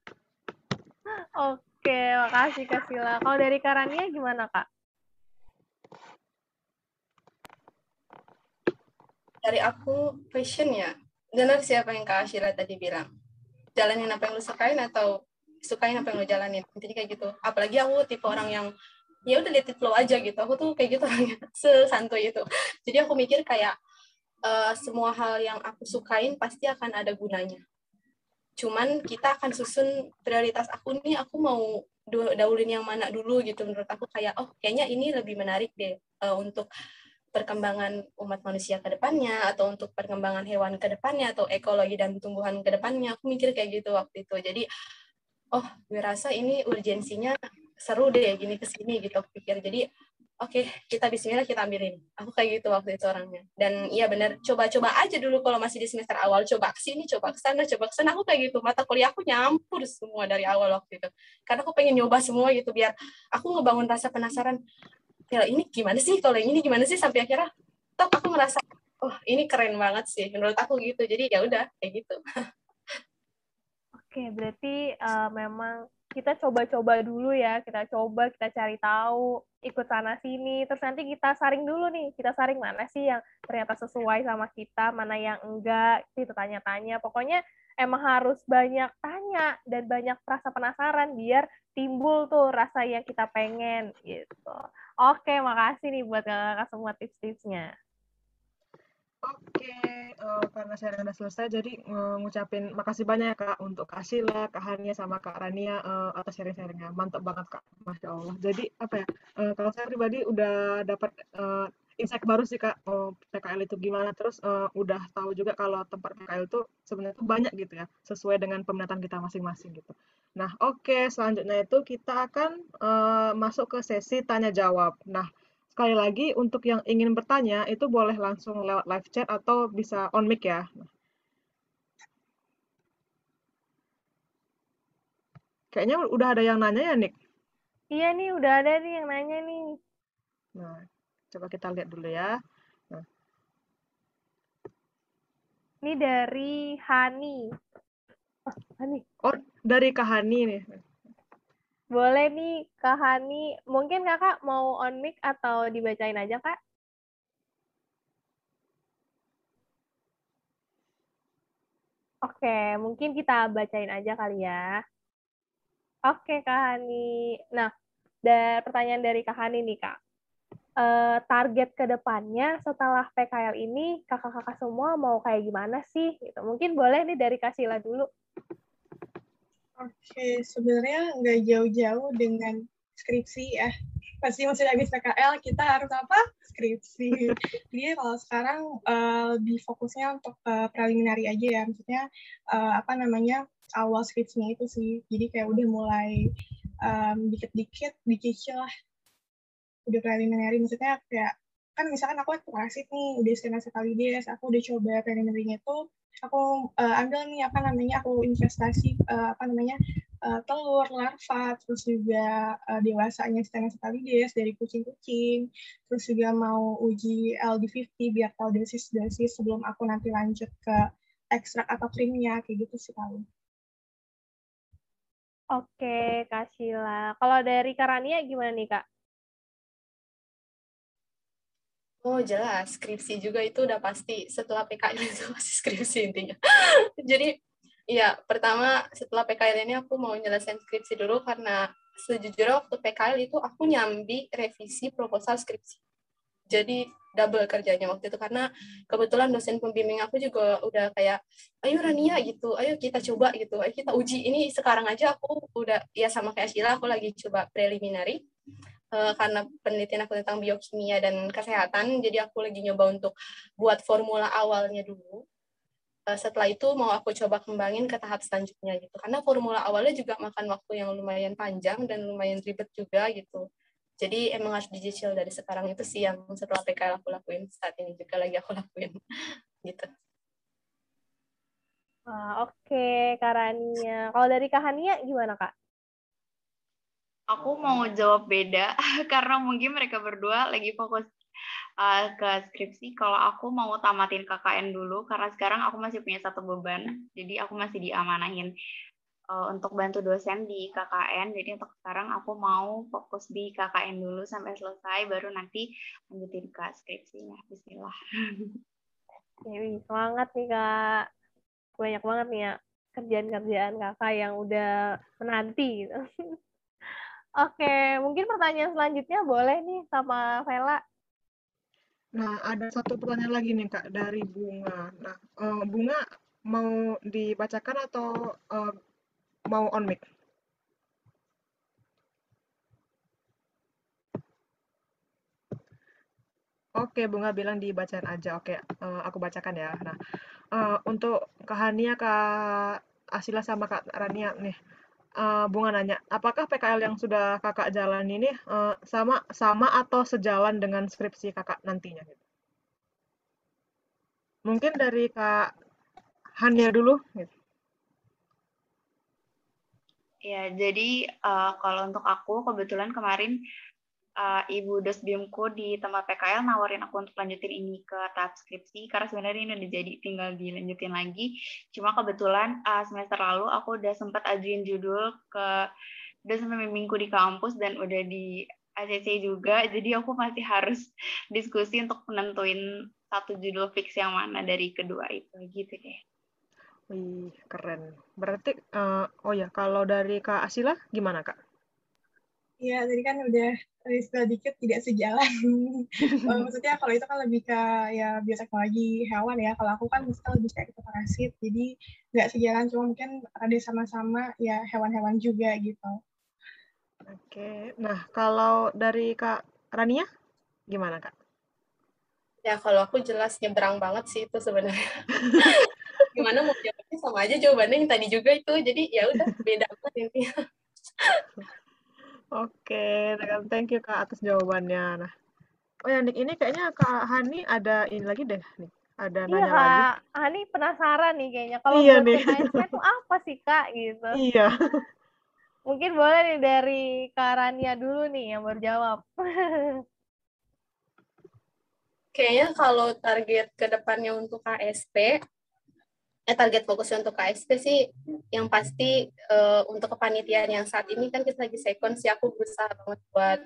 oke makasih Kak Sila. Kalau dari Karania gimana Kak? Dari aku passion ya. Benar siapa yang Kak Ashila tadi bilang. Jalanin apa yang lo sukain atau sukain apa yang lo jalanin. Intinya kayak gitu. Apalagi aku tipe orang yang ya udah let it flow aja gitu. Aku tuh kayak gitu sesantuy itu. Jadi aku mikir kayak uh, semua hal yang aku sukain pasti akan ada gunanya. Cuman kita akan susun prioritas aku nih aku mau daulin yang mana dulu gitu. Menurut aku kayak oh kayaknya ini lebih menarik deh uh, untuk perkembangan umat manusia ke depannya atau untuk perkembangan hewan ke depannya atau ekologi dan tumbuhan ke depannya. Aku mikir kayak gitu waktu itu. Jadi oh gue rasa ini urgensinya seru deh gini ke sini gitu pikir. Jadi oke okay, kita Bismillah kita ambilin. Aku kayak gitu waktu itu orangnya. Dan iya benar coba-coba aja dulu kalau masih di semester awal. Coba ke sini coba ke sana coba ke sana. Aku kayak gitu mata kuliah aku nyampur semua dari awal waktu itu. Karena aku pengen nyoba semua gitu biar aku ngebangun rasa penasaran. Ya ini gimana sih? Kalau ini gimana sih? Sampai akhirnya toh aku ngerasa oh ini keren banget sih menurut aku gitu. Jadi ya udah kayak gitu. Oke berarti uh, memang kita coba-coba dulu ya kita coba kita cari tahu ikut sana sini terus nanti kita saring dulu nih kita saring mana sih yang ternyata sesuai sama kita mana yang enggak kita tanya-tanya pokoknya emang harus banyak tanya dan banyak rasa penasaran biar timbul tuh rasa yang kita pengen gitu. Oke, makasih nih buat kakak semua tips-tipsnya. Oke, uh, karena saya udah selesai, jadi uh, ngucapin makasih banyak ya, Kak untuk Kak Sila, Kak Hania, sama Kak Rania uh, atas sharing-sharingnya. Mantap banget Kak, Masya Allah. Jadi apa ya, uh, kalau saya pribadi udah dapat uh, insight baru sih Kak, oh, PKL itu gimana. Terus uh, udah tahu juga kalau tempat PKL itu sebenarnya itu banyak gitu ya, sesuai dengan peminatan kita masing-masing gitu. Nah, oke, selanjutnya itu kita akan uh, masuk ke sesi tanya jawab. Nah, sekali lagi untuk yang ingin bertanya itu boleh langsung lewat live chat atau bisa on mic ya. Kayaknya udah ada yang nanya ya, Nick? Iya nih, udah ada nih yang nanya nih. Nah, coba kita lihat dulu ya. Nah. Ini dari Hani. Oh, Hani. Oh, dari Kahani nih. Boleh nih, Kahani. Mungkin kakak mau on mic atau dibacain aja, kak? Oke, mungkin kita bacain aja kali ya. Oke, Kak Hani. Nah, da pertanyaan dari Kak Hani nih, Kak. Uh, target ke depannya setelah PKL ini, kakak-kakak semua mau kayak gimana sih? Gitu. Mungkin boleh nih dari Kasila dulu. Oke, sebenarnya nggak jauh-jauh dengan skripsi ya. Pasti masih habis PKL, kita harus apa? Skripsi. Jadi kalau sekarang uh, lebih fokusnya untuk uh, preliminary aja ya. Maksudnya uh, apa namanya awal skripsinya itu sih. Jadi kayak udah mulai um, dikit-dikit dicicil lah. Udah preliminary, maksudnya kayak kan misalkan aku eksplorasi nih udah setengah sekali des aku udah coba preliminary-nya itu aku uh, ambil nih apa namanya aku investasi uh, apa namanya uh, telur larva terus juga uh, dewasanya des dari kucing-kucing terus juga mau uji LD50 biar tahu dosis-dosis sebelum aku nanti lanjut ke ekstrak atau krimnya kayak gitu sih paling Oke, Kak Sheila. Kalau dari Karania gimana nih, Kak? Oh jelas, skripsi juga itu udah pasti setelah PKL itu pasti skripsi intinya. Jadi ya pertama setelah PKL ini aku mau nyelesain skripsi dulu karena sejujurnya waktu PKL itu aku nyambi revisi proposal skripsi. Jadi double kerjanya waktu itu karena kebetulan dosen pembimbing aku juga udah kayak ayo Rania gitu, ayo kita coba gitu, ayo kita uji ini sekarang aja aku udah ya sama kayak Sheila aku lagi coba preliminary uh, karena penelitian aku tentang biokimia dan kesehatan, jadi aku lagi nyoba untuk buat formula awalnya dulu. Uh, setelah itu mau aku coba kembangin ke tahap selanjutnya gitu. Karena formula awalnya juga makan waktu yang lumayan panjang dan lumayan ribet juga gitu. Jadi emang harus dicicil dari sekarang itu sih yang setelah PKL aku lakuin saat ini juga lagi aku lakuin gitu. Uh, Oke, okay, Karania. Kalau dari Kahania gimana Kak? Aku mau jawab beda karena mungkin mereka berdua lagi fokus uh, ke skripsi. Kalau aku mau tamatin KKN dulu karena sekarang aku masih punya satu beban, jadi aku masih diamanahin uh, untuk bantu dosen di KKN. Jadi untuk sekarang aku mau fokus di KKN dulu sampai selesai, baru nanti lanjutin ke skripsinya. Bismillah. Dewi, semangat nih kak. Banyak banget nih ya kerjaan-kerjaan kakak yang udah menanti gitu. Oke, mungkin pertanyaan selanjutnya boleh nih sama Vela. Nah, ada satu pertanyaan lagi nih Kak dari Bunga. Nah, eh, Bunga mau dibacakan atau eh, mau on mic? Oke, Bunga bilang dibacain aja. Oke, eh, aku bacakan ya. Nah, untuk Kak Hania, Kak Asila sama Kak Rania nih. Eh, Bunga nanya, apakah PKL yang sudah Kakak jalan ini eh, sama sama atau sejalan dengan skripsi Kakak nantinya gitu? Mungkin dari Kak Hania dulu gitu. Ya, jadi uh, kalau untuk aku kebetulan kemarin uh, Ibu Dosbimku di tempat PKL nawarin aku untuk lanjutin ini ke tahap skripsi karena sebenarnya ini udah jadi tinggal dilanjutin lagi. Cuma kebetulan uh, semester lalu aku udah sempat ajuin judul ke sampai minggu di kampus dan udah di ACC juga. Jadi aku masih harus diskusi untuk menentuin satu judul fix yang mana dari kedua itu gitu deh. Wih, keren. Berarti, eh, oh ya, kalau dari Kak Asila gimana Kak? Iya, tadi kan udah sudah dikit tidak sejalan. Oh, maksudnya kalau itu kan lebih ke ya bioteknologi hewan ya. Kalau aku kan misalnya lebih kayak ke parasit, jadi nggak sejalan, cuma mungkin ada sama-sama ya hewan-hewan juga gitu. Oke, nah kalau dari Kak Rania gimana Kak? Ya kalau aku jelas nyebrang banget sih itu sebenarnya. Gimana mau jawabnya sama aja jawabannya yang tadi juga itu. Jadi ya udah beda banget intinya. Oke, thank you Kak atas jawabannya. Nah, oh ya Nik, ini kayaknya Kak Hani ada ini lagi deh nih. Ada Iya, nanya lagi. Kak. Ani penasaran nih kayaknya. Kalau Iya nih. Itu apa sih, Kak? Gitu. Iya. Mungkin boleh nih dari Kak Rania dulu nih yang berjawab. Kayaknya kalau target ke depannya untuk KSP, eh target fokusnya untuk KSP sih yang pasti eh, untuk kepanitiaan yang saat ini kan kita lagi second sih aku berusaha banget buat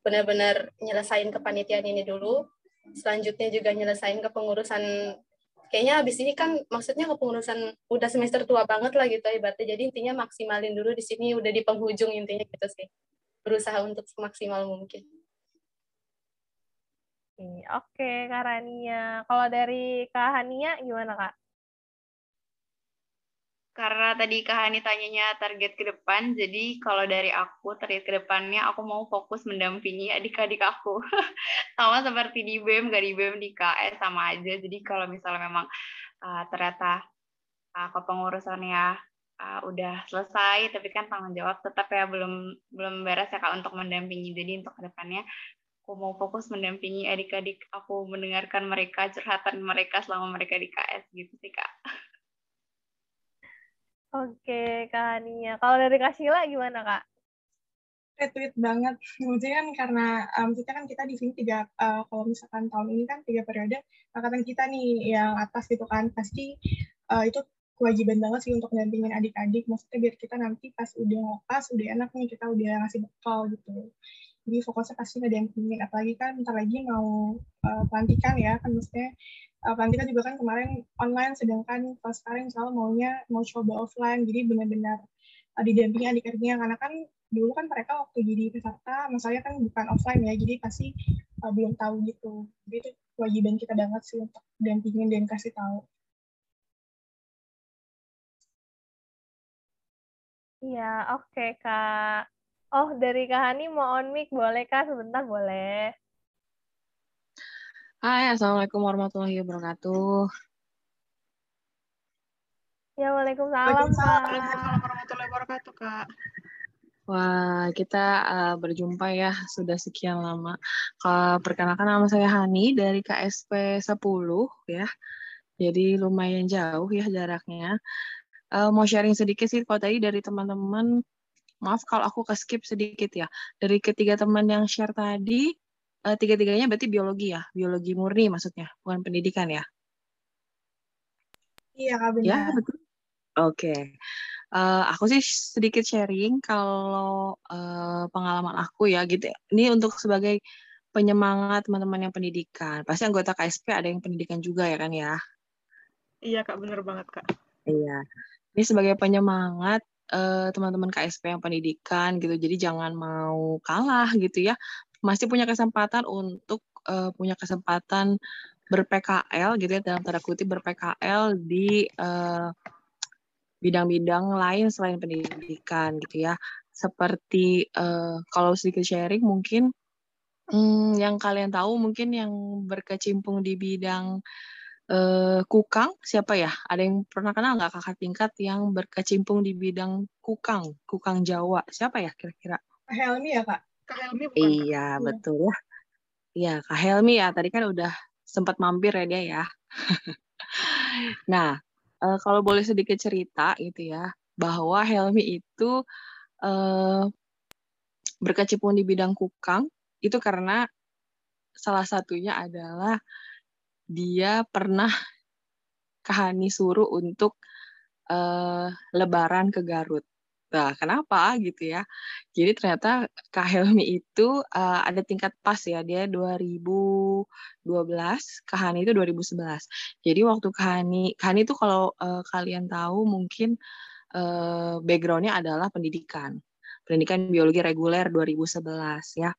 benar-benar nyelesain kepanitiaan ini dulu. Selanjutnya juga nyelesain kepengurusan kayaknya habis ini kan maksudnya kepengurusan udah semester tua banget lah gitu ibaratnya. Jadi intinya maksimalin dulu di sini udah di penghujung intinya gitu sih. Berusaha untuk semaksimal mungkin. Oke, Kak Rania. Kalau dari Kak Hania gimana, Kak? Karena tadi Kak Hani tanyanya target ke depan, jadi kalau dari aku, target ke depannya aku mau fokus mendampingi adik-adik aku. sama seperti di BEM, gak di BEM, di KS sama aja. Jadi kalau misalnya memang uh, ternyata uh, kepengurusannya uh, udah selesai, tapi kan tanggung jawab tetap ya belum belum beres ya Kak untuk mendampingi. Jadi untuk ke depannya aku mau fokus mendampingi adik-adik aku mendengarkan mereka curhatan mereka selama mereka di KS gitu sih Kak. Oke, Kak Hania. Kalau dari Kak Sheila gimana, Kak? retweet banget. Maksudnya kan karena um, kita kan kita di sini tiga uh, kalau misalkan tahun ini kan tiga periode angkatan kita nih yang atas gitu kan pasti uh, itu kewajiban banget sih untuk mendampingin adik-adik. Maksudnya biar kita nanti pas udah lepas udah enak nih kita udah ngasih bekal gitu. Jadi fokusnya pasti ngedampingin. Apalagi kan bentar lagi mau uh, pelantikan ya kan maksudnya uh, pelantikan juga kan kemarin online sedangkan kalau sekarang misalnya maunya mau coba offline. Jadi benar-benar uh, didampingi adik-adiknya. Karena kan dulu kan mereka waktu jadi peserta masalahnya kan bukan offline ya. Jadi pasti uh, belum tahu gitu. Jadi itu kewajiban kita banget sih untuk dampingin dan kasih tahu. Iya, oke, Kak. Oh, dari Kak Hani mau on mic, boleh, Kak? Sebentar, boleh. Hai, Assalamualaikum warahmatullahi wabarakatuh. Ya, Waalaikumsalam, Waalaikumsalam. Kak. Waalaikumsalam warahmatullahi wabarakatuh, Kak. Wah, kita uh, berjumpa ya sudah sekian lama. Uh, perkenalkan nama saya Hani dari KSP 10 ya. Jadi lumayan jauh ya jaraknya. Uh, mau sharing sedikit sih kalau tadi dari teman-teman, maaf kalau aku ke skip sedikit ya. Dari ketiga teman yang share tadi, uh, tiga-tiganya berarti biologi ya, biologi murni maksudnya, bukan pendidikan ya. iya kak benar Ya, betul. Oke. Uh, aku sih sedikit sharing kalau uh, pengalaman aku ya gitu. Ini untuk sebagai penyemangat teman-teman yang pendidikan. Pasti anggota KSP ada yang pendidikan juga ya kan ya. Iya, Kak, bener banget, Kak. Iya. Ini sebagai penyemangat uh, teman-teman KSP yang pendidikan gitu. Jadi jangan mau kalah gitu ya. Masih punya kesempatan untuk uh, punya kesempatan ber-PKL gitu ya dalam tanda kutip ber-PKL di bidang bidang-bidang lain selain pendidikan gitu ya. Seperti uh, kalau sedikit sharing mungkin Hmm, yang kalian tahu mungkin yang berkecimpung di bidang uh, kukang siapa ya? Ada yang pernah kenal nggak kakak tingkat yang berkecimpung di bidang kukang, kukang Jawa? Siapa ya kira-kira? Helmi ya kak? Kak Helmi bukan? Iya Kak? betul ya. Iya Kak Helmi ya. Tadi kan udah sempat mampir ya dia ya. nah uh, kalau boleh sedikit cerita gitu ya, bahwa Helmi itu uh, berkecimpung di bidang kukang itu karena salah satunya adalah dia pernah Kahani suruh untuk uh, lebaran ke Garut. Nah, kenapa gitu ya? Jadi ternyata Kak Helmi itu uh, ada tingkat pas ya, dia 2012, Kahani itu 2011. Jadi waktu Kahani, Kahani itu kalau uh, kalian tahu mungkin uh, backgroundnya adalah pendidikan. Pendidikan biologi reguler 2011 ya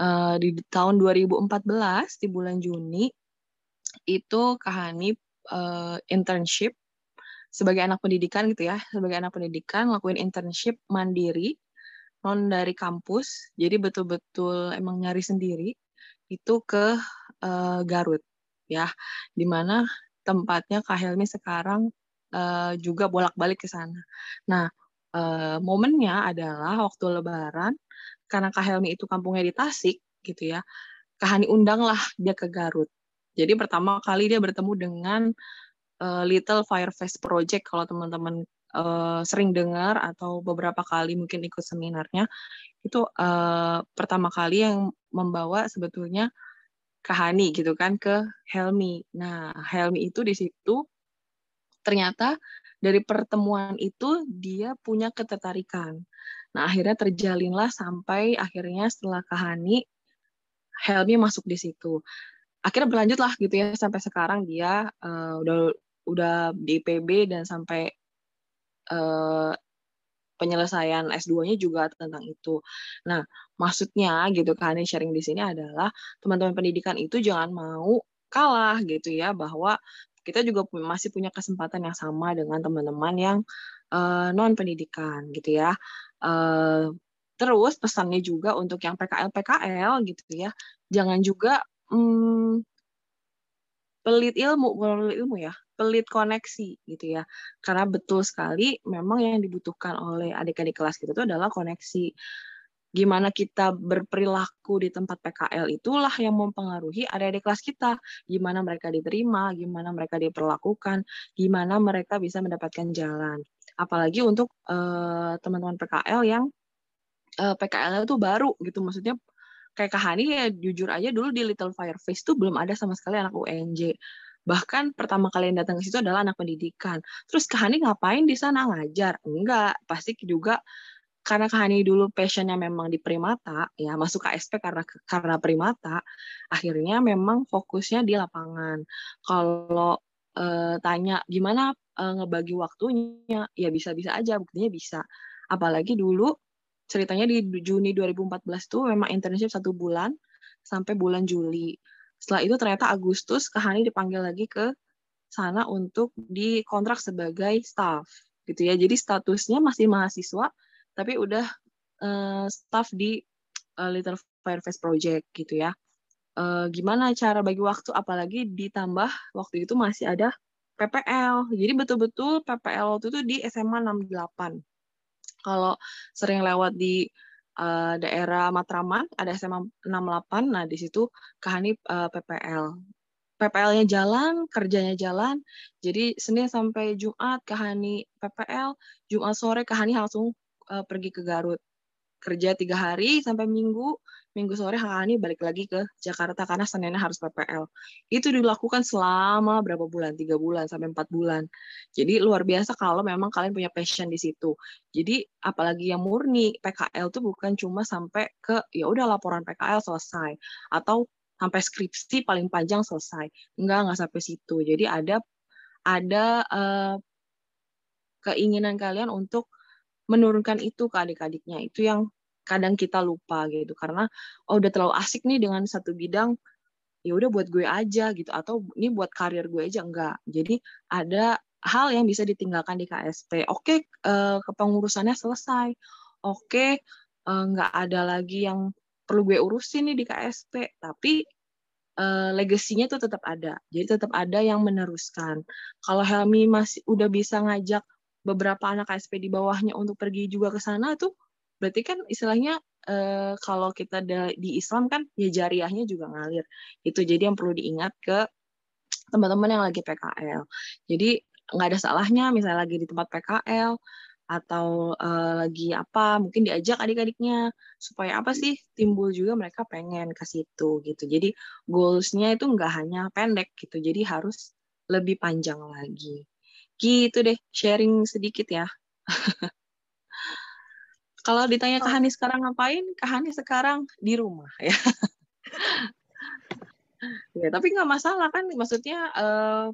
uh, di tahun 2014 di bulan Juni itu Kahani uh, internship sebagai anak pendidikan gitu ya, sebagai anak pendidikan ngelakuin internship mandiri non dari kampus. Jadi betul-betul emang nyari sendiri itu ke uh, Garut ya, di mana tempatnya Kak Helmi sekarang uh, juga bolak-balik ke sana. Nah, uh, momennya adalah waktu Lebaran karena Kak Helmi itu kampungnya di Tasik gitu ya. Kak Hani undanglah dia ke Garut. Jadi pertama kali dia bertemu dengan uh, Little Firefest Project kalau teman-teman uh, sering dengar atau beberapa kali mungkin ikut seminarnya itu uh, pertama kali yang membawa sebetulnya Kahani gitu kan ke Helmi. Nah, Helmi itu di situ ternyata dari pertemuan itu dia punya ketertarikan. Nah, akhirnya terjalinlah sampai akhirnya setelah Kahani, Helmi masuk di situ. Akhirnya berlanjut lah gitu ya sampai sekarang dia uh, udah udah di PB dan sampai uh, penyelesaian S2-nya juga tentang itu. Nah, maksudnya gitu kan sharing di sini adalah teman-teman pendidikan itu jangan mau kalah gitu ya bahwa kita juga masih punya kesempatan yang sama dengan teman-teman yang uh, non pendidikan gitu ya. Uh, terus pesannya juga untuk yang PKL PKL gitu ya, jangan juga hmm, pelit ilmu, pelit ilmu ya, pelit koneksi gitu ya. Karena betul sekali memang yang dibutuhkan oleh adik-adik kelas kita itu adalah koneksi. Gimana kita berperilaku di tempat PKL itulah yang mempengaruhi adik-adik kelas kita. Gimana mereka diterima, gimana mereka diperlakukan, gimana mereka bisa mendapatkan jalan apalagi untuk uh, teman-teman PKL yang uh, PKL itu baru gitu maksudnya kayak Kahani ya jujur aja dulu di Little Fireface tuh belum ada sama sekali anak UNJ bahkan pertama kali yang datang ke situ adalah anak pendidikan. Terus Kahani ngapain di sana? Ngajar? Enggak. Pasti juga karena Kahani dulu passionnya memang di primata ya masuk KSP karena karena primata akhirnya memang fokusnya di lapangan. Kalau uh, tanya gimana uh, ngebagi waktunya ya bisa-bisa aja buktinya bisa. Apalagi dulu ceritanya di Juni 2014 tuh memang internship satu bulan sampai bulan Juli setelah itu ternyata Agustus Kahani dipanggil lagi ke sana untuk dikontrak sebagai staff gitu ya jadi statusnya masih mahasiswa tapi udah uh, staff di uh, Little Firefest Project gitu ya uh, gimana cara bagi waktu apalagi ditambah waktu itu masih ada PPL. Jadi betul-betul PPL waktu itu di SMA 68. Kalau sering lewat di uh, daerah Matraman ada SMA 68, nah di situ Kahani uh, PPL. PPL-nya jalan, kerjanya jalan. Jadi Senin sampai Jumat Kahani PPL, Jumat sore Kahani langsung uh, pergi ke Garut kerja tiga hari sampai minggu minggu sore Hani balik lagi ke Jakarta karena Seninnya harus PPL itu dilakukan selama berapa bulan? Tiga bulan sampai empat bulan. Jadi luar biasa kalau memang kalian punya passion di situ. Jadi apalagi yang murni PKL tuh bukan cuma sampai ke ya udah laporan PKL selesai atau sampai skripsi paling panjang selesai. Enggak enggak sampai situ. Jadi ada ada uh, keinginan kalian untuk menurunkan itu ke adik-adiknya. Itu yang kadang kita lupa gitu. Karena oh udah terlalu asik nih dengan satu bidang ya udah buat gue aja gitu. Atau ini buat karir gue aja. Enggak. Jadi ada hal yang bisa ditinggalkan di KSP oke uh, kepengurusannya selesai. Oke uh, nggak ada lagi yang perlu gue urusin nih di KSP tapi uh, legasinya tuh tetap ada. Jadi tetap ada yang meneruskan. Kalau Helmi masih udah bisa ngajak beberapa anak KSP di bawahnya untuk pergi juga ke sana tuh berarti kan istilahnya uh, kalau kita di Islam kan ya jariahnya juga ngalir. Itu jadi yang perlu diingat ke teman-teman yang lagi PKL. Jadi nggak ada salahnya misalnya lagi di tempat PKL atau uh, lagi apa mungkin diajak adik-adiknya supaya apa sih timbul juga mereka pengen ke situ gitu jadi goalsnya itu nggak hanya pendek gitu jadi harus lebih panjang lagi gitu deh sharing sedikit ya Kalau ditanya Kak Hani sekarang ngapain, Kak Hani sekarang di rumah ya. ya tapi nggak masalah kan, maksudnya uh,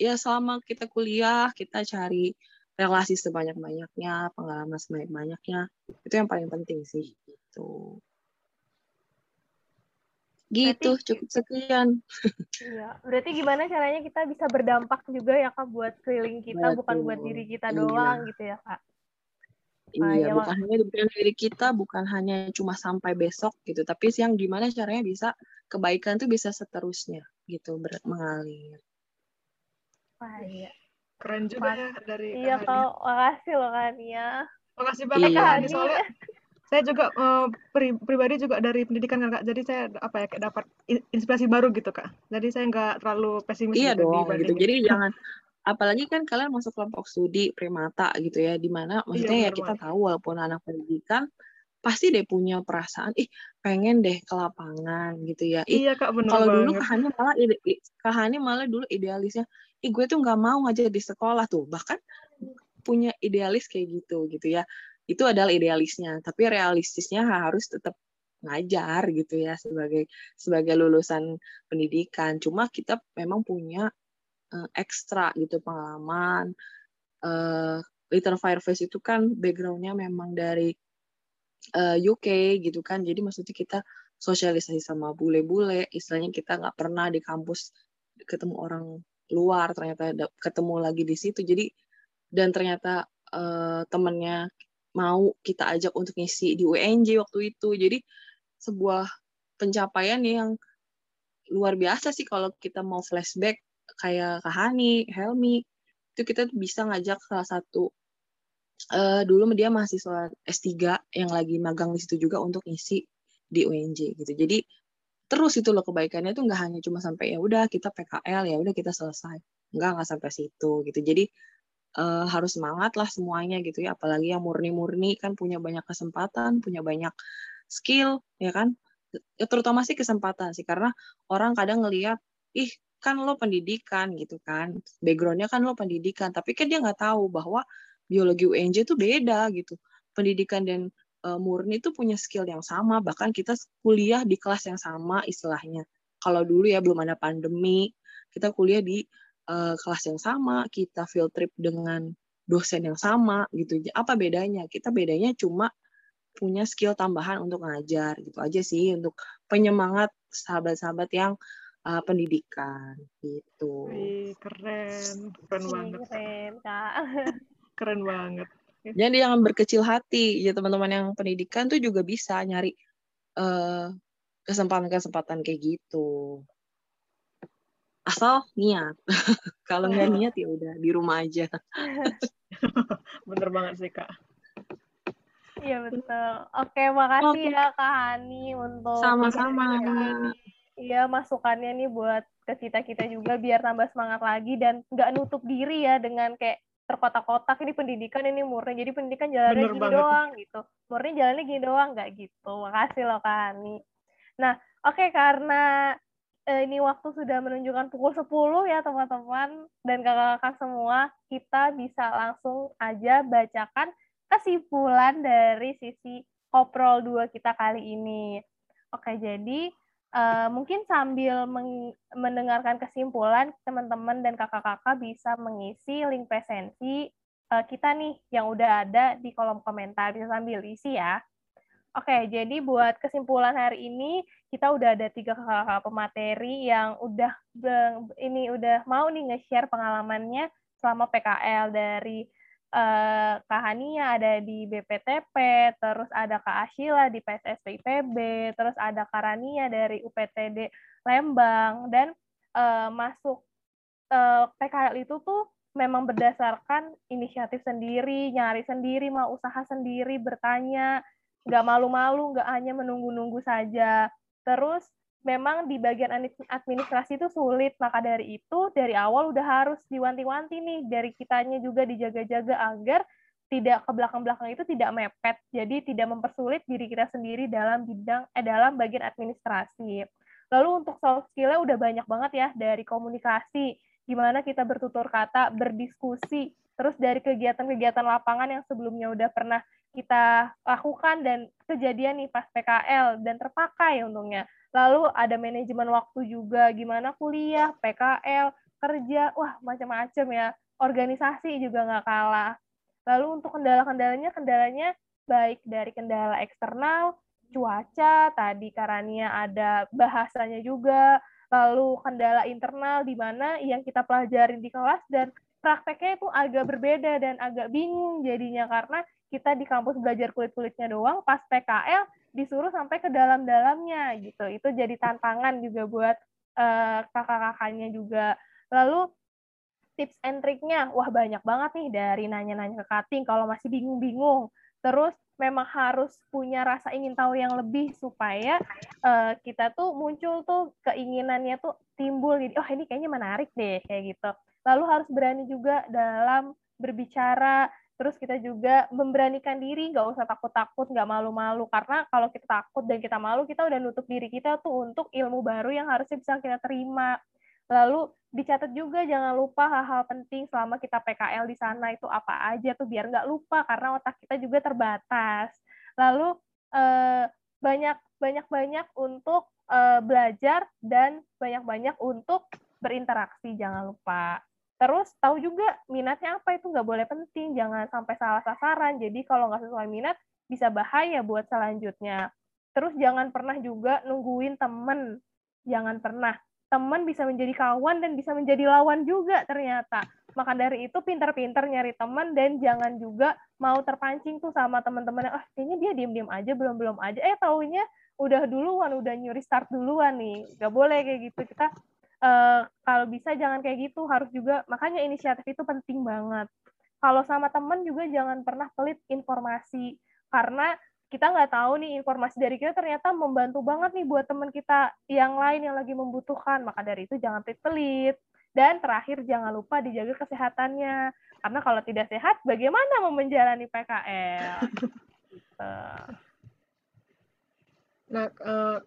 ya selama kita kuliah kita cari relasi sebanyak-banyaknya, pengalaman sebanyak-banyaknya, itu yang paling penting sih gitu. Gitu, berarti, cukup sekian. Iya, berarti gimana caranya kita bisa berdampak juga ya Kak buat keliling kita, Betul. bukan buat diri kita iya. doang gitu ya Kak. Iya, bukan hanya diberikan diri kita, bukan hanya cuma sampai besok gitu, tapi yang gimana caranya bisa kebaikan tuh bisa seterusnya gitu ber mengalir. Wah, iya. Keren juga Mas, ya dari Iya, Kak. Makasih loh, Kania. Makasih banget, iya. Kak. Soalnya saya juga uh, pri pribadi juga dari pendidikan kan, Kak. Jadi saya apa ya kayak dapat inspirasi baru gitu, Kak. Jadi saya nggak terlalu pesimis Iya gitu dong, gitu. Jadi jangan apalagi kan kalian masuk kelompok studi primata gitu ya di mana maksudnya iya, ya kita tahu walaupun anak pendidikan pasti deh punya perasaan ih pengen deh ke lapangan gitu ya. Ih, iya kak benar kalau dulu kahani malah ide, kahani malah dulu idealisnya ih gue tuh nggak mau ngajar di sekolah tuh. Bahkan punya idealis kayak gitu gitu ya. Itu adalah idealisnya tapi realistisnya harus tetap ngajar gitu ya sebagai sebagai lulusan pendidikan. Cuma kita memang punya uh, ekstra gitu pengalaman. Uh, Little Fireface itu kan backgroundnya memang dari uh, eh, UK gitu kan, jadi maksudnya kita sosialisasi sama bule-bule, istilahnya kita nggak pernah di kampus ketemu orang luar, ternyata ketemu lagi di situ, jadi dan ternyata uh, temennya mau kita ajak untuk ngisi di UNJ waktu itu, jadi sebuah pencapaian yang luar biasa sih kalau kita mau flashback kayak Kak Hani, Helmi, itu kita bisa ngajak salah satu uh, dulu dia mahasiswa S3 yang lagi magang di situ juga untuk ngisi di UNJ gitu. Jadi terus itu loh kebaikannya tuh nggak hanya cuma sampai ya udah kita PKL ya udah kita selesai. Nggak nggak sampai situ gitu. Jadi uh, harus semangat lah semuanya gitu ya. Apalagi yang murni-murni kan punya banyak kesempatan, punya banyak skill ya kan. Ya, terutama sih kesempatan sih karena orang kadang ngelihat ih kan lo pendidikan gitu kan. Backgroundnya kan lo pendidikan tapi kan dia nggak tahu bahwa biologi UNJ itu beda gitu. Pendidikan dan uh, murni itu punya skill yang sama bahkan kita kuliah di kelas yang sama istilahnya. Kalau dulu ya belum ada pandemi kita kuliah di uh, kelas yang sama kita field trip dengan dosen yang sama gitu. Apa bedanya? Kita bedanya cuma punya skill tambahan untuk ngajar gitu aja sih untuk penyemangat sahabat-sahabat yang uh, pendidikan gitu. Wih, keren, keren banget. Keren, Kak. keren banget. Jadi jangan berkecil hati ya teman-teman yang pendidikan tuh juga bisa nyari eh, kesempatan-kesempatan kayak gitu. Asal niat. Kalau nggak niat ya udah di rumah aja. Bener banget sih kak. Iya betul. Oke, makasih Oke. ya Kak Hani untuk sama-sama. Iya, masukannya nih buat ke kita-kita juga biar tambah semangat lagi dan nggak nutup diri ya dengan kayak terkotak-kotak ini pendidikan ini murni. Jadi pendidikan jalannya Bener gini banget. doang gitu. Murni jalannya gini doang nggak gitu. Makasih loh kak Ani. Nah oke okay, karena eh, ini waktu sudah menunjukkan pukul 10 ya teman-teman dan kakak-kakak semua kita bisa langsung aja bacakan kesimpulan dari sisi koprol 2 kita kali ini. Oke jadi Uh, mungkin sambil mendengarkan kesimpulan, teman-teman dan kakak-kakak bisa mengisi link presensi uh, kita nih yang udah ada di kolom komentar bisa sambil isi ya. Oke, jadi buat kesimpulan hari ini kita udah ada tiga kakak pemateri yang udah ini udah mau nih nge-share pengalamannya selama PKL dari Hania ada di BPTP, terus ada Kak Ashila di PSSP IPB, terus ada Kak Rania dari UPTD Lembang dan uh, masuk uh, PKL itu tuh memang berdasarkan inisiatif sendiri, nyari sendiri, mau usaha sendiri, bertanya, nggak malu-malu, nggak hanya menunggu-nunggu saja. Terus memang di bagian administrasi itu sulit, maka dari itu dari awal udah harus diwanti-wanti nih, dari kitanya juga dijaga-jaga agar tidak ke belakang-belakang itu tidak mepet, jadi tidak mempersulit diri kita sendiri dalam bidang eh dalam bagian administrasi. Lalu untuk soft skill-nya udah banyak banget ya dari komunikasi, gimana kita bertutur kata, berdiskusi, terus dari kegiatan-kegiatan lapangan yang sebelumnya udah pernah kita lakukan dan kejadian nih pas PKL dan terpakai untungnya. Lalu ada manajemen waktu juga, gimana kuliah, PKL, kerja, wah macam-macam ya. Organisasi juga nggak kalah. Lalu untuk kendala-kendalanya, kendalanya baik dari kendala eksternal, cuaca, tadi Karania ada bahasanya juga, lalu kendala internal di mana yang kita pelajarin di kelas dan prakteknya itu agak berbeda dan agak bingung jadinya karena kita di kampus belajar kulit-kulitnya doang, pas PKL disuruh sampai ke dalam-dalamnya gitu. Itu jadi tantangan juga buat uh, kakak-kakaknya juga. Lalu tips and triknya, wah banyak banget nih dari nanya-nanya ke cutting kalau masih bingung-bingung. Terus memang harus punya rasa ingin tahu yang lebih supaya uh, kita tuh muncul tuh keinginannya tuh timbul jadi oh ini kayaknya menarik deh kayak gitu lalu harus berani juga dalam berbicara terus kita juga memberanikan diri nggak usah takut-takut nggak malu-malu. Karena kalau kita takut dan kita malu kita udah nutup diri kita tuh untuk ilmu baru yang harusnya bisa kita terima. Lalu dicatat juga jangan lupa hal-hal penting selama kita PKL di sana itu apa aja tuh biar nggak lupa karena otak kita juga terbatas. Lalu eh, banyak banyak banyak untuk eh, belajar dan banyak banyak untuk berinteraksi jangan lupa Terus tahu juga minatnya apa itu nggak boleh penting, jangan sampai salah sasaran. Jadi kalau nggak sesuai minat bisa bahaya buat selanjutnya. Terus jangan pernah juga nungguin temen, jangan pernah. Temen bisa menjadi kawan dan bisa menjadi lawan juga ternyata. Maka dari itu pintar-pintar nyari teman dan jangan juga mau terpancing tuh sama teman-teman ah kayaknya dia diem-diem aja belum-belum aja eh taunya udah duluan udah nyuri start duluan nih nggak boleh kayak gitu kita uh, kalau bisa jangan kayak gitu harus juga makanya inisiatif itu penting banget. Kalau sama temen juga jangan pernah pelit informasi karena kita nggak tahu nih informasi dari kita ternyata membantu banget nih buat teman kita yang lain yang lagi membutuhkan. Maka dari itu jangan pelit-pelit. Dan terakhir jangan lupa dijaga kesehatannya. Karena kalau tidak sehat bagaimana mau menjalani PKL gitu. nah uh,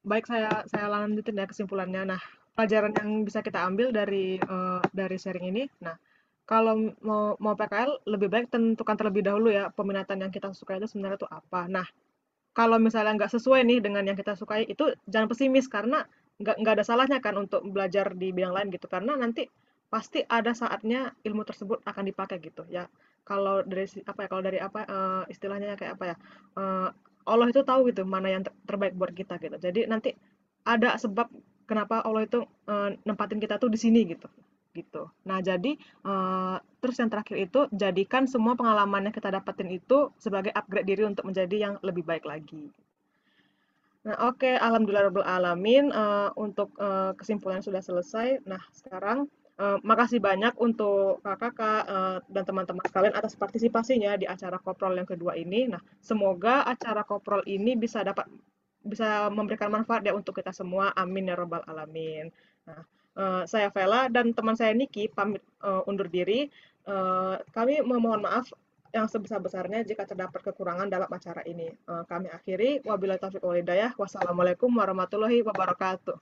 baik saya saya lanjutin ya kesimpulannya. Nah pelajaran yang bisa kita ambil dari uh, dari sharing ini. Nah, kalau mau mau PKL lebih baik tentukan terlebih dahulu ya peminatan yang kita sukai itu sebenarnya itu apa. Nah, kalau misalnya nggak sesuai nih dengan yang kita sukai itu jangan pesimis karena nggak nggak ada salahnya kan untuk belajar di bidang lain gitu karena nanti pasti ada saatnya ilmu tersebut akan dipakai gitu ya. Kalau dari apa ya kalau dari apa uh, istilahnya kayak apa ya uh, Allah itu tahu gitu mana yang terbaik buat kita gitu. Jadi nanti ada sebab kenapa Allah itu uh, nempatin kita tuh di sini gitu gitu. Nah jadi uh, terus yang terakhir itu jadikan semua pengalaman yang kita dapetin itu sebagai upgrade diri untuk menjadi yang lebih baik lagi. Nah oke, okay. alhamdulillah alamin uh, untuk uh, kesimpulan sudah selesai. Nah sekarang uh, makasih banyak untuk kakak-kakak uh, dan teman-teman sekalian atas partisipasinya di acara koprol yang kedua ini. Nah semoga acara koprol ini bisa dapat bisa memberikan manfaat ya untuk kita semua. Amin ya robbal alamin. Nah, uh, saya Vela dan teman saya Niki pamit uh, undur diri. Uh, kami memohon maaf yang sebesar-besarnya jika terdapat kekurangan dalam acara ini. Kami akhiri. Wabillahi taufiq walhidayah. Wassalamualaikum warahmatullahi wabarakatuh.